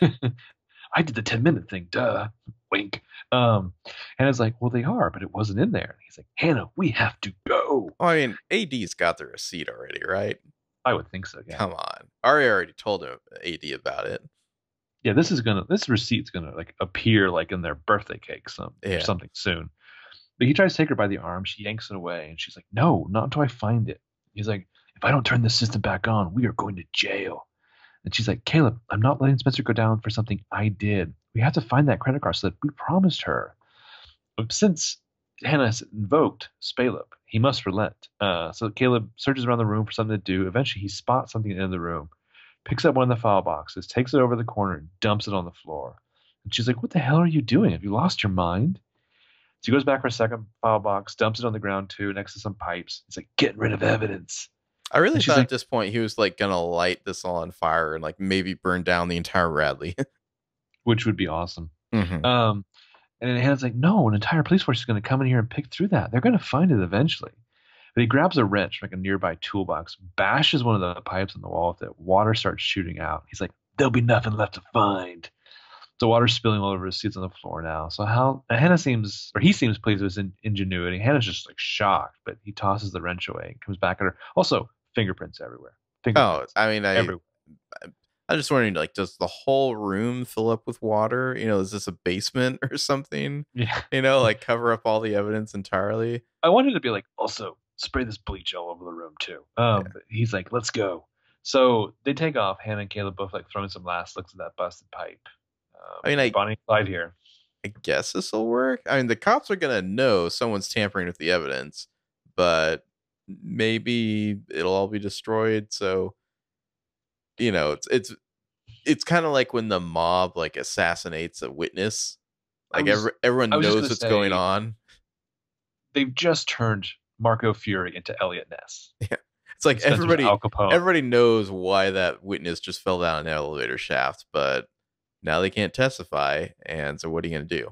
I did the 10 minute thing, duh. Wink. Um, Hanna's like, well, they are, but it wasn't in there. And he's like, Hanna, we have to go. Well, I mean, AD's got the receipt already, right? I would think so, yeah. Come on. Aria already told him AD about it. Yeah, this is gonna, this receipt's gonna like appear like in their birthday cake some Yeah. or something soon. But he tries to take her by the arm. She yanks it away, and she's like, no, not until I find it. He's like, if I don't turn the system back on, we are going to jail. And she's like, Caleb, I'm not letting Spencer go down for something I did. We have to find that credit card so that we promised her. But since Hanna has invoked Spaleb, he must relent. Uh, so Caleb searches around the room for something to do. Eventually, he spots something in the room, picks up one of the file boxes, takes it over the corner, and dumps it on the floor. And she's like, What the hell are you doing? Have you lost your mind? So he goes back for a second file box, dumps it on the ground too, next to some pipes. It's like, Getting rid of evidence. I really thought like- at this point he was like gonna light this all on fire and like maybe burn down the entire Radley. Which would be awesome. Mhm. Um, and then Hanna's like, no, an entire police force is going to come in here and pick through that. They're going to find it eventually. But he grabs a wrench from like a nearby toolbox, bashes one of the pipes in the wall with it. Water starts shooting out. He's like, there'll be nothing left to find. The water's spilling all over his seats on the floor now. So how Hanna seems, or he seems pleased with his in, ingenuity. Hanna's just like shocked, but he tosses the wrench away and comes back at her. Also, fingerprints everywhere. Oh, I mean, I everywhere. I'm just wondering, like, does the whole room fill up with water? You know, is this a basement or something? Yeah. You know, like cover up all the evidence entirely. I wanted to be like, also spray this bleach all over the room too. Um, Yeah. he's like, let's go. So they take off. Hanna and Caleb both like throwing some last looks at that busted pipe. Um, I mean, I- Bonnie Clyde here. I guess this will work. I mean, the cops are gonna know someone's tampering with the evidence, but maybe it'll all be destroyed. So, you know, it's it's it's kind of like when the mob like assassinates a witness. Like was- every, everyone I was just knows what's going on. They've just turned Marco Furey into Eliot Ness. Yeah. It's like everybody everybody knows why that witness just fell down an elevator shaft, but now they can't testify. And so, what are you gonna do?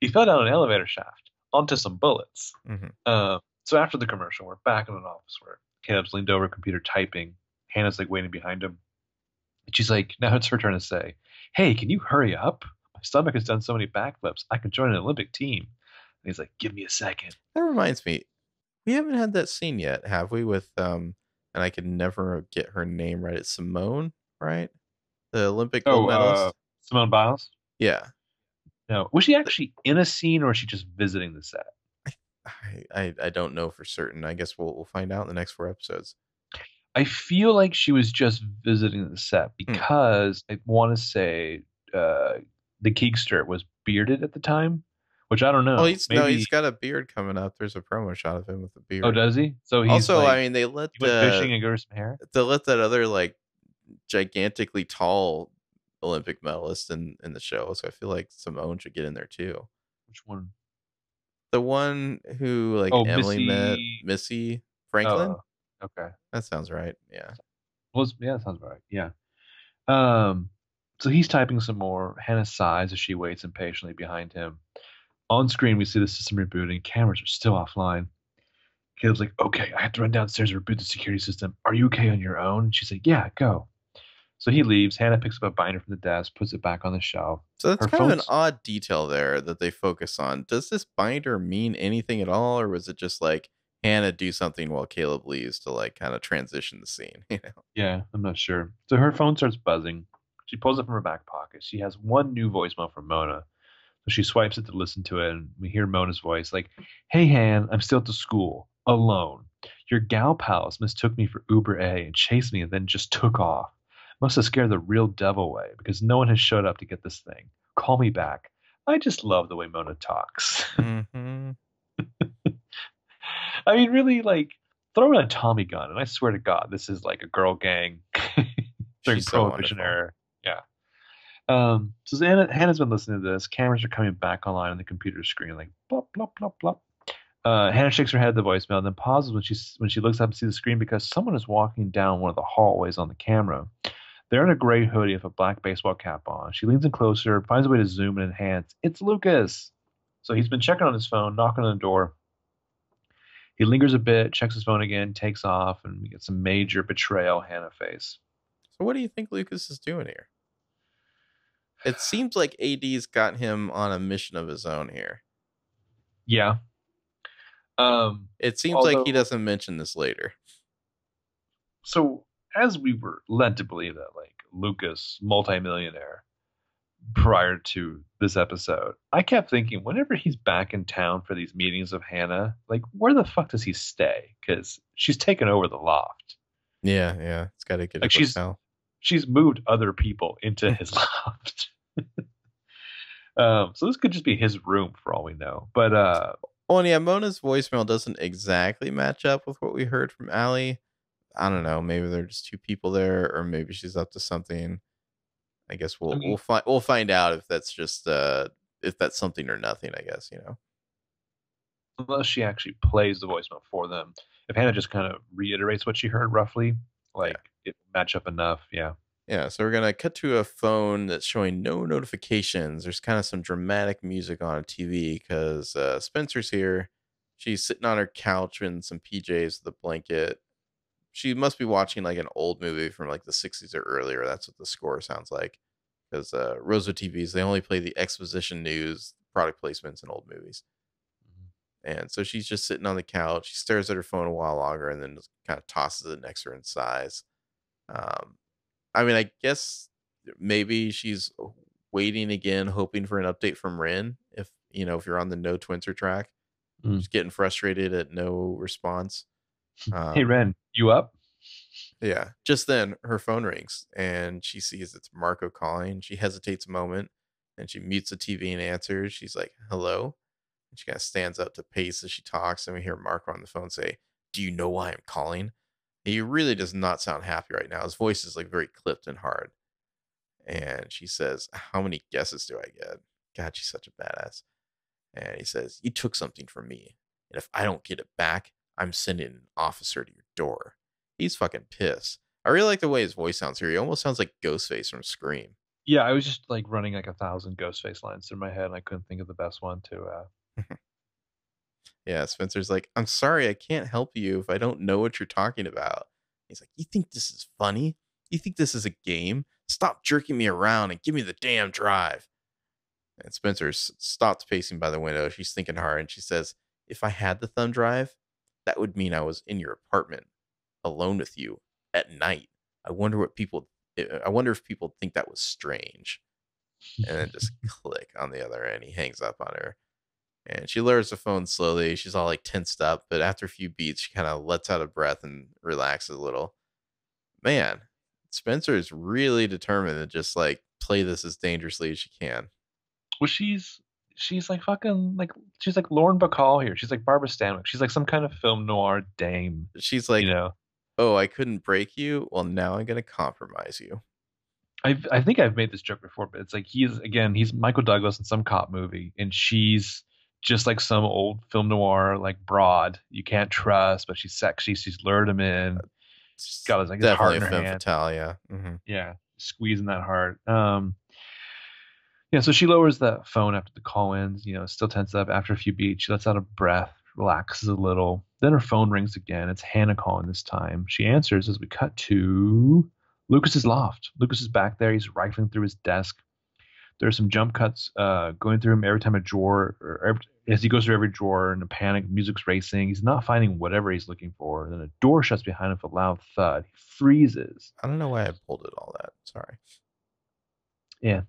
he fell down an elevator shaft onto some bullets. Mhm. Uh, so after the commercial, we're back in an office where Caleb's leaned over a computer typing. Hanna's like waiting behind him. And she's like, now it's her turn to say, Hey, can you hurry up? My stomach has done so many backflips. I could join an Olympic team. And he's like, Give me a second. That reminds me, we haven't had that scene yet, have we? With um, and I can never get her name right. It's Simone, right? The Olympic gold medalist. uh, Simone Biles? yeah, No. Was she actually in a scene or was she just visiting the set? I, I I don't know for certain. I guess we'll we'll find out in the next four episodes. I feel like she was just visiting the set because I want to say uh, the Keekster was bearded at the time, which I don't know. well, he's no, he's got a beard coming up. There's a promo shot of him with a beard. Oh, does he? So he's also, like, I mean, they let he the, fishing and grew some hair. they let that other like gigantically tall Olympic medalist in in the show. So I feel like Simone should get in there too. Which one? The one who like Oh, Emily met, Missy- Missy Franklin. Oh, okay. That sounds right. Yeah. Well, yeah, that sounds right. Yeah. Um. So he's typing some more. Hanna sighs as she waits impatiently behind him. On screen, we see the system rebooting. Cameras are still offline. Caleb's like, "Okay, I have to run downstairs and reboot the security system. Are you okay on your own?" She's like, "Yeah, go." So he leaves. Hanna picks up a binder from the desk, puts it back on the shelf. So that's Her kind of an odd detail there that they focus on. Does this binder mean anything at all, or was it just like Hanna do something while Caleb leaves to like kind of transition the scene? You know? Yeah, I'm not sure. So her phone starts buzzing. She pulls it from her back pocket. She has one new voicemail from Mona. So she swipes it to listen to it, and we hear Mona's voice like, Hey, Han, I'm still at the school, alone. Your gal pals mistook me for Uber A and chased me and then just took off. Must have scared the real devil away because no one has showed up to get this thing. Call me back. I just love the way Mona talks. Mhm. I mean, really, like, throw in a Tommy gun, and I swear to God, this is like a girl gang during She's so Prohibition wonderful. era. Yeah. Um, so Hanna, Hanna's been listening to this. Cameras are coming back online on the computer screen, like blop blop blop blop. Uh, Hanna shakes her head at the voicemail, and then pauses when she when she looks up and sees the screen because someone is walking down one of the hallways on the camera. They're in a gray hoodie with a black baseball cap on. She leans in closer, finds a way to zoom and enhance. It's Lucas. So he's been checking on his phone, knocking on the door. He lingers a bit, checks his phone again, takes off, and we get some major betrayal Hanna face. So what do you think Lucas is doing here? It seems like AD's got him on a mission of his own here. Yeah. Um, It seems like he doesn't mention this later. so as we were led to believe that like Lucas, multimillionaire, prior to this episode, I kept thinking whenever he's back in town for these meetings of Hanna, like where the fuck does he stay? Because she's taken over the loft. Yeah, yeah. It's got to get Like she's- hotel. She's moved other people into his loft. um, so this could just be his room for all we know. But uh, Oh, and yeah, Mona's voicemail doesn't exactly match up with what we heard from Ali. I don't know. Maybe they're just two people there, or maybe she's up to something. I guess we'll I mean- we'll find we'll find out if that's just uh if that's something or nothing. I guess you know. unless she actually plays the voicemail for them, if Hanna just kind of reiterates what she heard roughly, like it match up enough, yeah. Yeah, so we're gonna cut to a phone that's showing no notifications. There's kind of some dramatic music on a TV because uh, Spencer's here. She's sitting on her couch in some PJs with a blanket. She must be watching like an old movie from like the 60s or earlier. That's what the score sounds like. Because uh, Rosa TVs, they only play the exposition news, product placements, and old movies. And so she's just sitting on the couch. She stares at her phone a while longer and then just kind of tosses it next to her in size. Um, I mean, I guess maybe she's waiting again, hoping for an update from Wren. If you know, if you're on the no Twinser track, Mm. just getting frustrated at no response. Um, hey Wren, you up? yeah. Just then, her phone rings and she sees it's Marco calling. She hesitates a moment and she mutes the TV and answers. She's like, hello. And she kind of stands up to pace as she talks. And we hear Marco on the phone say, Do you know why I'm calling? He really does not sound happy right now. His voice is like very clipped and hard. And she says, How many guesses do I get? God, she's such a badass. And he says, You took something from me. And if I don't get it back, I'm sending an officer to your door. He's fucking pissed. I really like the way his voice sounds here. He almost sounds like Ghostface from Scream. Yeah, I was just like running like a thousand Ghostface lines through my head, and I couldn't think of the best one to. uh Yeah, Spencer's like, I'm sorry, I can't help you if I don't know what you're talking about. He's like, You think this is funny? You think this is a game? Stop jerking me around and give me the damn drive. And Spencer stops pacing by the window. She's thinking hard and she says, If I had the thumb drive, that would mean I was in your apartment alone with you at night. I wonder what people, eh, I wonder if people think that was strange. And then just click on the other end. He hangs up on her. And she lowers the phone slowly. She's all like tensed up, but after a few beats, she kind of lets out a breath and relaxes a little. Man, Spencer is really determined to just like play this as dangerously as she can. well, she's she's like fucking like she's like Lauren Bacall here. She's like Barbara Stanwyck. She's like some kind of film noir dame. She's like, you know, "Oh, I couldn't break you. Well, now I'm gonna compromise you." I I think I've made this joke before, but it's like he's again he's Michael Douglas in some cop movie, and she's just like some old film noir like broad you can't trust, but she's sexy. She's lured him in. It's Got his, like, his heart in her hand. fatale. Yeah. hmm yeah, squeezing that heart. Um, yeah, so she lowers the phone after the call ends. You know, still tense up. After a few beats, she lets out a breath, relaxes a little. Then her phone rings again. It's Hanna calling this time. She answers as we cut to Lucas's loft. Lucas is back there. He's rifling through his desk. There are some jump cuts uh, going through him every time a drawer, or every, as he goes through every drawer in a panic, music's racing. He's not finding whatever he's looking for. And then a door shuts behind him with a loud thud. He freezes. I don't know why I pulled it all that. Sorry. Yeah.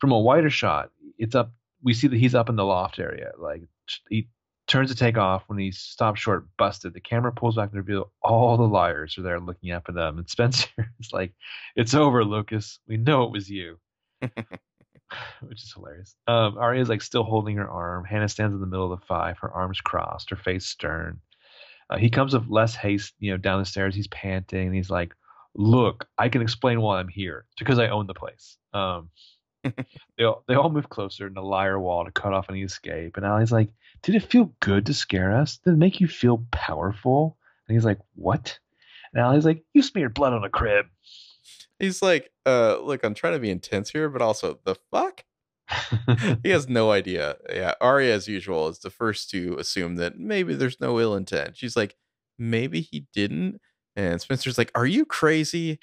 From a wider shot, it's up. We see that he's up in the loft area. Like he turns to take off when he stops short, busted. The camera pulls back to reveal all the liars are there looking up at them. And Spencer is like, "It's over, Lucas. We know it was you." Which is hilarious. Um, is like still holding her arm. Hanna stands in the middle of the five, her arms crossed, her face stern. Uh, he comes with less haste, you know, down the stairs. He's panting. And he's like, "Look, I can explain why I'm here. It's because I own the place." Um, they all, they all move closer in the liar wall to cut off any escape. And Ali's like, "Did it feel good to scare us? Did it make you feel powerful?" And he's like, "What?" And Ali's like, "You smeared blood on a crib." He's like, uh, look, I'm trying to be intense here, but also the fuck? he has no idea. Yeah, Aria, as usual, is the first to assume that maybe there's no ill intent. She's like, maybe he didn't. And Spencer's like, are you crazy?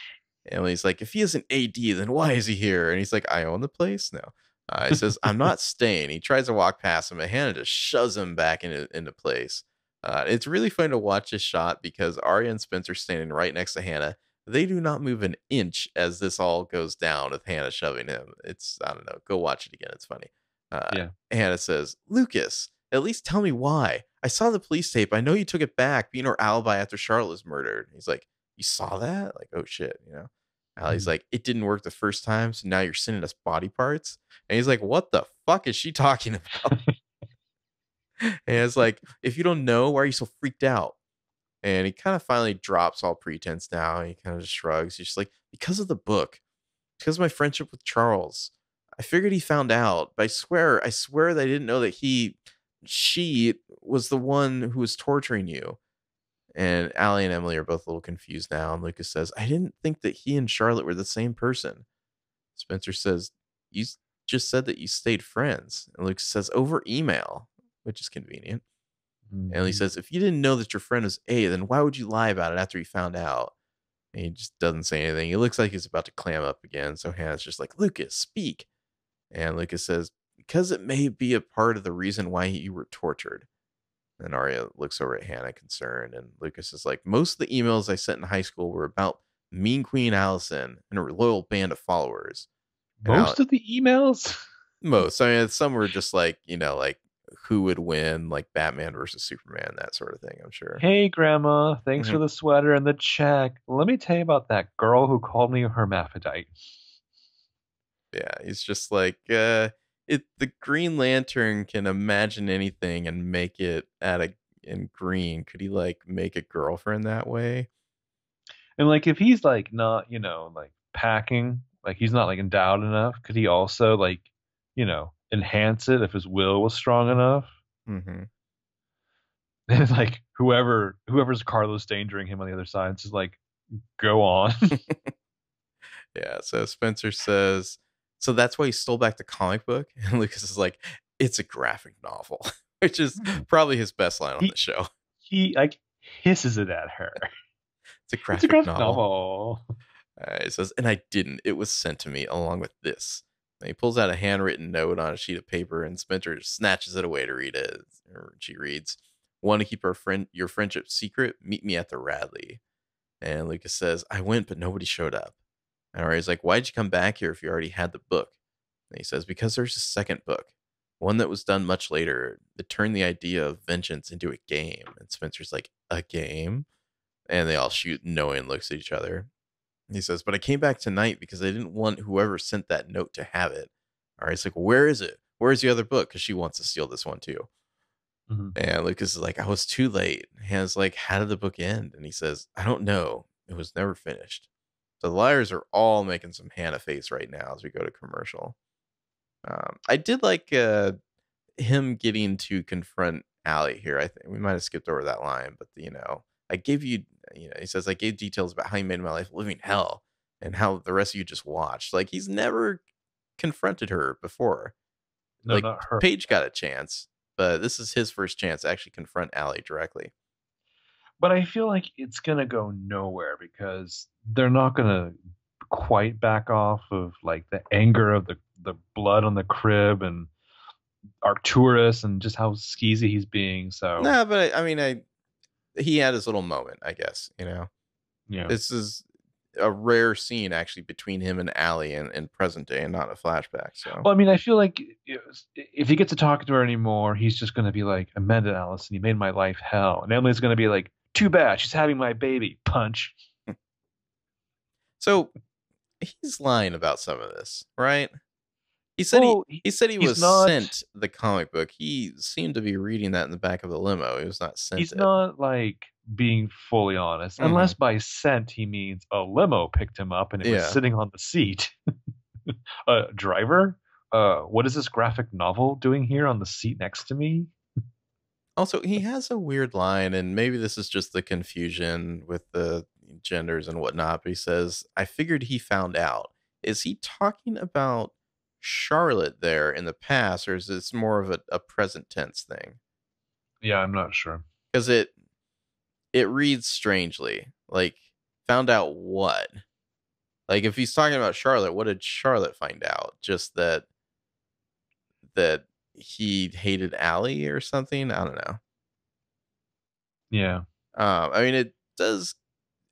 And he's like, if he is an AD, then why is he here? And he's like, I own the place. No. Uh, he says, I'm not staying. He tries to walk past him, and Hanna just shoves him back into, into place. Uh, it's really fun to watch this shot because Aria and Spencer standing right next to Hanna. They do not move an inch as this all goes down with Hanna shoving him. It's, I don't know, go watch it again. It's funny. Uh, Yeah. Hanna says, Lucas, at least tell me why. I saw the police tape. I know you took it back, being her alibi after Charlotte was murdered. He's like, You saw that? Like, oh shit, you know? Ali's Mhm. like, It didn't work the first time, so now you're sending us body parts. And he's like, What the fuck is she talking about? and it's like, If you don't know, why are you so freaked out? And he kind of finally drops all pretense now. And he kind of just shrugs. He's just like, Because of the book, because of my friendship with Charles. I figured he found out, but I swear, I swear that I didn't know that he, she was the one who was torturing you. And Ali and Emily are both a little confused now. And Lucas says, I didn't think that he and Charlotte were the same person. Spencer says, You just said that you stayed friends. And Lucas says, Over email, which is convenient. And Ali Mhm. says, If you didn't know that your friend was A, then why would you lie about it after you found out? And he just doesn't say anything. He looks like he's about to clam up again. So Hanna's just like, Lucas, speak. And Lucas says, Because it may be a part of the reason why you were tortured. And Aria looks over at Hanna concerned. And Lucas is like, Most of the emails I sent in high school were about Mean Queen Alison and her loyal band of followers. and Most of the emails. Most. I mean, some were just like, you know, like who would win, like Batman versus Superman, that sort of thing, I'm sure. Hey, Grandma, thanks Mm-hmm. for the sweater and the check. Let me tell you about that girl who called me a hermaphrodite. Yeah, he's just like uh it the Green Lantern can imagine anything and make it out of in green. Could he like make a girlfriend that way? And like, if he's like not, you know, like packing, like he's not like endowed enough, could he also like, you know, enhance it if his will was strong enough? Mm-hmm. And like whoever whoever's Carlos endangering him on the other side, just like go on. Yeah, so Spencer says, so that's why he stole back the comic book? And Lucas is like, it's a graphic novel, which is probably his best line on He- the show. he like hisses it at her. It's a It's graphic, a graphic novel. novel. Uh, it says, and I didn't. It was sent to me along with this. And he pulls out a handwritten note on a sheet of paper, and Spencer snatches it away to read it. She reads, "Want to keep our friend your friendship secret? Meet me at the Radley." And Lucas says, "I went, but nobody showed up." And Aria's like, "Why'd you come back here if you already had the book?" And he says, "Because there's a second book, one that was done much later that turned the idea of vengeance into a game." And Spencer's like, "A game?" And they all shoot knowing looks at each other. He says, but I came back tonight because I didn't want whoever sent that note to have it. All right. It's like, where is it? Where's the other book? Because she wants to steal this one too. Mhm. And Lucas is like, I was too late. Hanna's like, how did the book end? And he says, I don't know. It was never finished. The liars are all making some Hanna face right now as we go to commercial. Um, I did like uh, him getting to confront Ali here. I think we might have skipped over that line, but you know, I gave you, you know, he says, I gave details about how you made my life living hell and how the rest of you just watched. Like he's never confronted her before. No, like not her. Paige got a chance, but this is his first chance to actually confront Ali directly. But I feel like it's gonna go nowhere because they're not gonna quite back off of like the anger of the the blood on the crib and Arcturus and just how skeezy he's being. So No, but I, I mean, I he had his little moment, I guess. You know, yeah, this is a rare scene actually between him and Ali in, in present day and not a flashback. So Well, I mean, I feel like if he gets to talk to her anymore, he's just going to be like, Amanda Alison, you made my life hell. And Emily's going to be like, too bad, she's having my baby. Punch. so he's lying about some of this, right? He said Well, he, he said he was not- sent the comic book. He seemed to be reading that in the back of the limo. He was not sent He's it. not like being fully honest, Mhm. unless by sent he means a limo picked him up and it Yeah. was sitting on the seat. uh, driver, uh, what is this graphic novel doing here on the seat next to me? Also, he has a weird line, and maybe this is just the confusion with the genders and whatnot. But he says, "I figured he found out." Is he talking about Charlotte there in the past, or is this more of a, a present tense thing? Yeah, I'm not sure. Because it it reads strangely. Like, found out what? Like, if he's talking about Charlotte, what did Charlotte find out? Just that that he hated Ali or something. I don't know. Yeah. Um, I mean, it does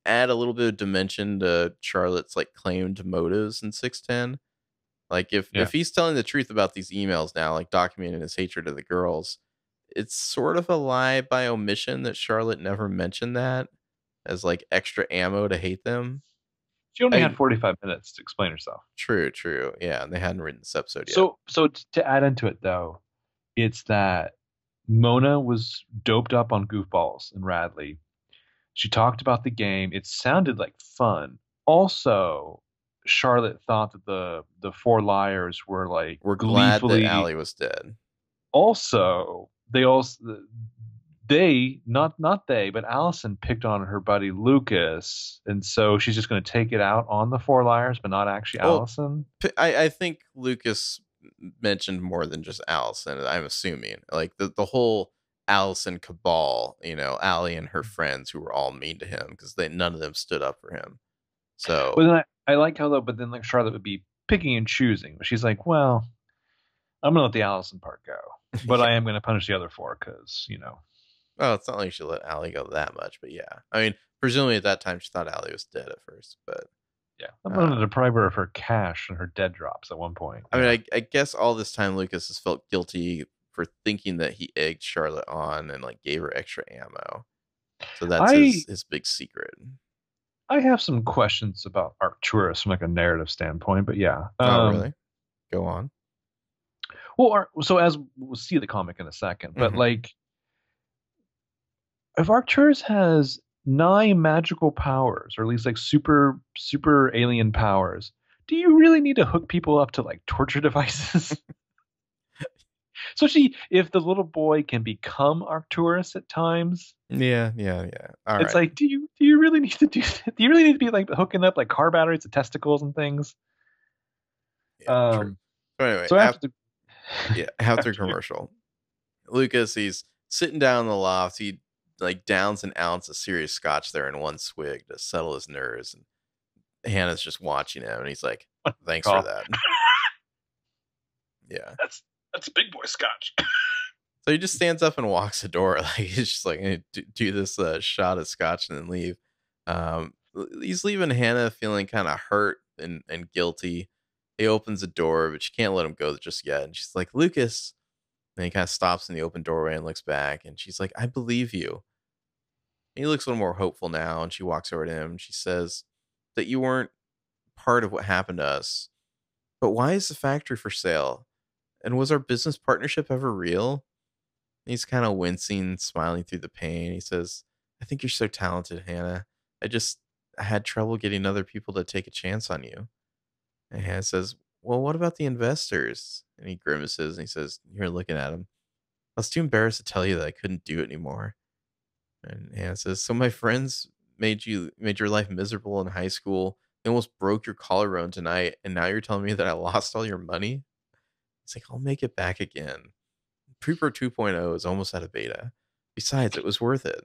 add a little bit of dimension to Charlotte's like claimed motives in six ten. Like if Yeah. if he's telling the truth about these emails now, like documenting his hatred of the girls, it's sort of a lie by omission that Charlotte never mentioned that as like extra ammo to hate them. She only I- had 45 minutes to explain herself. True, true. Yeah, and they hadn't written this episode yet. So, so to add into it though, it's that Mona was doped up on goofballs and Radley. She talked about the game. It sounded like fun. Also, Charlotte thought that the the four liars were like we're glad gleefully- that Ali was dead. Also, they also they not not they, but Alison picked on her buddy Lucas, and so she's just going to take it out on the four liars, but not actually Well, Alison. I think Lucas mentioned more than just Alison. I'm assuming like the, the whole Alison cabal, you know, Ali and her friends who were all mean to him because they none of them stood up for him. So But then I, I like how though, but then like Charlotte would be picking and choosing. But she's like, well, I'm gonna let the Alison part go, but I am gonna punish the other four because you know. Well, it's not like she let Ali go that much, but yeah. I mean, presumably at that time she thought Ali was dead at first, but Yeah, I'm gonna Uh, deprive her of her cash and her dead drops at one point. I mean, I, I guess all this time Lucas has felt guilty for thinking that he egged Charlotte on and like gave her extra ammo. So that's I- his, his big secret. I have some questions about Arcturus from like a narrative standpoint, but yeah. oh, Um, really? Go on. Well, so as we'll see the comic in a second, but Mhm. like, if Arcturus has nine magical powers, or at least like super super alien powers, do you really need to hook people up to like torture devices? Especially if the little boy can become Arcturus at times, Yeah, yeah, yeah. All right. it's like, do you do you really need to do that? Do you really need to be like hooking up like car batteries to testicles and things? Yeah. Um, So anyway, so after, after yeah, after after- commercial, Lucas he's sitting down in the loft. He like downs an ounce of serious scotch there in one swig to settle his nerves, and Hanna's just watching him, and he's like, "Thanks for that." yeah. that's that's big boy scotch. So he just stands up and walks the door. Like he's just like "Hey, do, do this uh, shot of scotch and then leave. Um, he's leaving Hanna feeling kind of hurt and, and guilty. He opens the door, but she can't let him go just yet. And she's like, Lucas. And he kind of stops in the open doorway and looks back. And she's like, I believe you. He looks a little more hopeful now. And she walks over to him. And she says that you weren't part of what happened to us. But why is the factory for sale? And was our business partnership ever real? He's kind of wincing, smiling through the pain. He says, I think you're so talented, Hanna. I just I had trouble getting other people to take a chance on you. And Hanna says, Well, what about the investors? And he grimaces and he says, You're looking at him. I was too embarrassed to tell you that I couldn't do it anymore. And Hanna says, So my friends made you made your life miserable in high school. They almost broke your collarbone tonight, and now you're telling me that I lost all your money? It's like, I'll make it back again. Prepro 2.0 is almost out of beta. Besides, it was worth it.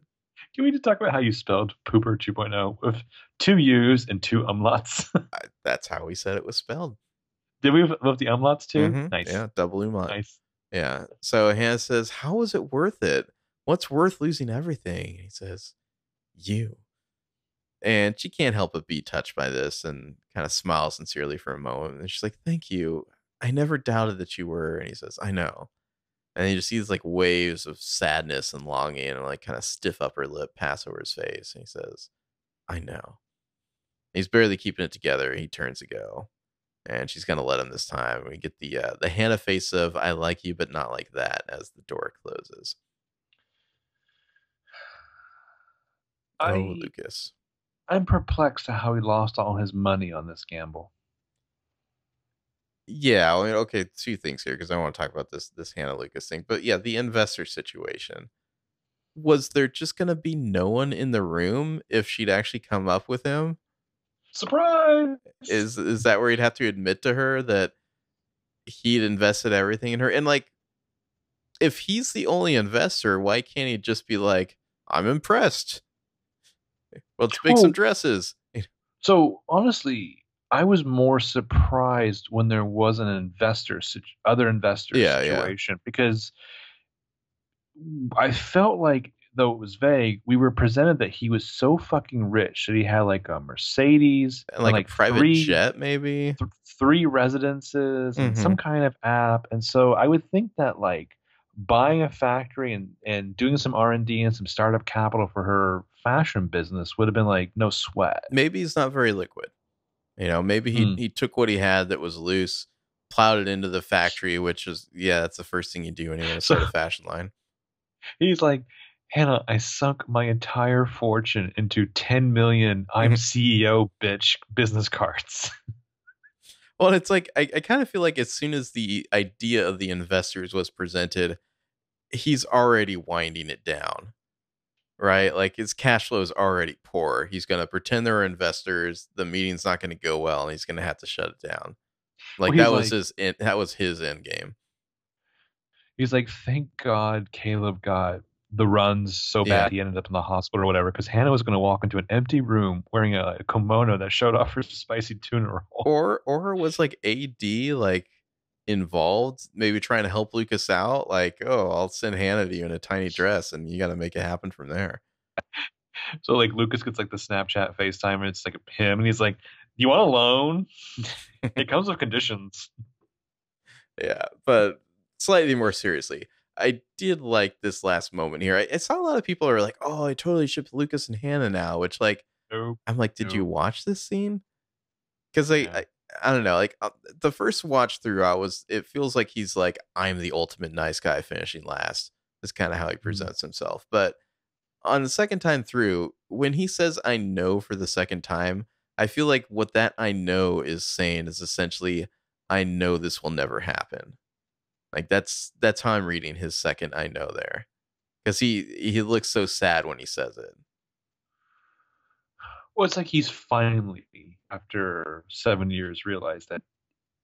Can we just talk about how you spelled Pooper 2.0 with two U's and two umlauts? I, that's how we said it was spelled. Did we love the umlauts too? Mhm. Nice. Yeah, double umlaut. Nice. Yeah. So Hanna says, How was it worth it? What's worth losing everything? He says, You. And she can't help but be touched by this and kind of smiles sincerely for a moment. And she's like, Thank you. I never doubted that you were. And he says, I know. And you just see these like waves of sadness and longing and like kind of stiff upper lip pass over his face. And he says, I know. He's barely keeping it together. He turns to go. And she's gonna let him this time. We get the uh, the Hanna face of "I like you, but not like that" as the door closes. Oh, I, oh, Lucas. I'm perplexed at how he lost all his money on this gamble. Yeah, I mean, okay, two things here because I want to talk about this this Hanna Lucas thing. But yeah, the investor situation. Was there just gonna be no one in the room if she'd actually come up with him? Surprise! Is is that where he'd have to admit to her that he'd invested everything in her? And like, if he's the only investor, why can't he just be like, "I'm impressed. Let's make some dresses." So honestly, I was more surprised when there was an investor, other investor Yeah, yeah. situation because I felt like, though it was vague, we were presented that he was so fucking rich that he had like a Mercedes And like, a private three, jet, maybe. th- three residences and some mm-hmm. kind of app. And so I would think that like buying a factory and, and doing some R&D and some startup capital for her fashion business would have been like no sweat. maybe he's not very liquid. You know, maybe he Hmm. he took what he had that was loose, plowed it into the factory, which is yeah, that's the first thing you do when you want to start a So- fashion line. He's like, Hanna, I sunk my entire fortune into 10 million I'm Mhm. CEO bitch business cards. Well, it's like I, I kind of feel like as soon as the idea of the investors was presented, he's already winding it down. Right? Like his cash flow is already poor. He's gonna pretend there are investors, the meeting's not gonna go well, and he's gonna have to shut it down. Like Well, that was like- his end, that was his end game. He's like, thank God Caleb got the runs so Yeah. bad he ended up in the hospital or whatever because Hanna was going to walk into an empty room wearing a kimono that showed off her spicy tuna roll. or or was like AD like involved, maybe trying to help Lucas out. Like, oh, I'll send Hanna to you in a tiny dress, and you got to make it happen from there. So like Lucas gets like the Snapchat FaceTime and it's like him and he's like, you want a loan? it comes with conditions. Yeah, but slightly more seriously, I did like this last moment here. I, I saw a lot of people are like, "Oh, I totally ship Lucas and Hanna now," which like Nope. I'm like, did you watch this scene? Because I, Yeah. I I don't know, like uh, the first watch through, I was it feels like he's like I'm the ultimate nice guy finishing last. That's kind of how he presents himself. But on the second time through, when he says I know for the second time, I feel like what that I know is saying is essentially I know this will never happen. Like that's that's how I'm reading his second I know there. Cuz he he looks so sad when he says it. Well, it's like he's finally, after seven years, realized that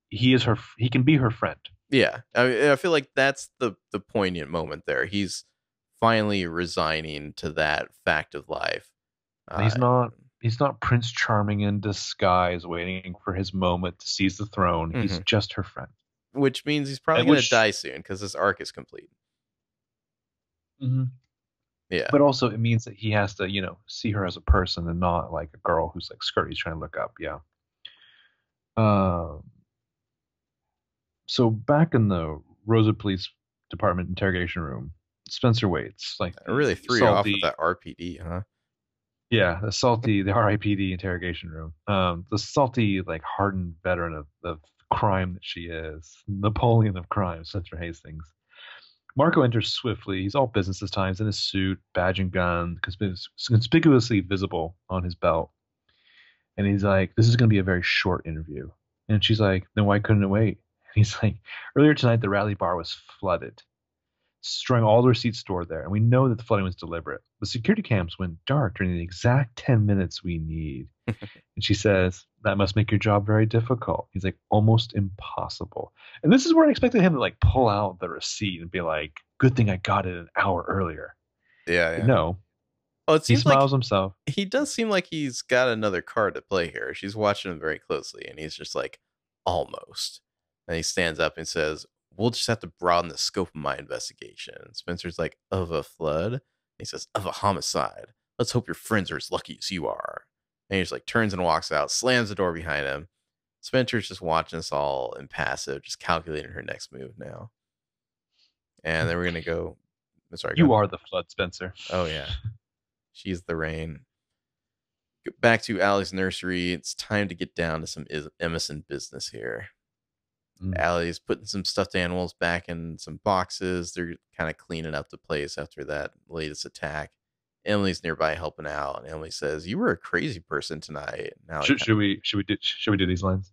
he is her. He can be her friend. Yeah, I, I feel like that's the the poignant moment there. He's finally resigning to that fact of life. And he's Uh, not. He's not Prince Charming in disguise, waiting for his moment to seize the throne. He's Mhm. just her friend. which means he's probably going to die soon because his arc is complete. Yeah, But also, it means that he has to, you know, see her as a person and not like a girl who's like skirt he's trying to look up. Yeah. Um. So back in the Rosa Police Department interrogation room, Spencer waits. Like I really threw you off with that RPD, huh? Yeah, the salty, the RIPD interrogation room. Um, the salty, like hardened veteran of, of crime that she is, Napoleon of crime, Spencer Hastings. Marco enters swiftly. He's all business this time. He's in a suit, badge and gun, conspic- conspicuously visible on his belt. And he's like, "This is going to be a very short interview." And she's like, "Then why couldn't it wait?" And he's like, "Earlier tonight, the rally bar was flooded, destroying all the receipts stored there, and we know that the flooding was deliberate. The security cams went dark during the exact ten minutes we need." and she says, "That must make your job very difficult." He's like, "Almost impossible." And this is where I expected him to like pull out the receipt and be like, "Good thing I got it an hour earlier." Yeah, yeah. No, Oh, it He seems like smiles himself. he does seem like he's got another card to play here. She's watching him very closely, and he's just like, almost. And he stands up and says, We'll just have to broaden the scope of my investigation. Spencer's like, Of a flood? he says, Of a homicide. Let's hope your friends are as lucky as you are. And he just like turns and walks out, slams the door behind him. Spencer's just watching us all impassive, just calculating her next move now. And then we're gonna go. Sorry, You ahead. are the flood, Spencer. Oh yeah, she's the rain. Go Back to Ali's nursery. It's time to get down to some Emison business here. Mm. Ali's putting some stuffed animals back in some boxes. They're kind of cleaning up the place after that latest attack. Emily's nearby helping out, and Emily says, "You were a crazy person tonight." Now, Should, should we should we do should we do these lines?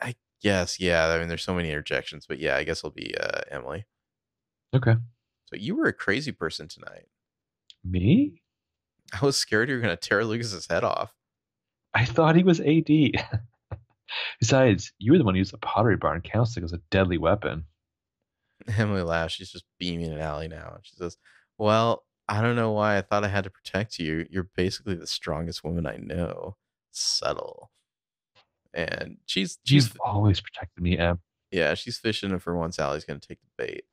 I guess yeah. I mean, there's so many interjections, but yeah, I guess it'll be uh, Emily. Okay. So you were a crazy person tonight. Me? I was scared you were going to tear Lucas's head off. I thought he was AD. Besides, you were the one who used the pottery barn candlestick as a deadly weapon. Emily laughs. She's just beaming at Ali now. She says, Well, I don't know why I thought I had to protect you. You're basically the strongest woman I know. Subtle. And she's she's You've always protected me, Em. yeah, she's fishing and for once Ali's gonna take the bait.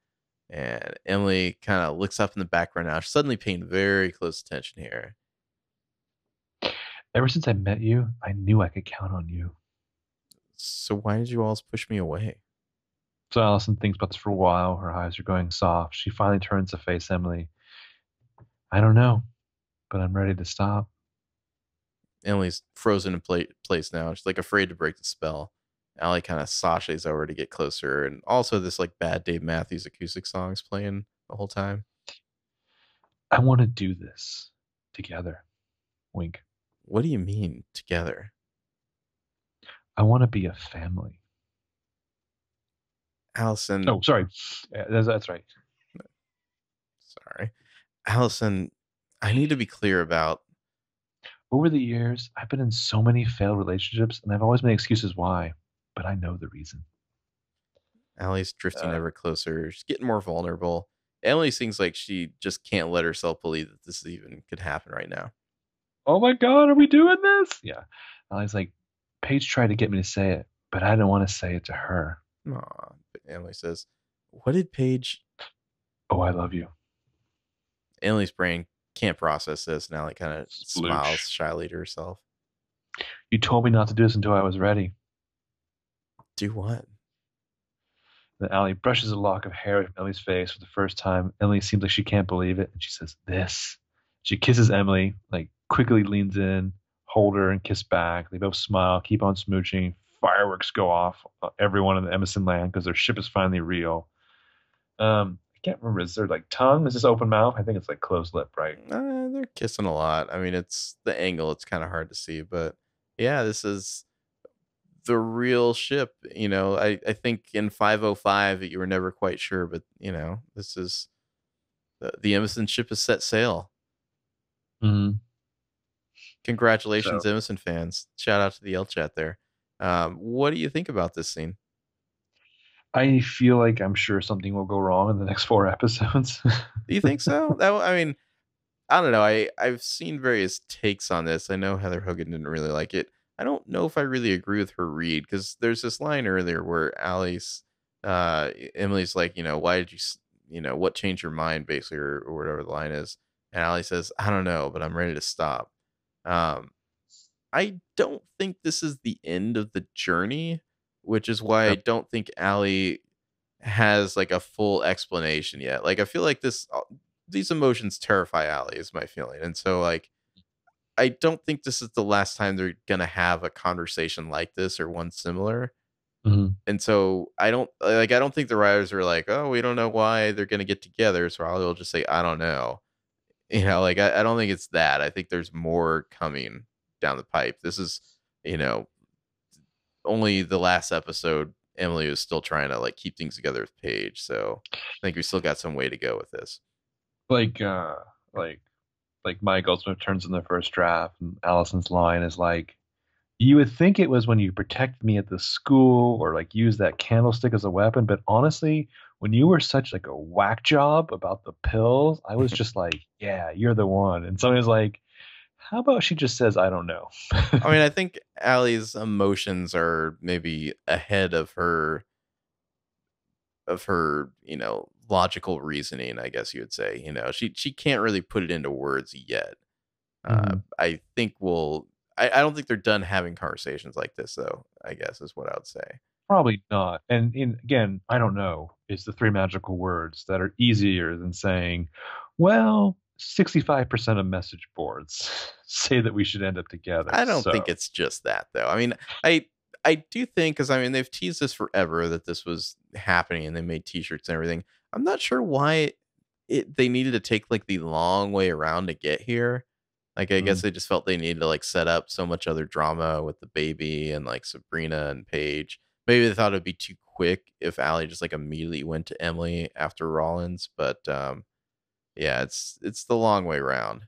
And Emily kind of looks up in the background now. She's suddenly paying very close attention here. Ever since I met you, I knew I could count on you. So why did you all push me away? So Alison thinks about this for a while. Her eyes are going soft. She finally turns to face Emily. I don't know, but I'm ready to stop. Emily's frozen in pla- place now. She's like afraid to break the spell. Ali kind of sashays over to get closer, and also this like bad Dave Matthews acoustic songs playing the whole time. I want to do this together. Wink. What do you mean together? I want to be a family. Alison, Oh, sorry. That's, that's right. sorry, Alison. I need to be clear about. Over the years, I've been in so many failed relationships, and I've always made excuses why, but I know the reason. Ali's drifting Uh, ever closer. She's getting more vulnerable. Emily seems like she just can't let herself believe that this even could happen right now. Oh my God, are we doing this? Yeah. Ali's like, Paige tried to get me to say it, but I didn't want to say it to her. Aw, but Emily says, "What did Paige?" Oh, I love you. Emily's brain can't process this. Now, like, kind of smiles shyly to herself. You told me not to do this until I was ready. Do what? Then Ali brushes a lock of hair from Emily's face for the first time. Emily seems like she can't believe it, and she says, This. She kisses Emily, like quickly leans in, hold her, and kiss back. They both smile, keep on smooching. Fireworks go off, uh, everyone in the Emison land, because their ship is finally real. Um, I can't remember. Is there like tongue? Is this open mouth? I think it's like closed lip, right? Uh, they're kissing a lot. I mean, it's the angle. It's kind of hard to see, but yeah, this is the real ship. You know, I I think in 505 you were never quite sure, but you know, this is the, the Emison ship has set sail. Mm-hmm. Congratulations, So- Emison fans! Shout out to the L chat there. Um, what do you think about this scene? I feel like I'm sure something will go wrong in the next four episodes. Do you think so? that I mean, I don't know. I I've seen various takes on this. I know Heather Hogan didn't really like it. I don't know if I really agree with her read because there's this line earlier where Alice, uh, Emily's like, you know, why did you, you know, what changed your mind, basically, or, or whatever the line is, and Ali says, I don't know, but I'm ready to stop. Um, I don't think this is the end of the journey, which is why I don't think Ali has like a full explanation yet. Like I feel like this uh, these emotions terrify Ali is my feeling. And so like I don't think this is the last time they're gonna have a conversation like this or one similar. Mhm. And so I don't like I don't think the writers are like, oh, we don't know why they're gonna get together. So Ali will just say, I don't know. You know, like I, I don't think it's that. I think there's more coming down the pipe. This is, you know, only the last episode Emily was still trying to like keep things together with Paige. So I think we still got some way to go with this. like uh like like Mike Goldsmith turns in the first draft and Alison's line is like you would think it was when you protected me at the school or like used that candlestick as a weapon, but honestly, when you were such like a whack job about the pills, I was just like, yeah, you're the one. And somebody's like, how about she just says, I don't know? I mean, I think Ali's emotions are maybe ahead of her of her, you know, logical reasoning, I guess you would say. You know, she she can't really put it into words yet. Uh, Mhm. I think we'll. I, I don't think they're done having conversations like this, though. I guess is what I would say. Probably not. And in, again, I don't know is the three magical words that are easier than saying, well, 65% of message boards say that we should end up together. I don't think it's just that, though. I mean, I I do think because I mean they've teased this forever that this was happening, and they made T-shirts and everything. I'm not sure why it they needed to take like the long way around to get here. Like I guess mm. they just felt they needed to like set up so much other drama with the baby and like Sabrina and Paige. Maybe they thought it'd be too quick if Ali just like immediately went to Emily after Rollins, but um yeah, it's it's the long way around.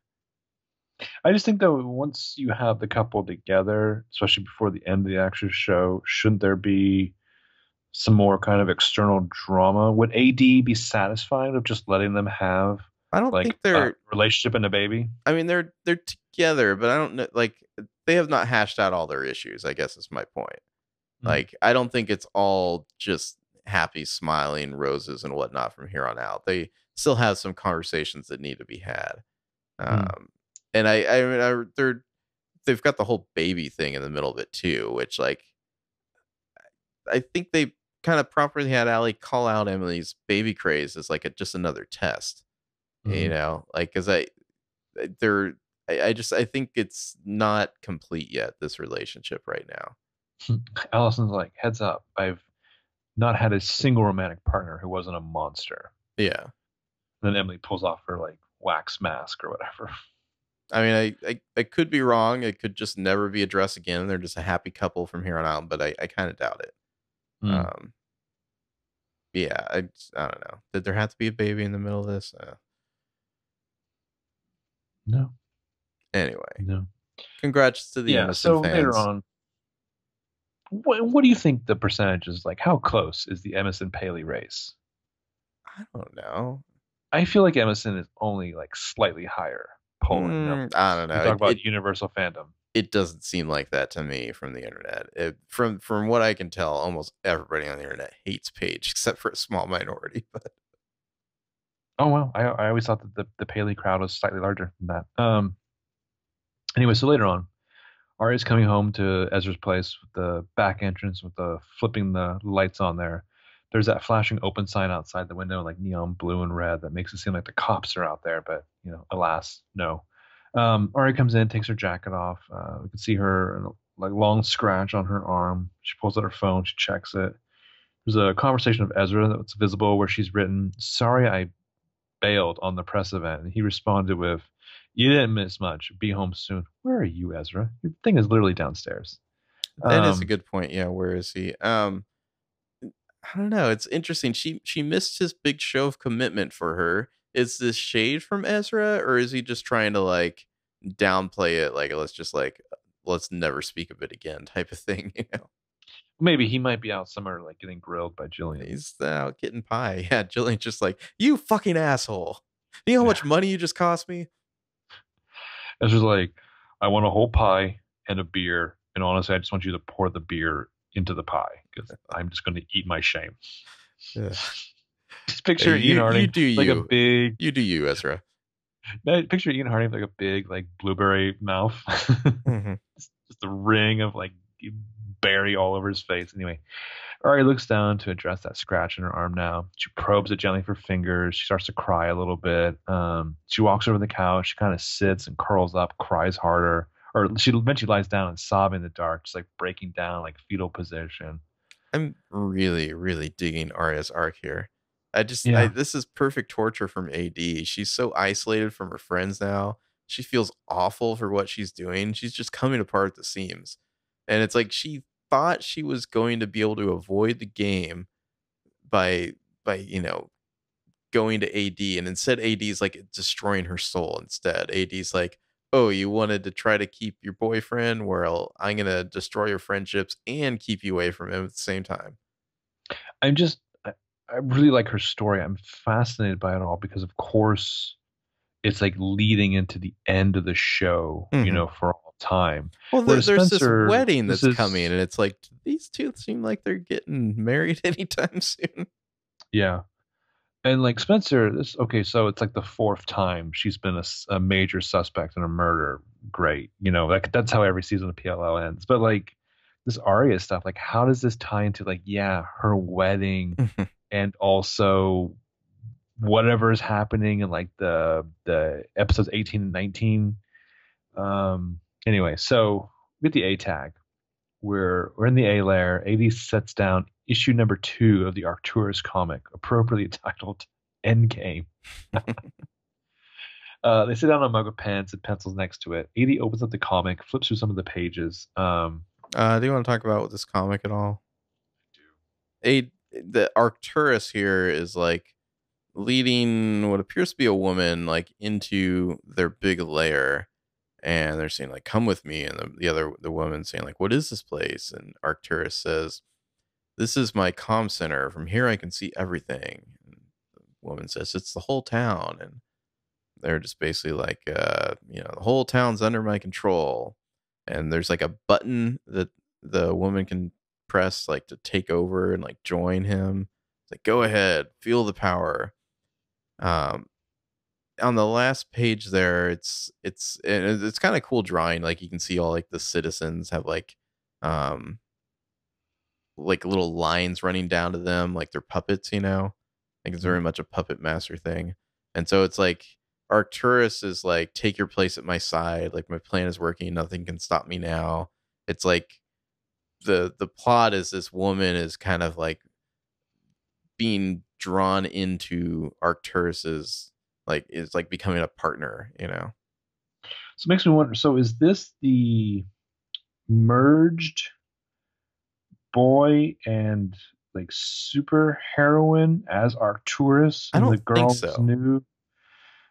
I just think that once you have the couple together, especially before the end of the actual show, shouldn't there be some more kind of external drama? Would AD be satisfied with just letting them have I don't like think a they're relationship and a baby? I mean, they're they're together, but I don't know. Like, they have not hashed out all their issues. I guess is my point. Mhm. Like, I don't think it's all just happy, smiling roses and whatnot from here on out. They still have some conversations that need to be had. Mm. Um, and I, I mean, I, they're they've got the whole baby thing in the middle of it too, which like I think they kind of properly had Ali call out Emily's baby craze as like a, just another test you Mhm. know like because i I- they're I, I just i think it's not complete yet this relationship right now Alison's like, heads up, I've not had a single romantic partner who wasn't a monster. yeah then Emily pulls off her like wax mask or whatever. i mean I, I i could be wrong it could just never be addressed again they're just a happy couple from here on out but i, I kind of doubt it Mm. um yeah I, I don't know did there have to be a baby in the middle of this uh, no, anyway no. congrats to the yeah. So fans later on, what what do you think the percentage is like? How close is the Emison Paily race? i don't know I feel like Emison is only like slightly higher polling. Mm. I don't We know. talk It- about it- universal fandom. it doesn't seem like that to me from the internet. It, from from what I can tell, almost everybody on the internet hates Paige except for a small minority. But Oh well, I I always thought that the the Paily crowd was slightly larger than that. Um. Anyway, so later on, Aria's coming home to Ezra's place with the back entrance with the flipping the lights on there. There's that flashing open sign outside the window, like neon blue and red, that makes it seem like the cops are out there. But you know, alas, no. Um, Aria comes in, takes her jacket off. Uh, we can see her like long scratch on her arm. She pulls out her phone, she checks it. There's a conversation of Ezra that's visible where she's written, "Sorry, I bailed on the press event," and he responded with, "You didn't miss much. Be home soon." Where are you, Ezra? Your thing is literally downstairs. that is a Um, good point. Yeah, where is he? Um, I don't know. It's interesting. She she missed his big show of commitment for her. Is this shade from Ezra, or is he just trying to like downplay it? Like let's just like let's never speak of it again type of thing. You know, Maybe he might be out somewhere like getting grilled by Jillian. he's out getting pie. Yeah, Jillian's just like you fucking asshole. You know how much money you just cost me? Ezra's like, "I want a whole pie and a beer, and honestly, I just want you to pour the beer into the pie because I'm just going to eat my shame." Yeah. Just picture Hey, Ian you- Harding you do like a big You do you, Ezra. Picture Ian Harding with like a big like blueberry mouth, Mhm. just, just a ring of like berry all over his face. Anyway, Ari looks down to address that scratch in her arm. Now she probes it gently with her fingers. She starts to cry a little bit. Um, she walks over the couch. She kind of sits and curls up, cries harder, or she eventually lies down and sobbing in the dark, just like breaking down, like fetal position. I'm really, really digging Aria's arc here. I just, Yeah. I, this is perfect torture from AD. She's so isolated from her friends now. She feels awful for what she's doing. She's just coming apart at the seams. And it's like she thought she was going to be able to avoid the game by, by, you know, going to AD. And instead, AD's like destroying her soul instead. AD's like, oh, you wanted to try to keep your boyfriend? Well, I'm going to destroy your friendships and keep you away from him at the same time. I'm just, I- I really like her story. I'm fascinated by it all because, of course, it's like leading into the end of the show, you Mhm. know, for all time. Well, there, there's Spencer, this wedding this that's is- coming, and it's like these two seem like they're getting married anytime soon. Yeah. And like Spencer, this okay, so it's like the fourth time she's been a major suspect in a murder. Great, you know, like that's how every season of PLL ends. But like this Aria stuff, like how does this tie into like yeah, her wedding and also whatever is happening in like the the episodes 18 and 19 um anyway so we get the a tag. We're we're in the a layer. Ad sets down issue number two of the arcturus comic appropriately titled endgame. Uh they sit down on a mug of pens and pencils next to it. Ad opens up the comic flips through some of the pages um Uh, do you want to talk about this comic at all? I do. A the Arcturus here is like leading what appears to be a woman like into their big lair, and they're saying like, "Come with me," and the, the other the woman saying like, "What is this place?" And Arcturus says, "This is my comm center. From here, I can see everything." And the woman says, "It's the whole town," and they're just basically like, uh, you know, the whole town's under my control and there's like a button that the woman can press like to take over and like join him it's like go ahead feel the power um on the last page there it's it's it's kind of cool drawing like you can see all like the citizens have like um like little lines running down to them like they're puppets you know like it's very much a puppet master thing and so it's like Arcturus is like, take your place at my side. Like my plan is working. Nothing can stop me now. It's like the the plot is this woman is kind of like being drawn into Arcturus's like is like becoming a partner, you know. so it makes me wonder so is this the merged boy and like super heroine as Arcturus I and don't the think girls so. new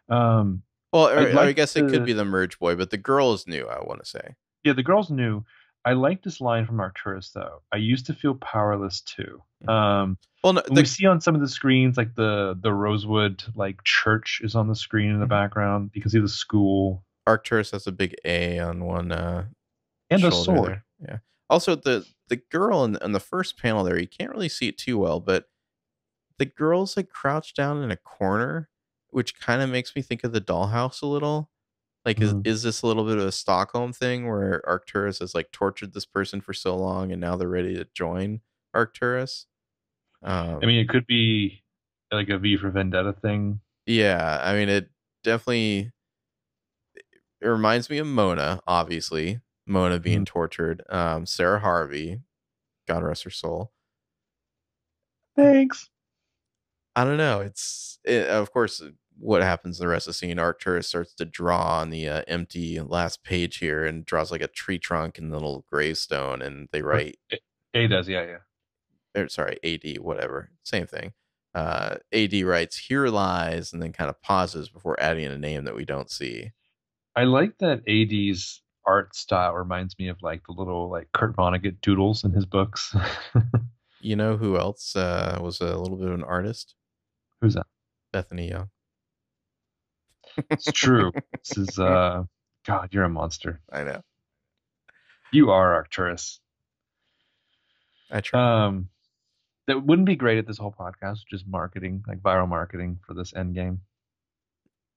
um Well, or, or I guess it could be the merge boy, but the girl is new. I want to say. yeah the girls new I like this line from Arcturus though. I used to feel powerless too. Um, Well, no, we see on some of the screens like the the Rosewood like church is on the screen in the Mhm. background. You can see the school Arcturus has a big A on one uh, and a sword. there. Yeah. Also, the the girl in, in the first panel there, you can't really see it too well, but the girl's like crouched down in a corner, which kind of makes me think of the dollhouse a little. Like, Mhm. is, is this a little bit of a Stockholm thing where Arcturus has like tortured this person for so long and now they're ready to join Arcturus? Um, I mean, it could be like a V for Vendetta thing. yeah, I mean, it definitely it reminds me of Mona, obviously. Mona being tortured. Um, Sara Harvey, God rest her soul. Thanks. I don't know. It's it, of course what happens in the rest of the scene. Arcturus starts to draw on the uh, empty last page here and draws like a tree trunk and a little gravestone, and they write A does, yeah, yeah. or sorry, AD, whatever, same thing. Uh, AD writes, "Here lies," and then kind of pauses before adding a name that we don't see. I like that AD's art style reminds me of like the little like Kurt Vonnegut doodles in his books. You know who else uh, was a little bit of an artist? Who's that? Bethany Young. It's true. this is uh God, you're a monster. I know. You are Arcturus. I try. Um that wouldn't be great at this whole podcast, just marketing, like viral marketing for this end game.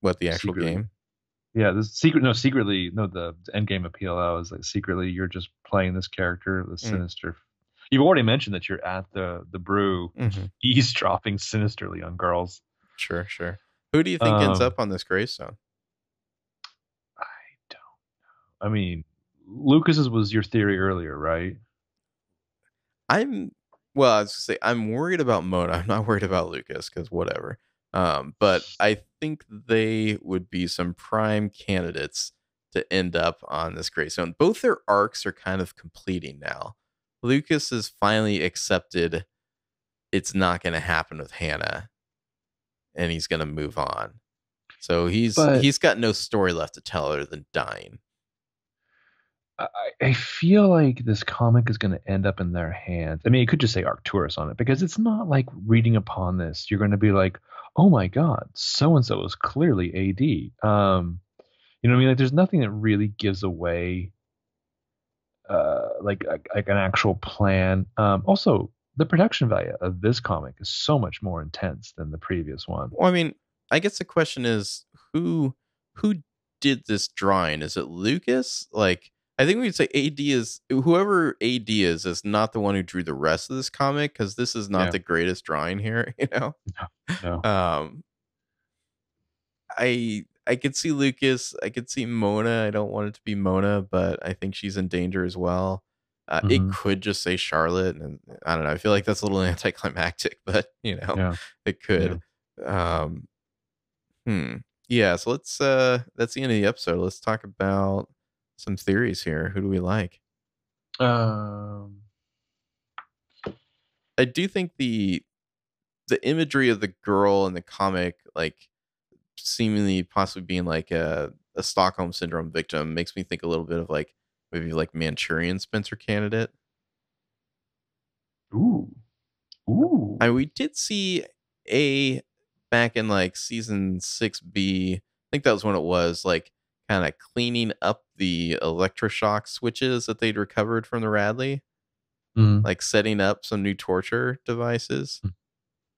what the actual secretly. game? Yeah, this secret no secretly no the, the end game of PLL is like secretly you're just playing this character, the sinister You've already mentioned that you're at the the brew Mm-hmm. eavesdropping sinisterly on girls. Sure, sure. Who do you think ends Um, up on this gravestone? I don't know. I mean, Lucas's was your theory earlier, right? I'm well, I was gonna say I'm worried about Mona. I'm not worried about Lucas because whatever. Um, but I think they would be some prime candidates to end up on this gray zone. Both their arcs are kind of completing now. Lucas has finally accepted it's not going to happen with Hanna, and he's going to move on. So he's But- he's got no story left to tell other than dying. I, I feel like this comic is going to end up in their hands. I mean, it could just say Arcturus on it because it's not like reading upon this. You're going to be like, oh my God, so and so is clearly AD. Um, you know what I mean? Like, there's nothing that really gives away uh, like, like like an actual plan. Um, also, the production value of this comic is so much more intense than the previous one. Well, I mean, I guess the question is who who did this drawing? Is it Lucas? Like, I think we'd say AD is whoever AD is is not the one who drew the rest of this comic because this is not Yeah. the greatest drawing here. You know, No. um, I I could see Lucas. I could see Mona. I don't want it to be Mona, but I think she's in danger as well. Uh, It Mhm. could just say Charlotte, and I don't know. I feel like that's a little anticlimactic, but you know, Yeah. it could. Um, hmm. Yeah. So let's. Uh, that's the end of the episode. Let's talk about some theories here. Who do we like? Um, I do think the the imagery of the girl in the comic, like seemingly possibly being like a, a Stockholm syndrome victim, makes me think a little bit of like maybe like Manchurian Spencer candidate. ooh. Ooh. I we did see a back in like season six B. I think that was when it was like kind of cleaning up the electroshock switches that they'd recovered from the Radley, Mm. like setting up some new torture devices. Hmm.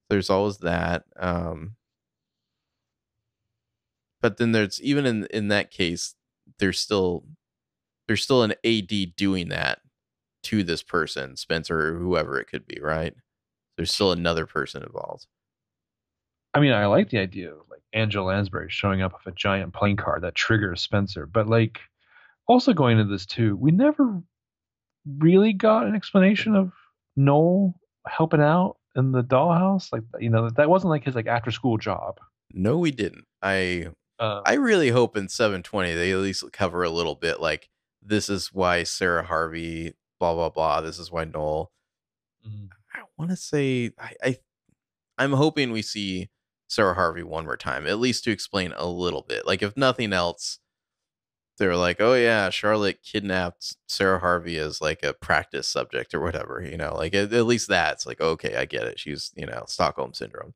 There's always that. Um, but then there's even in in that case, there's still there's still an AD doing that to this person, Spencer or whoever it could be, right? There's still another person involved. I mean, I like the idea of like Angela Lansbury showing up with a giant playing card that triggers Spencer, but like also going into this too, we never really got an explanation of Noel helping out in the dollhouse. Like you know, that wasn't like his like after school job. No, we didn't. I Uh, I really hope in 720 they at least cover a little bit like this is why Sara Harvey, blah blah blah. This is why Noel. mm, I want to say I, I I'm hoping we see Sara Harvey one more time, at least to explain a little bit. Like if nothing else, they're like, oh yeah, Charlotte kidnapped Sara Harvey as like a practice subject or whatever. You know, like at, at least that's like okay, I get it. She's you know Stockholm syndrome.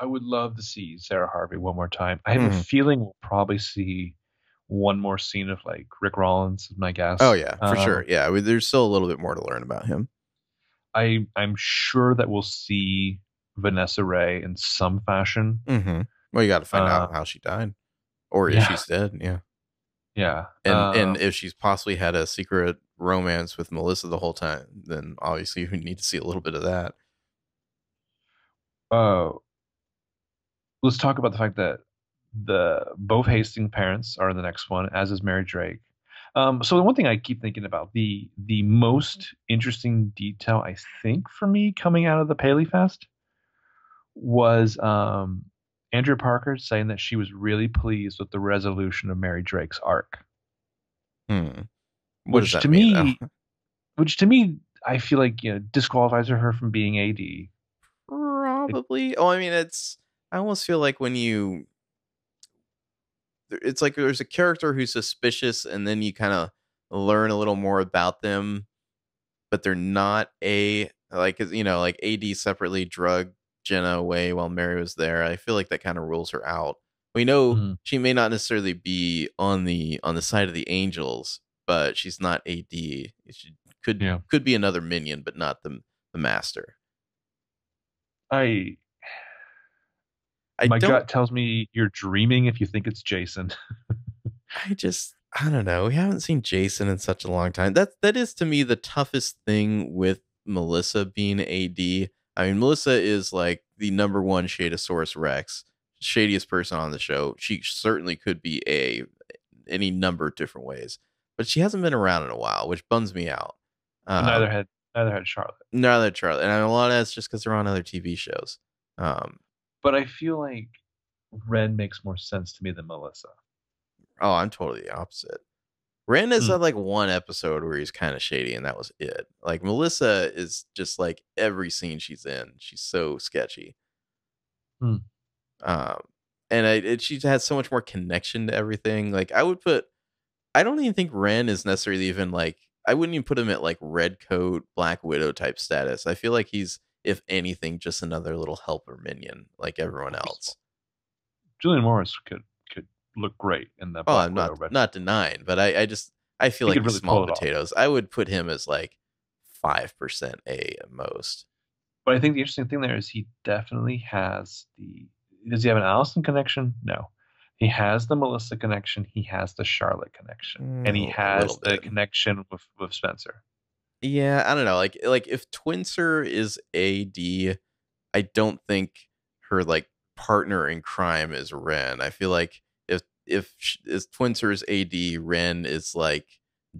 I would love to see Sara Harvey one more time. I have a Mhm. feeling we'll probably see one more scene of like Rick Rollins, is my guess. Oh yeah, for Um, sure. Yeah, I mean, there's still a little bit more to learn about him. I I'm sure that we'll see Vanessa Ray in some fashion. Mm-hmm. Well, you got to find out Uh, how she died, or if yeah. she's dead. Yeah, Yeah. and Uh, and if she's possibly had a secret romance with Melissa the whole time, then obviously we need to see a little bit of that. uh, let's talk about the fact that the both Hastings parents are in the next one, as is Mary Drake. Um, so the one thing I keep thinking about the the most interesting detail I think for me coming out of the Paley Fest was um, Andrea Parker saying that she was really pleased with the resolution of Mary Drake's arc. Hmm. Which to mean? me- though? which to me I feel like you know disqualifies her from being AD. Probably. Oh, I mean, it's. I almost feel like when you. It's like there's a character who's suspicious, and then you kind of learn a little more about them, but they're not a like you know like AD separately drug Jenna away while Mary was there. I feel like that kind of rules her out. We know Mhm. she may not necessarily be on the on the side of the angels, but she's not AD. She could Yeah. could be another minion, but not the the master. I I my don't. gut tells me you're dreaming if you think it's Jason. I just I don't know. We haven't seen Jason in such a long time. That that is to me the toughest thing with Melissa being AD. I mean, Melissa is like the number one Shadosaurus Rex, shadiest person on the show. She certainly could be a any number of different ways, but she hasn't been around in a while, which bums me out. Um, neither had neither had Charlotte. neither Charlotte. and a lot of that's just because they're on other TV shows. Um, But I feel like Wren makes more sense to me than Melissa. Oh, I'm totally the opposite. Wren has Hmm. had like one episode where he's kind of shady, and that was it. Like Melissa is just like every scene she's in, she's so sketchy. Hmm. Um, and I, it, she has so much more connection to everything. Like I would put I don't even think Wren is necessarily even like I wouldn't even put him at like red coat, black widow type status. I feel like he's if anything just another little helper minion like everyone else. Julian Morris could could look great in that. Oh, I'm not not denying, but I I just I feel He like really small pull it off. potatoes. I would put him as like 5% A at most. But I think the interesting thing there is he definitely has the. Does he have an Alison connection? No. He has the Melissa connection. He has the Charlotte connection, and he Mm, has the bit. connection with with Spencer. Yeah, I don't know. Like like if Twincer is AD, I don't think her like partner in crime is Wren. I feel like if if if Twincer is AD, Wren is like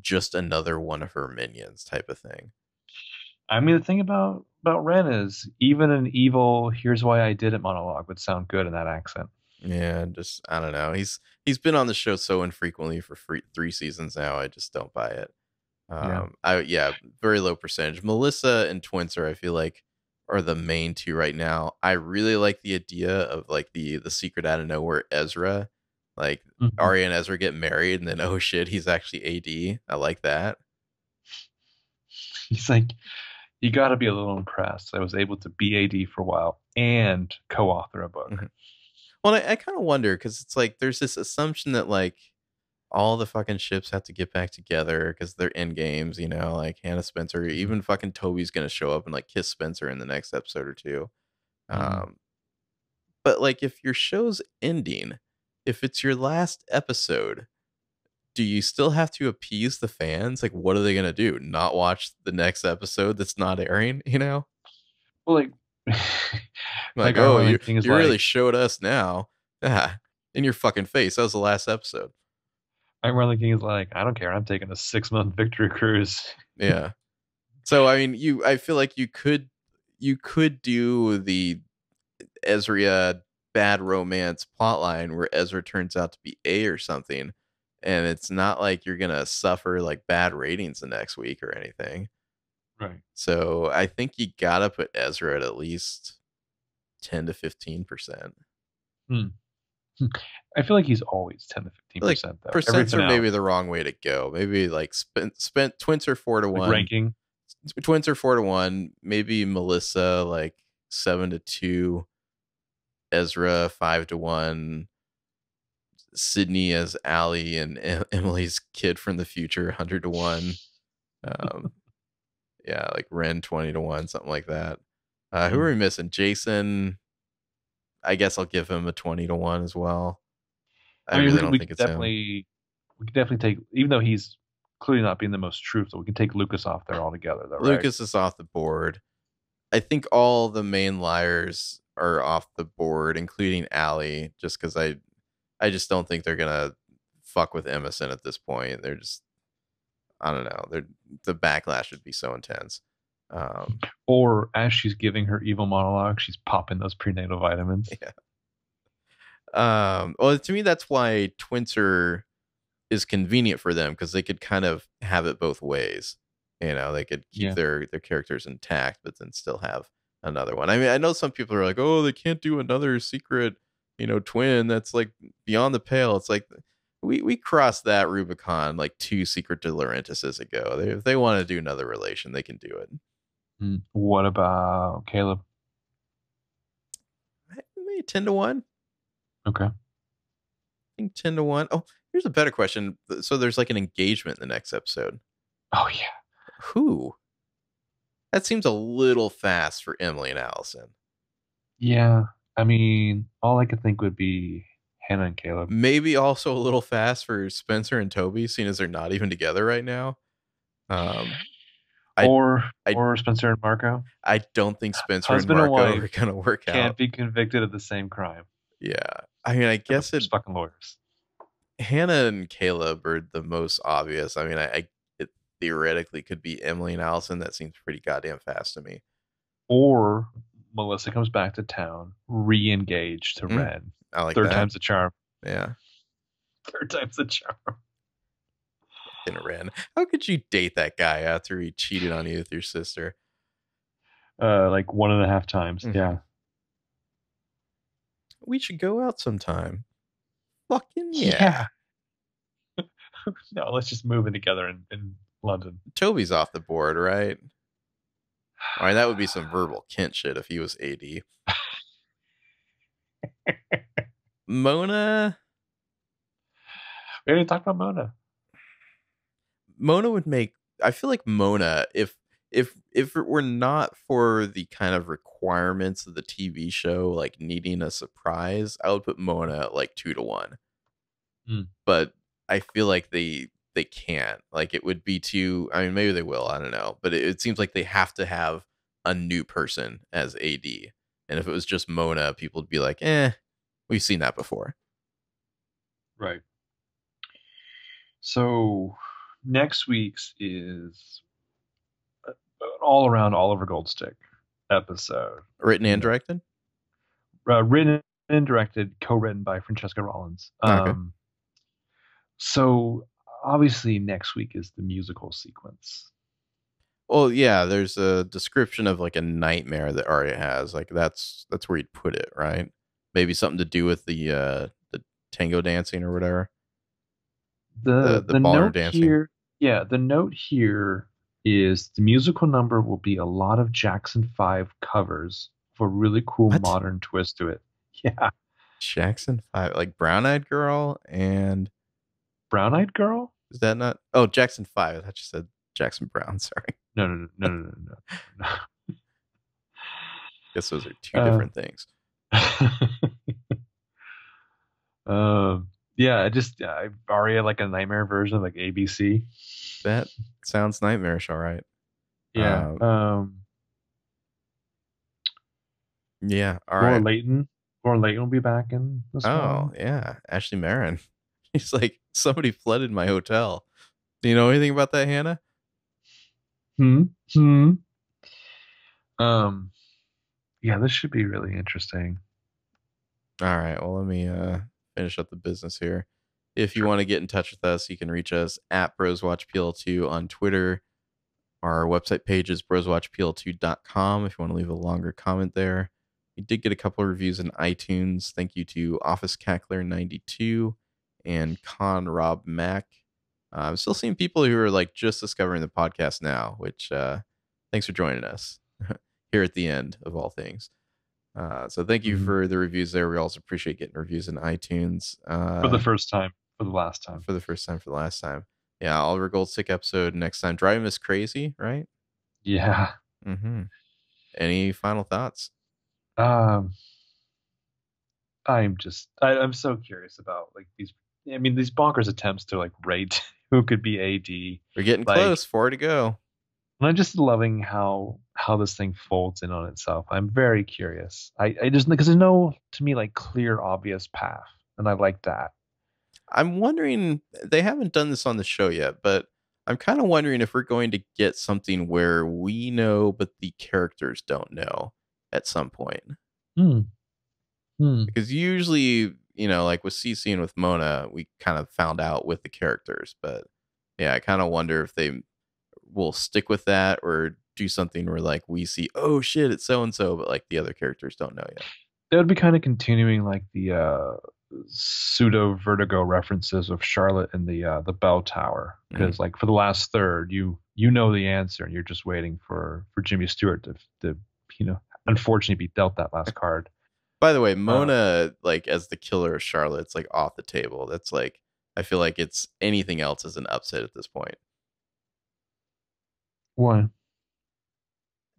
just another one of her minions type of thing. I mean, the thing about about Wren is even an evil "Here's why I did it" monologue would sound good in that accent. Yeah, just I don't know. He's he's been on the show so infrequently for free, three seasons now. I just don't buy it. Um, Yeah. I yeah, very low percentage. Melissa and Twincer, I feel like are the main two right now. I really like the idea of like the the secret out of nowhere Ezra, like Mhm. Aria and Ezra get married, and then oh shit, he's actually AD. I like that. He's like, you got to be a little impressed. I was able to be AD for a while and co-author a book. Mhm. Well, I, I kind of wonder because it's like there's this assumption that like all the fucking ships have to get back together because they're in games, you know, like Hanna Spencer, even fucking Toby's gonna show up and like kiss Spencer in the next episode or 2 Mhm. Um, but like if your show's ending, if it's your last episode, do you still have to appease the fans? Like, what are they gonna do? Not watch the next episode that's not airing? You know, Well, like, like, our oh, you, you really showed us now. Ah, in your fucking face. That was the last episode. I. Marlene King is like, I don't care. I'm taking a six month victory cruise. Yeah. So I mean, you I feel like you could you could do the Ezra bad romance plotline where Ezra turns out to be A or something, and it's not like you're gonna suffer like bad ratings the next week or anything. Right. So I think you gotta put Ezra at at least ten to fifteen percent. Hmm. I feel like he's always 10 to 15 Like, percent though. Percents are maybe else, the wrong way to go. Maybe like spent spent twins are four to like one. ranking. twins are four to one. Maybe Melissa like seven to two. Ezra five to one. Sydney as Ali and Emily's kid from the future hundred to one. Um, yeah, like Wren twenty to one, something like that. Uh, who are we missing? Jason. I guess I'll give him a twenty to one as well. I, mean, really we, don't we think it's him. definitely we could definitely take even though he's clearly not being the most truthful, we can take Lucas off there altogether though, right? Lucas is off the board. I think all the main liars are off the board, including Ali, just because I, I just don't think they're gonna fuck with Emison at this point. They're just, I don't know. They're the backlash would be so intense. Um, Or as she's giving her evil monologue, she's popping those prenatal vitamins. Yeah. um, well, to me, that's why Twincer is convenient for them because they could kind of have it both ways. You know, they could keep Yeah. their their characters intact, but then still have another one. I mean, I know some people are like, "Oh, they can't do another secret, you know, twin that's like beyond the pale." It's like we we crossed that Rubicon like two Secret DiLaurentises ago. They, if they want to do another relation, they can do it. Hmm. What about Caleb? Maybe ten to one. Okay. I think 10 to 1. Oh, here's a better question. So there's like an engagement in the next episode. Oh yeah. Who? That seems a little fast for Emily and Alison. Yeah. I mean, all I could think would be Hanna and Caleb. Maybe also a little fast for Spencer and Toby, seeing as they're not even together right now. Um, I- or I- or Spencer and Marco I don't think Spencer Husband and and Marco wife are going to work out. can't be convicted of the same crime. Yeah. I mean, I guess They're it fucking lawyers. Hanna and Caleb are the most obvious. I mean, I, I it theoretically could be Emily and Alison. That seems pretty goddamn fast to me. Or Melissa comes back to town, re-engaged to Mm, Wren. I like Third that. time's the charm. Yeah. Third time's the charm. In Wren. How could you date that guy after he cheated on you with your sister? Uh, like one and a half times. Mhm. Yeah. We should go out sometime. Fucking yeah. no, let's just move in together in, in London. Toby's off the board, right? I mean, that would be some Verbal Kint shit if he was AD. Mona, We didn't talk about Mona. Mona would make. I feel like Mona, if if if it were not for the kind of requirements of the TV show, like needing a surprise, I would put Mona at like two to one. Hmm. But I feel like they they can't. Like it would be too. I mean, maybe they will. I don't know. But it, it seems like they have to have a new person as AD. And if it was just Mona, people would be like, "Eh, we've seen that before." Right. So next week's is an all around Oliver Goldstick episode. Written and directed. uh, written and directed, co-written by Francesca Rollins. Okay. Um, so obviously next week is the musical sequence. Well, yeah, there's a description of like a nightmare that Aria has. Like that's that's where you'd put it, right? Maybe something to do with the uh the tango dancing or whatever. The The- the, the note dancing. here, yeah, the note here is the musical number will be a lot of Jackson Five covers of a really cool What? modern twist to it. Yeah, Jackson Five, like Brown Eyed Girl, and Brown Eyed Girl. is that not? Oh, Jackson Five. I thought you said Jackson Browne. Sorry, No, no, no, no, no, no, no. guess those are two Uh, different things. um, yeah, I just uh, Aria like a nightmare version of like ABC. That sounds nightmarish. All right. Yeah. Uh, um, Yeah. All Laura right. Leighton. Laura Leighton will be back in this Oh one. yeah, Ashley Marin. He's like somebody flooded my hotel. Do you know anything about that, Hanna? Hmm. Hmm. Um. Yeah, this should be really interesting. All right. Well, let me uh, finish up the business here. If you want to get in touch with us, you can reach us at broswatchpl2 on Twitter. Our website page is broswatchpl2.com if you want to leave a longer comment there. We did get a couple of reviews in iTunes. Thank you to Office Cackler 92 and Con Rob Mac. Uh, I'm still seeing people who are like just discovering the podcast now, which uh, thanks for joining us here at the end of all things. Uh, so thank you Mhm. for the reviews there. We also appreciate getting reviews in iTunes. Uh, For the first time. For the last time. for the first time for the last time. Yeah, Oliver Goldstick episode next time. Driving Miss Crazy, right? Yeah. Mm-hmm. Any final thoughts? Um. I'm just. I, I'm so curious about like these. I mean, these bonkers attempts to like rate who could be AD. We're getting Like- close. Four to go. And I'm just loving how how this thing folds in on itself. I'm very curious. I, I just because there's no to me like clear obvious path, and I like that. I'm wondering. They haven't done this on the show yet, but I'm kind of wondering if we're going to get something where we know, but the characters don't know at some point. Hmm. Hmm. Because usually, you know, like with CeCe and with Mona, we kind of found out with the characters. But yeah, I kind of wonder if they will stick with that or do something where like we see, oh shit, it's so and so, but like the other characters don't know yet. That would be kind of continuing like the uh, pseudo Vertigo references of Charlotte and the uh, the bell tower. Because like for the last third, you you know the answer, and you're just waiting for for Jimmy Stewart to to you know unfortunately be dealt that last card. By the way, Mona, like as the killer of Charlotte, it's like off the table. That's like I feel like it's anything else is an upset at this point. Why?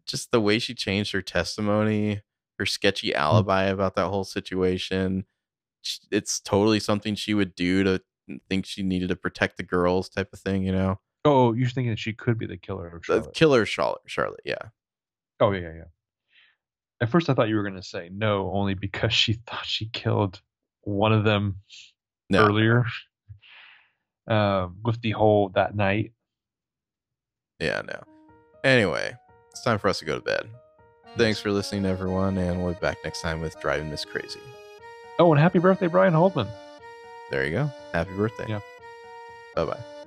Just the way she changed her testimony, her sketchy alibi about that whole situation. It's totally something she would do to think she needed to protect the girls, type of thing. You know, Oh, you're thinking that she could be the killer of the Charlotte. killer Charlotte. Charlotte, yeah. Oh yeah, yeah, yeah. At first, I thought you were going to say no, only because she thought she killed one of them No, earlier. Um, with the whole that night. yeah, no. Anyway, it's time for us to go to bed. Thanks for listening, everyone, and we'll be back next time with Driving Miss Crazy. Oh, and happy birthday, Bryan Holdman. There you go. Happy birthday. Yeah. Bye bye.